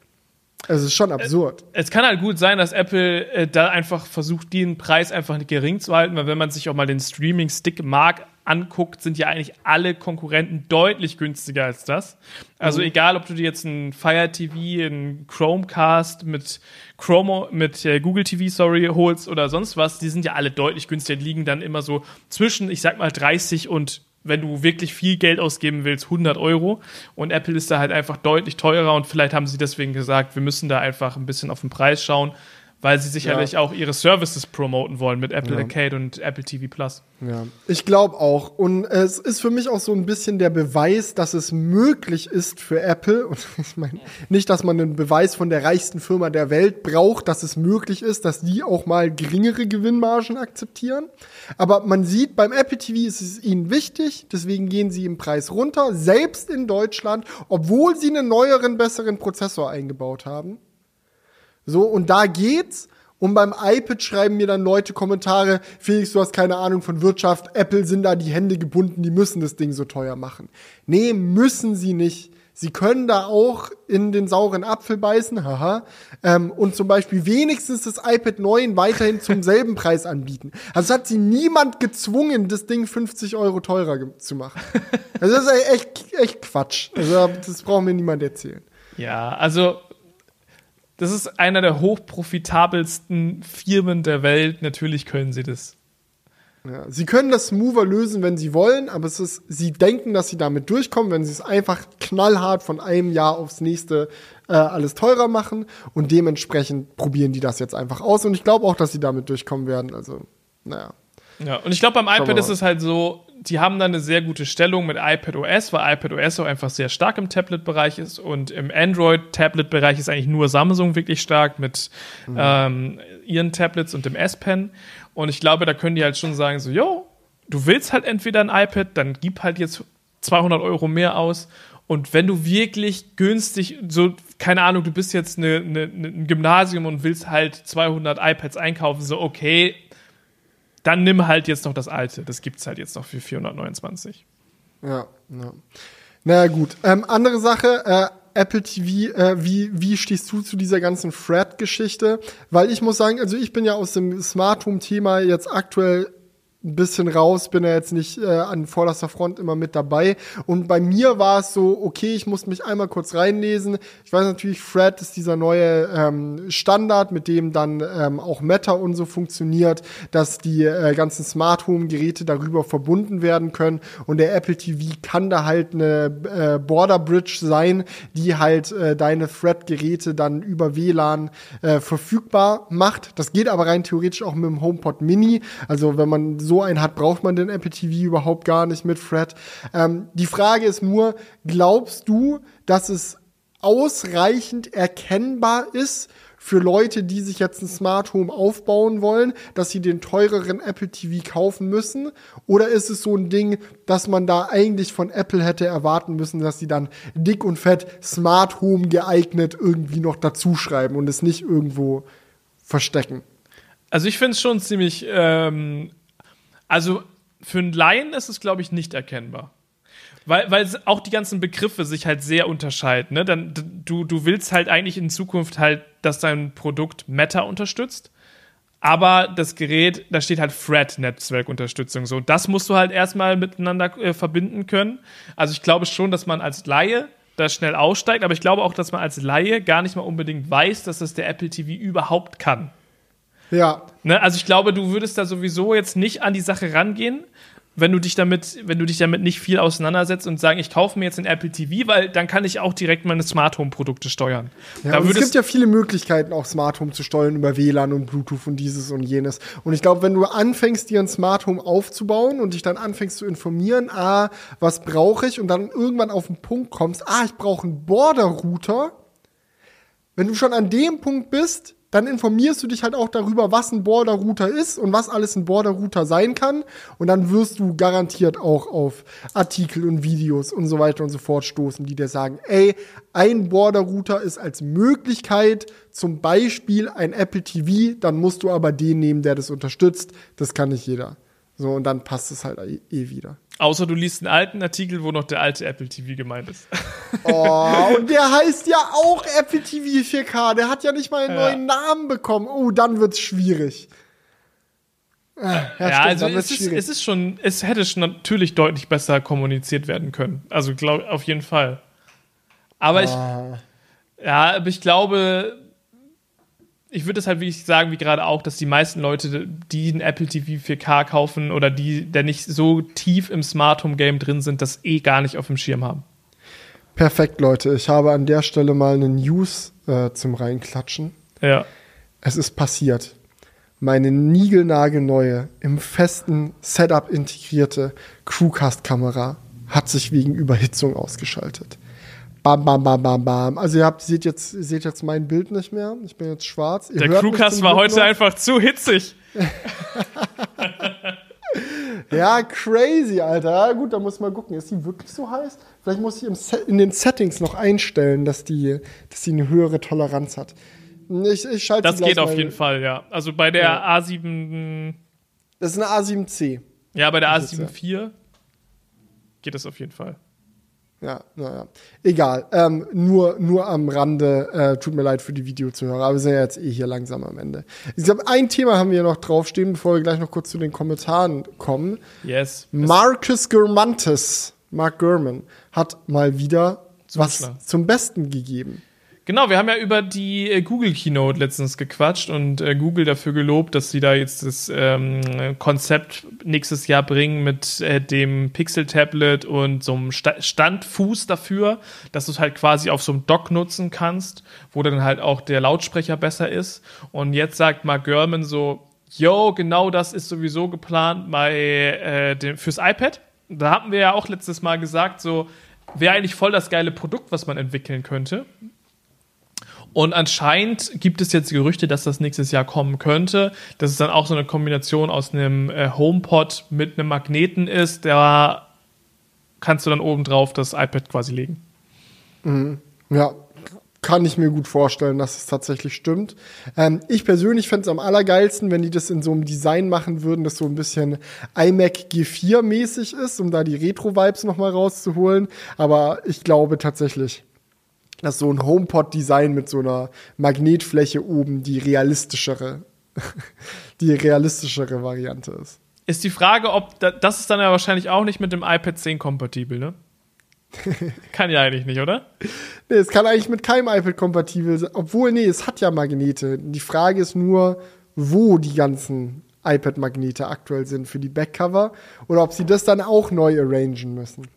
Speaker 2: Es ist schon absurd.
Speaker 1: Es kann halt gut sein, dass Apple äh, da einfach versucht, den Preis einfach gering zu halten, weil wenn man sich auch mal den Streaming-Stick-Markt anguckt, sind ja eigentlich alle Konkurrenten deutlich günstiger als das. Also mhm. egal, ob du dir jetzt ein Fire TV, ein Chromecast mit Chrome, mit äh, Google TV, sorry, holst oder sonst was, die sind ja alle deutlich günstiger, die liegen dann immer so zwischen, ich sag mal, 30 und wenn du wirklich viel Geld ausgeben willst, 100 Euro. Und Apple ist da halt einfach deutlich teurer und vielleicht haben sie deswegen gesagt, wir müssen da einfach ein bisschen auf den Preis schauen weil sie sicherlich ja. auch ihre Services promoten wollen mit Apple ja. Arcade und Apple TV Plus.
Speaker 2: Ja, ich glaube auch. Und es ist für mich auch so ein bisschen der Beweis, dass es möglich ist für Apple. Und ich meine, nicht, dass man einen Beweis von der reichsten Firma der Welt braucht, dass es möglich ist, dass die auch mal geringere Gewinnmargen akzeptieren. Aber man sieht, beim Apple TV ist es ihnen wichtig, deswegen gehen sie im Preis runter, selbst in Deutschland, obwohl sie einen neueren, besseren Prozessor eingebaut haben. So, und da geht's. Und beim iPad schreiben mir dann Leute Kommentare, Felix, du hast keine Ahnung von Wirtschaft, Apple sind da die Hände gebunden, die müssen das Ding so teuer machen. Nee, müssen sie nicht. Sie können da auch in den sauren Apfel beißen, haha, ähm, und zum Beispiel wenigstens das iPad 9 weiterhin zum selben Preis anbieten. Also hat sie niemand gezwungen, das Ding 50 Euro teurer zu machen. Also das ist echt, echt Quatsch. Also das braucht mir niemand erzählen.
Speaker 1: Ja, also das ist einer der hochprofitabelsten Firmen der Welt. Natürlich können sie das.
Speaker 2: Ja, sie können das smoother lösen, wenn sie wollen, aber es ist, sie denken, dass sie damit durchkommen, wenn sie es einfach knallhart von einem Jahr aufs nächste äh, alles teurer machen und dementsprechend probieren die das jetzt einfach aus und ich glaube auch, dass sie damit durchkommen werden. Also, naja.
Speaker 1: Ja, und ich glaube, beim iPad ist es halt so, die haben da eine sehr gute Stellung mit iPad OS, weil iPad OS auch einfach sehr stark im Tablet-Bereich ist und im Android-Tablet-Bereich ist eigentlich nur Samsung wirklich stark mit mhm. ähm, ihren Tablets und dem S-Pen. Und ich glaube, da können die halt schon sagen, so, yo, du willst halt entweder ein iPad, dann gib halt jetzt 200 Euro mehr aus. Und wenn du wirklich günstig, so, keine Ahnung, du bist jetzt eine, eine, ein Gymnasium und willst halt 200 iPads einkaufen, so, okay, dann nimm halt jetzt noch das alte. Das gibt's halt jetzt noch für 429.
Speaker 2: Ja, ja. Na gut. Ähm, andere Sache, äh, Apple TV, äh, wie, wie stehst du zu dieser ganzen Fred-Geschichte? Weil ich muss sagen, also ich bin ja aus dem Smart Home-Thema jetzt aktuell ein bisschen raus, bin ja jetzt nicht äh, an vorderster Front immer mit dabei. Und bei mir war es so, okay, ich muss mich einmal kurz reinlesen. Ich weiß natürlich, Fred ist dieser neue ähm, Standard, mit dem dann ähm, auch Meta und so funktioniert, dass die äh, ganzen Smart Home Geräte darüber verbunden werden können. Und der Apple TV kann da halt eine äh, Border Bridge sein, die halt äh, deine Thread Geräte dann über WLAN äh, verfügbar macht. Das geht aber rein theoretisch auch mit dem HomePod Mini. Also wenn man so so einen hat, braucht man den Apple TV überhaupt gar nicht mit Fred. Ähm, die Frage ist nur, glaubst du, dass es ausreichend erkennbar ist für Leute, die sich jetzt ein Smart Home aufbauen wollen, dass sie den teureren Apple TV kaufen müssen? Oder ist es so ein Ding, dass man da eigentlich von Apple hätte erwarten müssen, dass sie dann dick und fett Smart Home geeignet irgendwie noch dazuschreiben und es nicht irgendwo verstecken?
Speaker 1: Also ich finde es schon ziemlich ähm, also für einen Laien ist es, glaube ich, nicht erkennbar. Weil, weil auch die ganzen Begriffe sich halt sehr unterscheiden. Ne? Dann, du, du willst halt eigentlich in Zukunft halt, dass dein Produkt Meta unterstützt. Aber das Gerät, da steht halt Thread-Netzwerkunterstützung. So, das musst du halt erstmal miteinander äh, verbinden können. Also ich glaube schon, dass man als Laie da schnell aussteigt, aber ich glaube auch, dass man als Laie gar nicht mal unbedingt weiß, dass das der Apple TV überhaupt kann.
Speaker 2: Ja.
Speaker 1: Ne, also ich glaube, du würdest da sowieso jetzt nicht an die Sache rangehen, wenn du dich damit, wenn du dich damit nicht viel auseinandersetzt und sagen, ich kaufe mir jetzt ein Apple TV, weil dann kann ich auch direkt meine Smart Home Produkte steuern.
Speaker 2: Ja, es gibt ja viele Möglichkeiten, auch Smart Home zu steuern über WLAN und Bluetooth und dieses und jenes. Und ich glaube, wenn du anfängst, dir ein Smart Home aufzubauen und dich dann anfängst zu informieren, ah, was brauche ich und dann irgendwann auf den Punkt kommst, ah, ich brauche einen Border Router. Wenn du schon an dem Punkt bist, dann informierst du dich halt auch darüber, was ein Border Router ist und was alles ein Border Router sein kann. Und dann wirst du garantiert auch auf Artikel und Videos und so weiter und so fort stoßen, die dir sagen, ey, ein Border Router ist als Möglichkeit zum Beispiel ein Apple TV, dann musst du aber den nehmen, der das unterstützt. Das kann nicht jeder. So, und dann passt es halt eh, eh wieder.
Speaker 1: Außer du liest einen alten Artikel, wo noch der alte Apple TV gemeint ist.
Speaker 2: Oh, und der heißt ja auch Apple TV 4K. Der hat ja nicht mal einen ja. neuen Namen bekommen. Oh, dann wird's schwierig.
Speaker 1: Ah, ja, ja stimmt, also es ist, es ist schon, es hätte schon natürlich deutlich besser kommuniziert werden können. Also glaub, auf jeden Fall. Aber ah. ich, ja, aber ich glaube, ich würde es halt wirklich sagen, wie gerade auch, dass die meisten Leute, die ein Apple TV 4K kaufen oder die, der nicht so tief im Smart Home Game drin sind, das eh gar nicht auf dem Schirm haben.
Speaker 2: Perfekt, Leute. Ich habe an der Stelle mal eine News äh, zum Reinklatschen.
Speaker 1: Ja.
Speaker 2: Es ist passiert. Meine niegelnagelneue, im festen Setup integrierte Crewcast-Kamera hat sich wegen Überhitzung ausgeschaltet. Bam, bam, bam, bam, bam. Also ihr habt, seht jetzt, seht jetzt mein Bild nicht mehr. Ich bin jetzt schwarz. Ihr
Speaker 1: Der Crewcast war heute noch. einfach zu hitzig.
Speaker 2: ja, crazy, Alter. Ja, gut, da muss man gucken. Ist die wirklich so heiß? Vielleicht muss ich in den Settings noch einstellen, dass die, dass die eine höhere Toleranz hat.
Speaker 1: Ich, ich schalte Das geht auf jeden Fall, ja. Also bei der ja. A7.
Speaker 2: Das ist eine A7C.
Speaker 1: Ja, bei der A7 IV geht das auf jeden Fall
Speaker 2: ja, naja. Egal. Ähm, nur, nur am Rande, äh, tut mir leid für die Videozuhörer, aber wir sind ja jetzt eh hier langsam am Ende. Ich glaube, ein Thema haben wir noch draufstehen, bevor wir gleich noch kurz zu den Kommentaren kommen.
Speaker 1: Yes.
Speaker 2: Marcus Germantes, Mark Gurman, hat mal wieder was zum Besten gegeben.
Speaker 1: Genau, wir haben ja über die äh, Google Keynote letztens gequatscht und äh, Google dafür gelobt, dass sie da jetzt das ähm, Konzept nächstes Jahr bringen mit äh, dem Pixel-Tablet und so einem Sta Standfuß dafür, dass du es halt quasi auf so einem Dock nutzen kannst, wo dann halt auch der Lautsprecher besser ist. Und jetzt sagt Mark Gurman so, yo, genau das ist sowieso geplant bei, äh, dem, fürs iPad. Da hatten wir ja auch letztes Mal gesagt, so wäre eigentlich voll das geile Produkt, was man entwickeln könnte. Und anscheinend gibt es jetzt Gerüchte, dass das nächstes Jahr kommen könnte. Dass es dann auch so eine Kombination aus einem äh, HomePod mit einem Magneten ist. Da kannst du dann oben drauf das iPad quasi legen.
Speaker 2: Mhm. Ja, kann ich mir gut vorstellen, dass es tatsächlich stimmt. Ähm, ich persönlich fände es am allergeilsten, wenn die das in so einem Design machen würden, das so ein bisschen iMac G4 mäßig ist, um da die Retro-Vibes nochmal rauszuholen. Aber ich glaube tatsächlich, dass so ein HomePod-Design mit so einer Magnetfläche oben die realistischere, die realistischere Variante ist.
Speaker 1: Ist die Frage, ob das ist dann ja wahrscheinlich auch nicht mit dem iPad 10 kompatibel, ne? kann ja eigentlich nicht, oder?
Speaker 2: Nee, es kann eigentlich mit keinem iPad kompatibel sein. Obwohl, nee, es hat ja Magnete. Die Frage ist nur, wo die ganzen iPad-Magnete aktuell sind für die Backcover oder ob sie das dann auch neu arrangen müssen.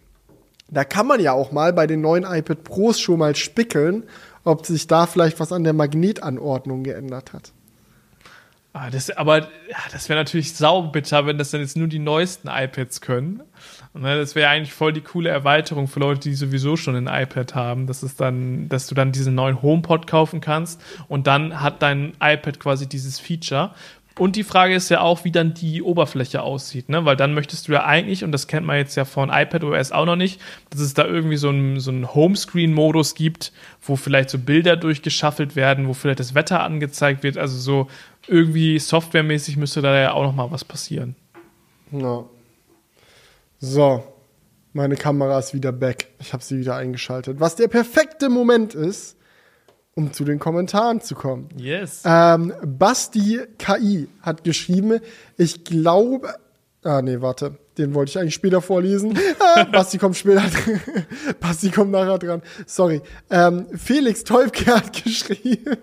Speaker 2: Da kann man ja auch mal bei den neuen iPad Pros schon mal spickeln, ob sich da vielleicht was an der Magnetanordnung geändert hat.
Speaker 1: Ah, das, aber ja, das wäre natürlich saubitter, wenn das dann jetzt nur die neuesten iPads können. Ne, das wäre eigentlich voll die coole Erweiterung für Leute, die sowieso schon ein iPad haben. Das ist dann, dass du dann diesen neuen HomePod kaufen kannst und dann hat dein iPad quasi dieses Feature. Und die Frage ist ja auch, wie dann die Oberfläche aussieht, ne? Weil dann möchtest du ja eigentlich, und das kennt man jetzt ja von iPad OS auch noch nicht, dass es da irgendwie so einen, so Homescreen-Modus gibt, wo vielleicht so Bilder durchgeschaffelt werden, wo vielleicht das Wetter angezeigt wird. Also so irgendwie softwaremäßig müsste da ja auch noch mal was passieren.
Speaker 2: Ja. So, meine Kamera ist wieder back. Ich habe sie wieder eingeschaltet. Was der perfekte Moment ist, um zu den Kommentaren zu kommen.
Speaker 1: Yes.
Speaker 2: Ähm, Basti KI hat geschrieben, ich glaube. Ah, nee, warte. Den wollte ich eigentlich später vorlesen. Ah, Basti kommt später. Basti kommt nachher dran. Sorry. Ähm, Felix Teufke hat geschrieben.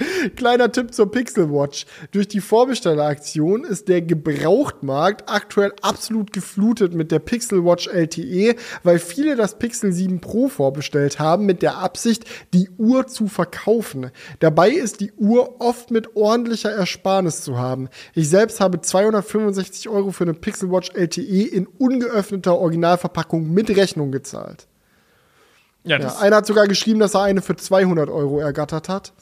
Speaker 2: Kleiner Tipp zur Pixel Watch. Durch die Vorbestelleraktion ist der Gebrauchtmarkt aktuell absolut geflutet mit der Pixel Watch LTE, weil viele das Pixel 7 Pro vorbestellt haben mit der Absicht, die Uhr zu verkaufen. Dabei ist die Uhr oft mit ordentlicher Ersparnis zu haben. Ich selbst habe 265 Euro für eine Pixel Watch LTE in ungeöffneter Originalverpackung mit Rechnung gezahlt. Ja, ja, einer hat sogar geschrieben, dass er eine für 200 Euro ergattert hat.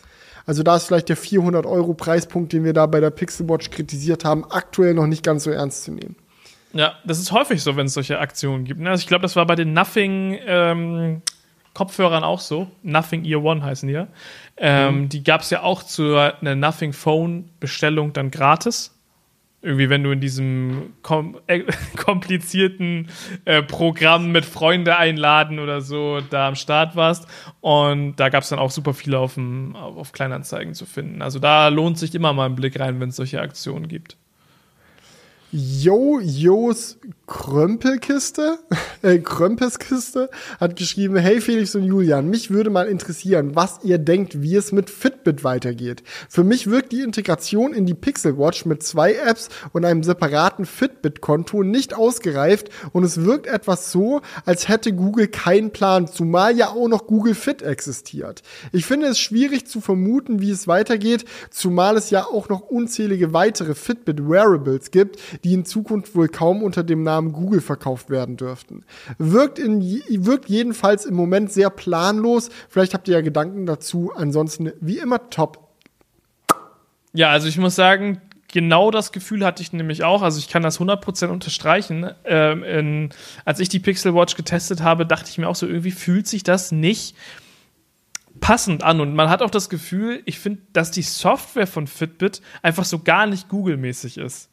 Speaker 2: Also da ist vielleicht der 400 Euro Preispunkt, den wir da bei der Pixel Watch kritisiert haben, aktuell noch nicht ganz so ernst zu nehmen.
Speaker 1: Ja, das ist häufig so, wenn es solche Aktionen gibt. Ne? Also ich glaube, das war bei den Nothing ähm, Kopfhörern auch so. Nothing Ear One heißen die ja. Ähm, mhm. Die gab es ja auch zu einer Nothing Phone Bestellung dann gratis irgendwie, wenn du in diesem kom äh, komplizierten äh, Programm mit Freunde einladen oder so da am Start warst. Und da gab es dann auch super viele auf, dem, auf Kleinanzeigen zu finden. Also da lohnt sich immer mal ein Blick rein, wenn es solche Aktionen gibt.
Speaker 2: Yo, Jos Krömpelkiste, äh, Krömpeskiste hat geschrieben, hey Felix und Julian, mich würde mal interessieren, was ihr denkt, wie es mit Fitbit weitergeht. Für mich wirkt die Integration in die Pixel Watch mit zwei Apps und einem separaten Fitbit-Konto nicht ausgereift und es wirkt etwas so, als hätte Google keinen Plan, zumal ja auch noch Google Fit existiert. Ich finde es schwierig zu vermuten, wie es weitergeht, zumal es ja auch noch unzählige weitere Fitbit Wearables gibt, die in Zukunft wohl kaum unter dem Namen Google verkauft werden dürften. Wirkt, in, wirkt jedenfalls im Moment sehr planlos. Vielleicht habt ihr ja Gedanken dazu. Ansonsten wie immer top.
Speaker 1: Ja, also ich muss sagen, genau das Gefühl hatte ich nämlich auch. Also ich kann das 100% unterstreichen. Ähm, in, als ich die Pixel Watch getestet habe, dachte ich mir auch so, irgendwie fühlt sich das nicht passend an. Und man hat auch das Gefühl, ich finde, dass die Software von Fitbit einfach so gar nicht Google-mäßig ist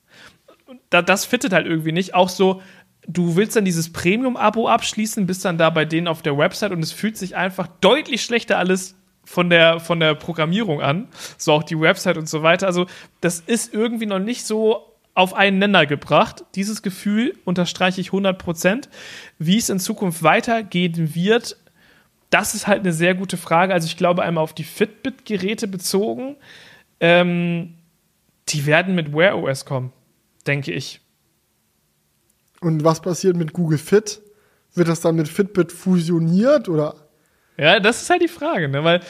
Speaker 1: da, das fittet halt irgendwie nicht. Auch so, du willst dann dieses Premium-Abo abschließen, bist dann da bei denen auf der Website und es fühlt sich einfach deutlich schlechter alles von der, von der Programmierung an. So auch die Website und so weiter. Also, das ist irgendwie noch nicht so auf einen Nenner gebracht. Dieses Gefühl unterstreiche ich 100% Wie es in Zukunft weitergehen wird, das ist halt eine sehr gute Frage. Also ich glaube einmal auf die Fitbit-Geräte bezogen, ähm, die werden mit Wear OS kommen, denke ich.
Speaker 2: Und was passiert mit Google Fit? Wird das dann mit Fitbit fusioniert oder?
Speaker 1: Ja, das ist halt die Frage, ne? Weil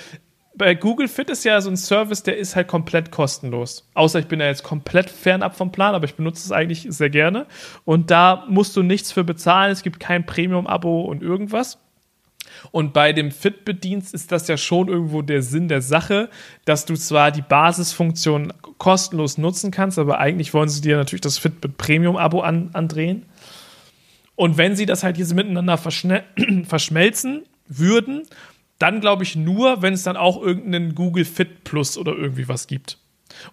Speaker 1: bei Google Fit ist ja so ein Service, der ist halt komplett kostenlos. Außer ich bin ja jetzt komplett fernab vom Plan, aber ich benutze es eigentlich sehr gerne. Und da musst du nichts für bezahlen. Es gibt kein Premium-Abo und irgendwas. Und bei dem Fitbit-Dienst ist das ja schon irgendwo der Sinn der Sache, dass du zwar die Basisfunktion kostenlos nutzen kannst, aber eigentlich wollen sie dir natürlich das Fitbit Premium-Abo an, andrehen. Und wenn sie das halt jetzt miteinander verschmelzen würden, dann glaube ich nur, wenn es dann auch irgendeinen Google Fit Plus oder irgendwie was gibt.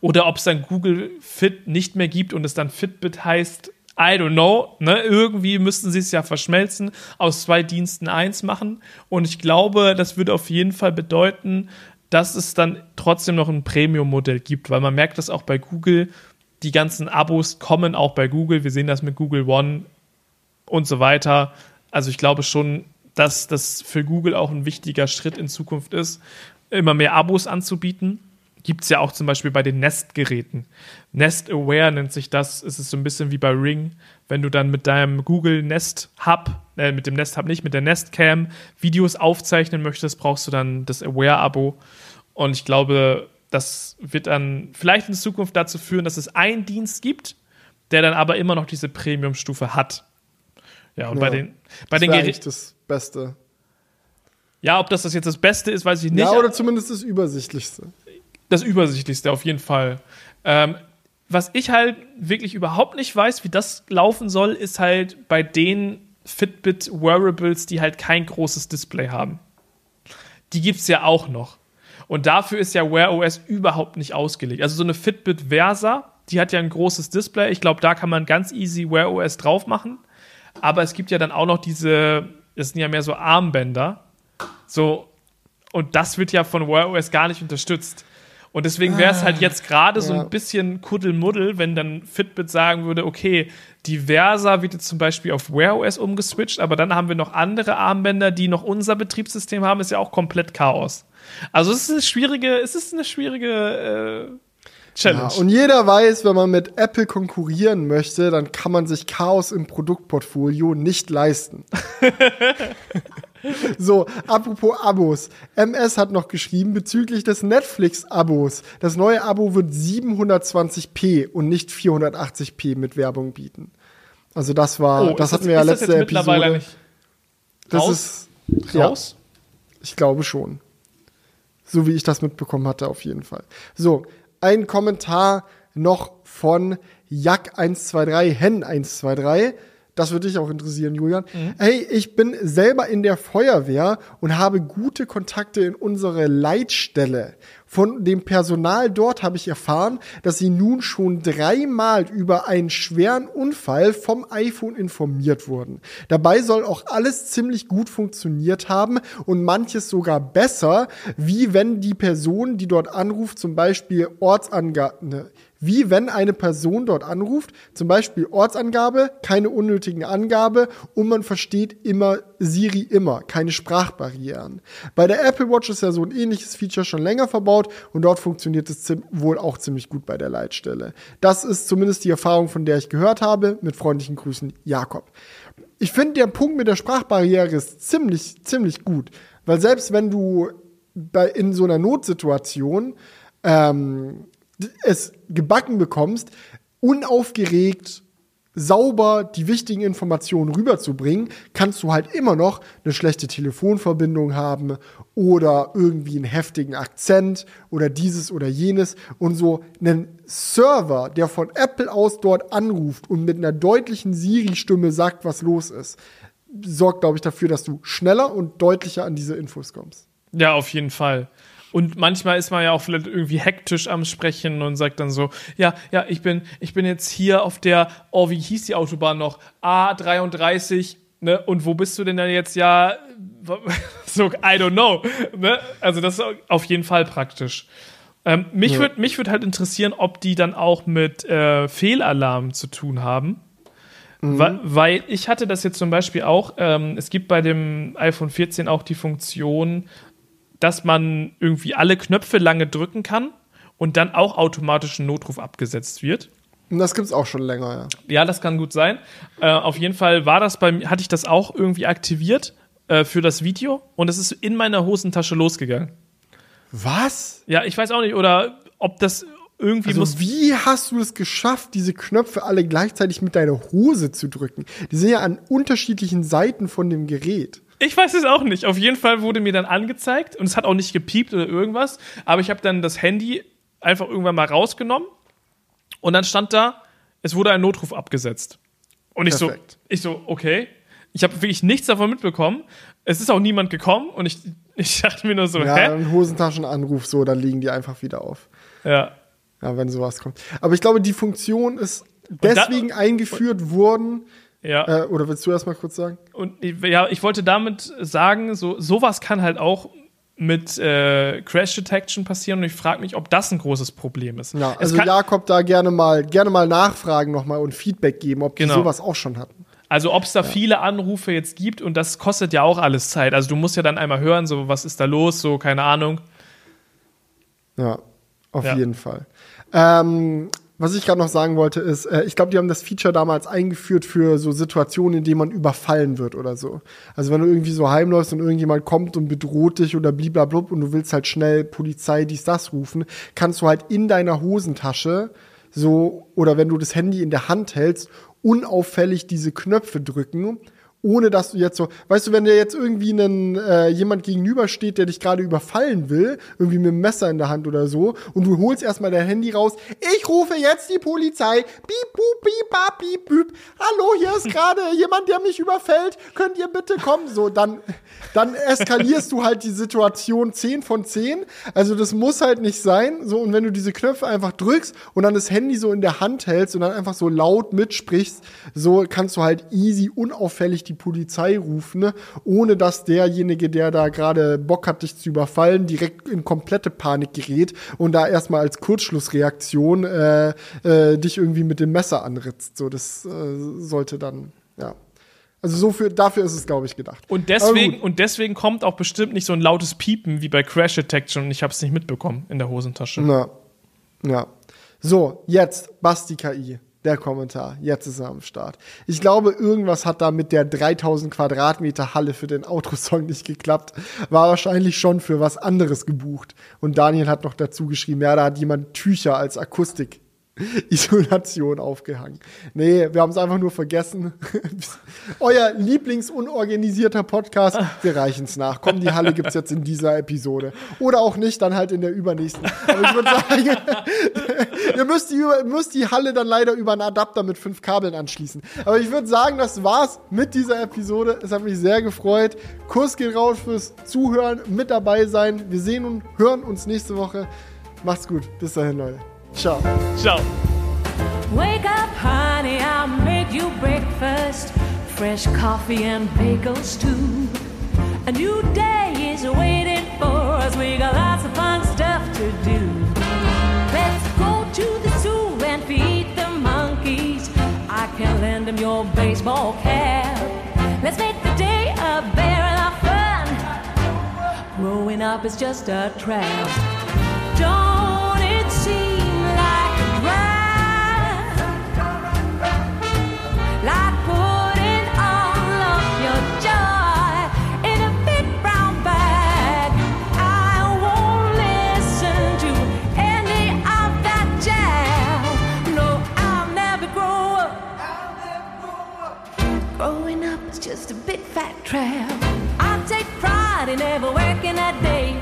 Speaker 1: Oder ob es dann Google Fit nicht mehr gibt und es dann Fitbit heißt, I don't know. Ne? Irgendwie müssten sie es ja verschmelzen, aus zwei Diensten eins machen. Und ich glaube, das würde auf jeden Fall bedeuten, dass es dann trotzdem noch ein Premium-Modell gibt, weil man merkt das auch bei Google. Die ganzen Abos kommen auch bei Google. Wir sehen das mit Google One und so weiter. Also ich glaube schon, dass das für Google auch ein wichtiger Schritt in Zukunft ist, immer mehr Abos anzubieten. Gibt es ja auch zum Beispiel bei den Nest-Geräten. Nest Aware nennt sich das. Es ist so ein bisschen wie bei Ring. Wenn du dann mit deinem Google Nest Hub, äh, mit dem Nest Hub nicht, mit der Nest Cam Videos aufzeichnen möchtest, brauchst du dann das Aware-Abo. Und ich glaube, das wird dann vielleicht in Zukunft dazu führen, dass es einen Dienst gibt, der dann aber immer noch diese Premium-Stufe hat. Ja, und ja, bei den, bei den
Speaker 2: Geräten. das Beste.
Speaker 1: Ja, ob das, das jetzt das Beste ist, weiß ich nicht.
Speaker 2: Ja, oder zumindest das Übersichtlichste.
Speaker 1: Das Übersichtlichste, auf jeden Fall. Ähm, was ich halt wirklich überhaupt nicht weiß, wie das laufen soll, ist halt bei den Fitbit Wearables, die halt kein großes Display haben. Die gibt es ja auch noch. Und dafür ist ja Wear OS überhaupt nicht ausgelegt. Also so eine Fitbit Versa, die hat ja ein großes Display. Ich glaube, da kann man ganz easy Wear OS drauf machen. Aber es gibt ja dann auch noch diese, das sind ja mehr so Armbänder. So, und das wird ja von Wear OS gar nicht unterstützt. Und deswegen wäre es halt jetzt gerade ja. so ein bisschen Kuddelmuddel, wenn dann Fitbit sagen würde, okay, die Versa wird jetzt zum Beispiel auf Wear OS umgeswitcht, aber dann haben wir noch andere Armbänder, die noch unser Betriebssystem haben, ist ja auch komplett Chaos. Also es ist eine schwierige, es ist eine schwierige äh, Challenge.
Speaker 2: Ja, und jeder weiß, wenn man mit Apple konkurrieren möchte, dann kann man sich Chaos im Produktportfolio nicht leisten. so, apropos Abos. MS hat noch geschrieben bezüglich des Netflix-Abos. Das neue Abo wird 720p und nicht 480p mit Werbung bieten. Also das war, oh, das hatten das, wir ja letzte das Episode. Nicht das ist raus. Ja, ich glaube schon. So wie ich das mitbekommen hatte, auf jeden Fall. So, ein Kommentar noch von Jack123, Hen123. Das würde dich auch interessieren, Julian. Mhm. Hey, ich bin selber in der Feuerwehr und habe gute Kontakte in unsere Leitstelle. Von dem Personal dort habe ich erfahren, dass sie nun schon dreimal über einen schweren Unfall vom iPhone informiert wurden. Dabei soll auch alles ziemlich gut funktioniert haben und manches sogar besser, wie wenn die Person, die dort anruft, zum Beispiel Ortsangaben, ne, wie wenn eine Person dort anruft, zum Beispiel Ortsangabe, keine unnötigen Angabe und man versteht immer Siri immer, keine Sprachbarrieren. Bei der Apple Watch ist ja so ein ähnliches Feature schon länger verbaut und dort funktioniert es wohl auch ziemlich gut bei der Leitstelle. Das ist zumindest die Erfahrung, von der ich gehört habe. Mit freundlichen Grüßen, Jakob. Ich finde, der Punkt mit der Sprachbarriere ist ziemlich, ziemlich gut. Weil selbst wenn du bei, in so einer Notsituation ähm, es gebacken bekommst, unaufgeregt, sauber die wichtigen Informationen rüberzubringen, kannst du halt immer noch eine schlechte Telefonverbindung haben oder irgendwie einen heftigen Akzent oder dieses oder jenes und so einen Server, der von Apple aus dort anruft und mit einer deutlichen Siri-Stimme sagt, was los ist, sorgt, glaube ich, dafür, dass du schneller und deutlicher an diese Infos kommst.
Speaker 1: Ja, auf jeden Fall. Und manchmal ist man ja auch vielleicht irgendwie hektisch am Sprechen und sagt dann so, ja, ja, ich bin, ich bin jetzt hier auf der, oh, wie hieß die Autobahn noch? A33, ne? Und wo bist du denn da jetzt? Ja, so, I don't know. Ne? Also das ist auf jeden Fall praktisch. Ähm, mich ja. würde mich würd halt interessieren, ob die dann auch mit äh, Fehlalarm zu tun haben. Weil, weil ich hatte das jetzt zum Beispiel auch, ähm, es gibt bei dem iPhone 14 auch die Funktion, dass man irgendwie alle Knöpfe lange drücken kann und dann auch automatisch ein Notruf abgesetzt wird.
Speaker 2: Und das gibt's auch schon länger, ja.
Speaker 1: Ja, das kann gut sein. Äh, auf jeden Fall war das bei mir, hatte ich das auch irgendwie aktiviert äh, für das Video und es ist in meiner Hosentasche losgegangen.
Speaker 2: Was?
Speaker 1: Ja, ich weiß auch nicht, oder ob das irgendwie
Speaker 2: Also
Speaker 1: muss.
Speaker 2: wie hast du es geschafft, diese Knöpfe alle gleichzeitig mit deiner Hose zu drücken? Die sind ja an unterschiedlichen Seiten von dem Gerät.
Speaker 1: Ich weiß es auch nicht. Auf jeden Fall wurde mir dann angezeigt und es hat auch nicht gepiept oder irgendwas. Aber ich habe dann das Handy einfach irgendwann mal rausgenommen und dann stand da, es wurde ein Notruf abgesetzt. Und ich
Speaker 2: Perfekt.
Speaker 1: so, ich so, okay. Ich habe wirklich nichts davon mitbekommen. Es ist auch niemand gekommen und ich, ich dachte mir nur so,
Speaker 2: Ja,
Speaker 1: hä?
Speaker 2: ein Hosentaschenanruf, so, dann liegen die einfach wieder auf.
Speaker 1: Ja.
Speaker 2: Ja, wenn sowas kommt. Aber ich glaube, die Funktion ist deswegen eingeführt worden.
Speaker 1: Ja.
Speaker 2: Äh, oder willst du erst mal kurz sagen?
Speaker 1: Und ich- ja, ich wollte damit sagen, so sowas kann halt auch mit äh, Crash Detection passieren und ich frage mich, ob das ein großes Problem ist.
Speaker 2: Ja, also Jakob da gerne mal, gerne mal nachfragen nochmal und Feedback geben, ob
Speaker 1: Genau.
Speaker 2: die sowas auch schon hatten.
Speaker 1: Also ob es da viele Anrufe jetzt gibt und das kostet ja auch alles Zeit. Also du musst ja dann einmal hören, so was ist da los, so keine Ahnung.
Speaker 2: Ja, auf
Speaker 1: Ja.
Speaker 2: jeden Fall. Ähm, was ich gerade noch sagen wollte, ist, äh, ich glaube, die haben das Feature damals eingeführt für so Situationen, in denen man überfallen wird oder so. Also wenn du irgendwie so heimläufst und irgendjemand kommt und bedroht dich oder bliblablub und du willst halt schnell Polizei dies, das rufen, kannst du halt in deiner Hosentasche so, oder wenn du das Handy in der Hand hältst, unauffällig diese Knöpfe drücken ohne dass du jetzt so, weißt du, wenn dir jetzt irgendwie einen, äh, jemand gegenübersteht, der dich gerade überfallen will, irgendwie mit einem Messer in der Hand oder so, und du holst erstmal dein Handy raus, ich rufe jetzt die Polizei, piep, pup, piep, bap, piep, piep, hallo, hier ist gerade jemand, der mich überfällt, könnt ihr bitte kommen? So, dann, dann eskalierst du halt die Situation 10 von 10, also das muss halt nicht sein, so, und wenn du diese Knöpfe einfach drückst und dann das Handy so in der Hand hältst und dann einfach so laut mitsprichst, so kannst du halt easy, unauffällig die Polizei rufen, ne? ohne dass derjenige, der da gerade Bock hat, dich zu überfallen, direkt in komplette Panik gerät und da erstmal als Kurzschlussreaktion äh, äh, dich irgendwie mit dem Messer anritzt. So, das äh, sollte dann, ja. Also so für, dafür ist es, glaube ich, gedacht.
Speaker 1: Und deswegen, und deswegen kommt auch bestimmt nicht so ein lautes Piepen wie bei Crash Detection und ich habe es nicht mitbekommen in der Hosentasche.
Speaker 2: Na, ja. So, jetzt Basti KI. Der Kommentar. Jetzt ist er am Start. Ich glaube, irgendwas hat da mit der 3000 Quadratmeter Halle für den Outro-Song nicht geklappt. War wahrscheinlich schon für was anderes gebucht. Und Daniel hat noch dazu geschrieben, ja, da hat jemand Tücher als Akustik. Isolation aufgehangen. Nee, wir haben es einfach nur vergessen. Euer lieblingsunorganisierter Podcast, wir reichen es nach. Komm, die Halle gibt's jetzt in dieser Episode. Oder auch nicht, dann halt in der übernächsten. Aber ich würde sagen, ihr müsst die, müsst die Halle dann leider über einen Adapter mit fünf Kabeln anschließen. Aber ich würde sagen, das war's mit dieser Episode. Es hat mich sehr gefreut. Kurs geht raus fürs Zuhören, mit dabei sein. Wir sehen und hören uns nächste Woche. Macht's gut. Bis dahin, Leute. Ciao.
Speaker 1: So.
Speaker 3: Wake up, honey, I'll make you breakfast. Fresh coffee and bagels too. A new day is waiting for us. We got lots of fun stuff to do. Let's go to the zoo and feed the monkeys. I can lend them your baseball cap. Let's make the day a barrel of fun. Growing up is just a trap. Fat trap. I take pride in never working a day.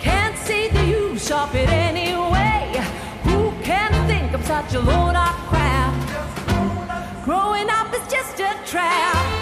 Speaker 3: Can't see the use of it anyway. Who can think I'm such a load of crap? Growing up is just a trap.